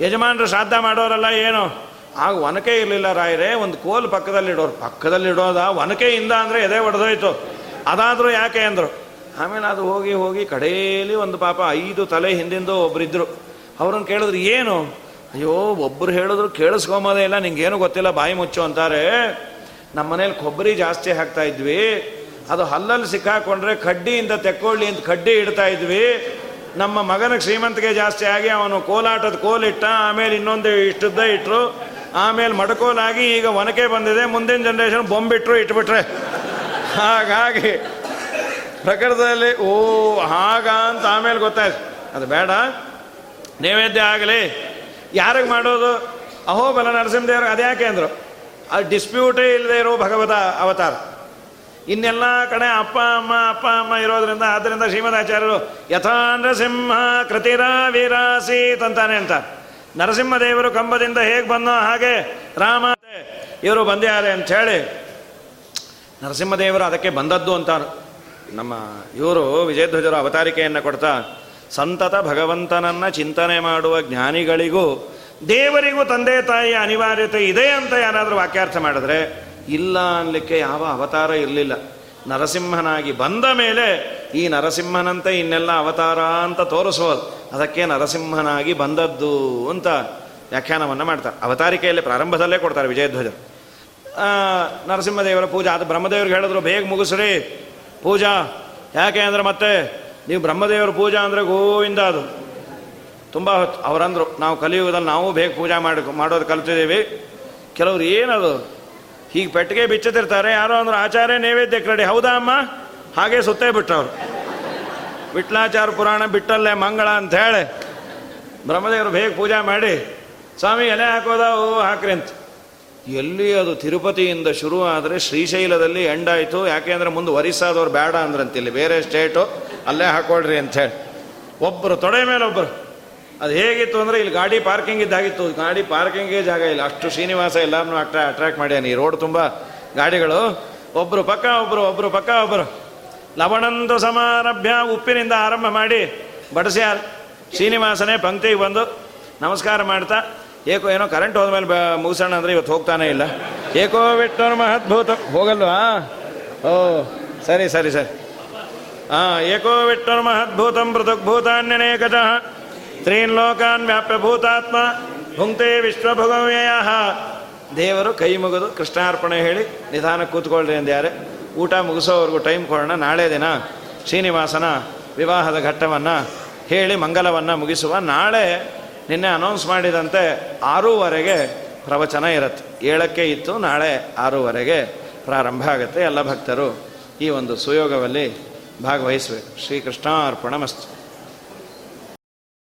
ಯಜಮಾನರು ಶ್ರಾದ್ದ ಮಾಡೋರಲ್ಲ ಏನು? ಆಗ ಒನಕೆ ಇರಲಿಲ್ಲ ರಾಯರೇ, ಒಂದು ಕೋಲ್ ಪಕ್ಕದಲ್ಲಿಡೋರು. ಪಕ್ಕದಲ್ಲಿಡೋದ ಒನಕೆಯಿಂದ ಅಂದರೆ ಎದೆ ಹೊಡೆದೋಯ್ತು ಅದಾದರೂ ಯಾಕೆ ಅಂದರು. ಆಮೇಲೆ ಅದು ಹೋಗಿ ಹೋಗಿ ಕಡೆಯಲ್ಲಿ ಒಂದು ಪಾಪ ಐದು ತಲೆ ಹಿಂದಿಂದು ಒಬ್ಬರಿದ್ದರು ಅವ್ರನ್ನ ಕೇಳಿದ್ರು, ಏನು? ಅಯ್ಯೋ ಒಬ್ಬರು ಹೇಳಿದ್ರು ಕೇಳಿಸ್ಕೊಂಬೋದೇ ಇಲ್ಲ, ನಿಂಗೇನು ಗೊತ್ತಿಲ್ಲ, ಬಾಯಿ ಮುಚ್ಚು ಅಂತಾರೆ. ನಮ್ಮ ಮನೇಲಿ ಕೊಬ್ಬರಿ ಜಾಸ್ತಿ ಹಾಕ್ತಾ ಇದ್ವಿ. ಅದು ಹಲ್ಲಲ್ಲಿ ಸಿಕ್ಕಾಕೊಂಡ್ರೆ ಕಡ್ಡಿಯಿಂದ ತೆಕ್ಕೊಳ್ಳಿ ಅಂತ ಕಡ್ಡಿ ಇಡ್ತಾ ಇದ್ವಿ. ನಮ್ಮ ಮಗನಿಗೆ ಶ್ರೀಮಂತಿಗೆ ಜಾಸ್ತಿ ಆಗಿ ಅವನು ಕೋಲಾಟದ ಕೋಲಿಟ್ಟ ಆಮೇಲೆ ಇನ್ನೊಂದು ಇಷ್ಟದ್ದ ಇಟ್ಟರು ಆಮೇಲೆ ಮಡಕೋಲಾಗಿ ಈಗ ಒನಕೆ ಬಂದಿದೆ, ಮುಂದಿನ ಜನ್ರೇಷನ್ ಬೊಂಬಿಟ್ರು ಇಟ್ಬಿಟ್ರೆ. ಹಾಗಾಗಿ ಪ್ರಕೃತದಲ್ಲಿ ಓ ಹಾಗ ಅಂತ ಆಮೇಲೆ ಗೊತ್ತಾಯ್ತು. ಅದು ಬೇಡ. ನೈವೇದ್ಯ ಆಗಲಿ. ಯಾರಿಗೆ ಮಾಡೋದು? ಅಹೋಬಲ ನರಸಿಂಹದೇವರು ಅದ್ಯಾಕೆ ಅಂದರು? ಅದು ಡಿಸ್ಪ್ಯೂಟೇ ಇಲ್ಲದೆ ಇರೋ ಭಗವತ ಅವತಾರ. ಇನ್ನೆಲ್ಲ ಕಡೆ ಅಪ್ಪ, ಅಮ್ಮ ಅಪ್ಪ, ಅಮ್ಮ ಇರೋದ್ರಿಂದ ಆದ್ದರಿಂದ ಶ್ರೀಮದಾಚಾರ್ಯರು ಯಥಾ ನರಸಿಂಹ ಕೃತಿರ ವೀರಾಸೀತ್ ಅಂತಾನೆ ಅಂತ ನರಸಿಂಹದೇವರು ಕಂಬದಿಂದ ಹೇಗೆ ಬಂದೋ ಹಾಗೆ ರಾಮ ಇವರು ಬಂದ್ಯಾರೆ ಹೇಳಿ ನರಸಿಂಹದೇವರು ಅದಕ್ಕೆ ಬಂದದ್ದು ಅಂತಾರೆ. ನಮ್ಮ ಇವರು ವಿಜಯಧ್ವಜರು ಅವತಾರಿಕೆಯನ್ನು ಕೊಡ್ತಾ ಸಂತತ ಭಗವಂತನನ್ನ ಚಿಂತನೆ ಮಾಡುವ ಜ್ಞಾನಿಗಳಿಗೂ, ದೇವರಿಗೂ ತಂದೆ ತಾಯಿಯ ಅನಿವಾರ್ಯತೆ ಇದೆ ಅಂತ ಯಾರಾದರೂ ವಾಕ್ಯಾರ್ಥ ಮಾಡಿದ್ರೆ, ಇಲ್ಲ ಅನ್ಲಿಕ್ಕೆ ಯಾವ ಅವತಾರ ಇರಲಿಲ್ಲ. ನರಸಿಂಹನಾಗಿ ಬಂದ ಮೇಲೆ ಈ ನರಸಿಂಹನಂತೆ ಇನ್ನೆಲ್ಲ ಅವತಾರ ಅಂತ ತೋರಿಸೋದು. ಅದಕ್ಕೆ ನರಸಿಂಹನಾಗಿ ಬಂದದ್ದು ಅಂತ ವ್ಯಾಖ್ಯಾನವನ್ನು ಮಾಡ್ತಾರೆ. ಅವತಾರಿಕೆಯಲ್ಲಿ ಪ್ರಾರಂಭದಲ್ಲೇ ಕೊಡ್ತಾರೆ ವಿಜಯಧ್ವಜ. ನರಸಿಂಹದೇವರ ಪೂಜಾ ಅದು ಬ್ರಹ್ಮದೇವ್ರಿಗೆ ಹೇಳಿದ್ರು, ಬೇಗ ಮುಗಿಸ್ರಿ ಪೂಜಾ. ಯಾಕೆ ಅಂದರೆ ಮತ್ತೆ ನೀವು ಬ್ರಹ್ಮದೇವರ ಪೂಜಾ ಅಂದರೆ ಗೋವಿಂದ ಅದು. ತುಂಬ ಹೊತ್ತು. ಅವರಂದರು, ನಾವು ಕಲಿಯುಗದಲ್ಲಿ ನಾವು ಬೇಗ ಪೂಜಾ ಮಾಡಿ ಮಾಡೋದು ಕಲ್ತಿದ್ದೀವಿ. ಕೆಲವ್ರು ಏನದು? ಹೀಗೆ ಪೆಟ್ಟಿಗೆ ಬಿಚ್ಚುತ್ತಿರ್ತಾರೆ. ಯಾರೋ ಅಂದ್ರೆ, ಆಚಾರ್ಯ ನೈವೇದ್ಯಕ್ಕೆ ರೆಡಿ ಹೌದಾ ಅಮ್ಮ? ಹಾಗೆ ಸುತ್ತೇ ಬಿಟ್ಟವ್ರು. ವಿಟ್ಲಾಚಾರ ಪುರಾಣ ಬಿಟ್ಟಲ್ಲೇ ಮಂಗಳ ಅಂತ ಹೇಳಿ ಬ್ರಹ್ಮದೇವರು ಬೇಗ ಪೂಜಾ ಮಾಡಿ, ಸ್ವಾಮಿ, ಎಲೆ ಹಾಕೋದ? ಓ, ಹಾಕ್ರಿ ಅಂತ. ಎಲ್ಲಿ ಅದು ತಿರುಪತಿಯಿಂದ ಶುರು ಆದರೆ ಶ್ರೀಶೈಲದಲ್ಲಿ ಎಂಡಾಯಿತು ಯಾಕೆಂದ್ರೆ ಮುಂದೆ ಒರಿಸ್ಸಾದವ್ರು ಬೇಡ ಅಂದ್ರಂತಿಲ್ಲಿ ಬೇರೆ ಸ್ಟೇಟು ಅಲ್ಲೇ ಹಾಕೊಳ್ರಿ ಅಂತ ಹೇಳಿ. ಒಬ್ಬರು ತೊಡೆ ಮೇಲೆ ಒಬ್ಬರು ಅದು ಹೇಗಿತ್ತು ಅಂದರೆ ಇಲ್ಲಿ ಗಾಡಿ ಪಾರ್ಕಿಂಗ್ ಇದ್ದಾಗಿತ್ತು. ಗಾಡಿ ಪಾರ್ಕಿಂಗೇ ಜಾಗ ಇಲ್ಲ. ಅಷ್ಟು ಶ್ರೀನಿವಾಸ ಎಲ್ಲರನ್ನೂ ಅಟ್ರಾ ಅಟ್ರ್ಯಾಕ್ಟ್ ಮಾಡ್ಯಾನ. ಈ ರೋಡ್ ತುಂಬ ಗಾಡಿಗಳು. ಒಬ್ಬರು ಪಕ್ಕ ಒಬ್ಬರು ಒಬ್ಬರು ಪಕ್ಕ ಒಬ್ಬರು ಲವಣಂದು ಸಮಾರಭ್ಯ ಉಪ್ಪಿನಿಂದ ಆರಂಭ ಮಾಡಿ ಬಡಿಸ್ಯಾರ. ಶ್ರೀನಿವಾಸನೇ ಪಂಕ್ತಿಗೆ ಬಂದು ನಮಸ್ಕಾರ ಮಾಡ್ತಾ ಏಕೋ, ಏನೋ ಕರೆಂಟ್ ಹೋದ್ಮೇಲೆ ಮೇಲೆ ಮುಗಿಸೋಣ ಅಂದರೆ ಇವತ್ತು ಹೋಗ್ತಾನೆ ಇಲ್ಲ. ಏಕೋ ಬಿಟ್ಟು ಮಹದ್ಭೂತ. ಹೋಗಲ್ವಾ? ಓ, ಸರಿ ಸರಿ ಸರಿ. ಹಾಂ ಏಕೋ ಬಿಟ್ಟು ಮಹದ್ಭೂತಂ ಪೃಥಗ್ಭೂತಾನ್ಯನೇಕಜಃ ತ್ರೀನ್ ಲೋಕಾನ್ ವ್ಯಾಪ್ಯ ಭೂತಾತ್ಮ. ಭುಂಕ್ತೆ ವಿಶ್ವಭುಗವ್ಯಯ. ದೇವರು ಕೈ ಮುಗಿದು ಕೃಷ್ಣಾರ್ಪಣೆ ಹೇಳಿ ನಿಧಾನ ಕೂತ್ಕೊಳ್ರಿ ಅಂದ್ಯಾರೆ. ಊಟ ಮುಗಿಸೋವರೆಗೂ ಟೈಮ್ ಕೊಡೋಣ. ನಾಳೆ ದಿನ ಶ್ರೀನಿವಾಸನ ವಿವಾಹದ ಘಟ್ಟವನ್ನು ಹೇಳಿ ಮಂಗಲವನ್ನು ಮುಗಿಸುವ ನಾಳೆ ನಿನ್ನೆ ಅನೌನ್ಸ್ ಮಾಡಿದಂತೆ ಆರೂವರೆಗೆ ಪ್ರವಚನ ಇರುತ್ತೆ. ಏಳಕ್ಕೆ ಇತ್ತು, ನಾಳೆ ಆರೂವರೆಗೆ ಪ್ರಾರಂಭ ಆಗುತ್ತೆ. ಎಲ್ಲ ಭಕ್ತರು ಈ ಒಂದು ಸುಯೋಗದಲ್ಲಿ ಭಾಗವಹಿಸಬೇಕು. ಶ್ರೀಕೃಷ್ಣ ಅರ್ಪಣ ಮಸ್ತು.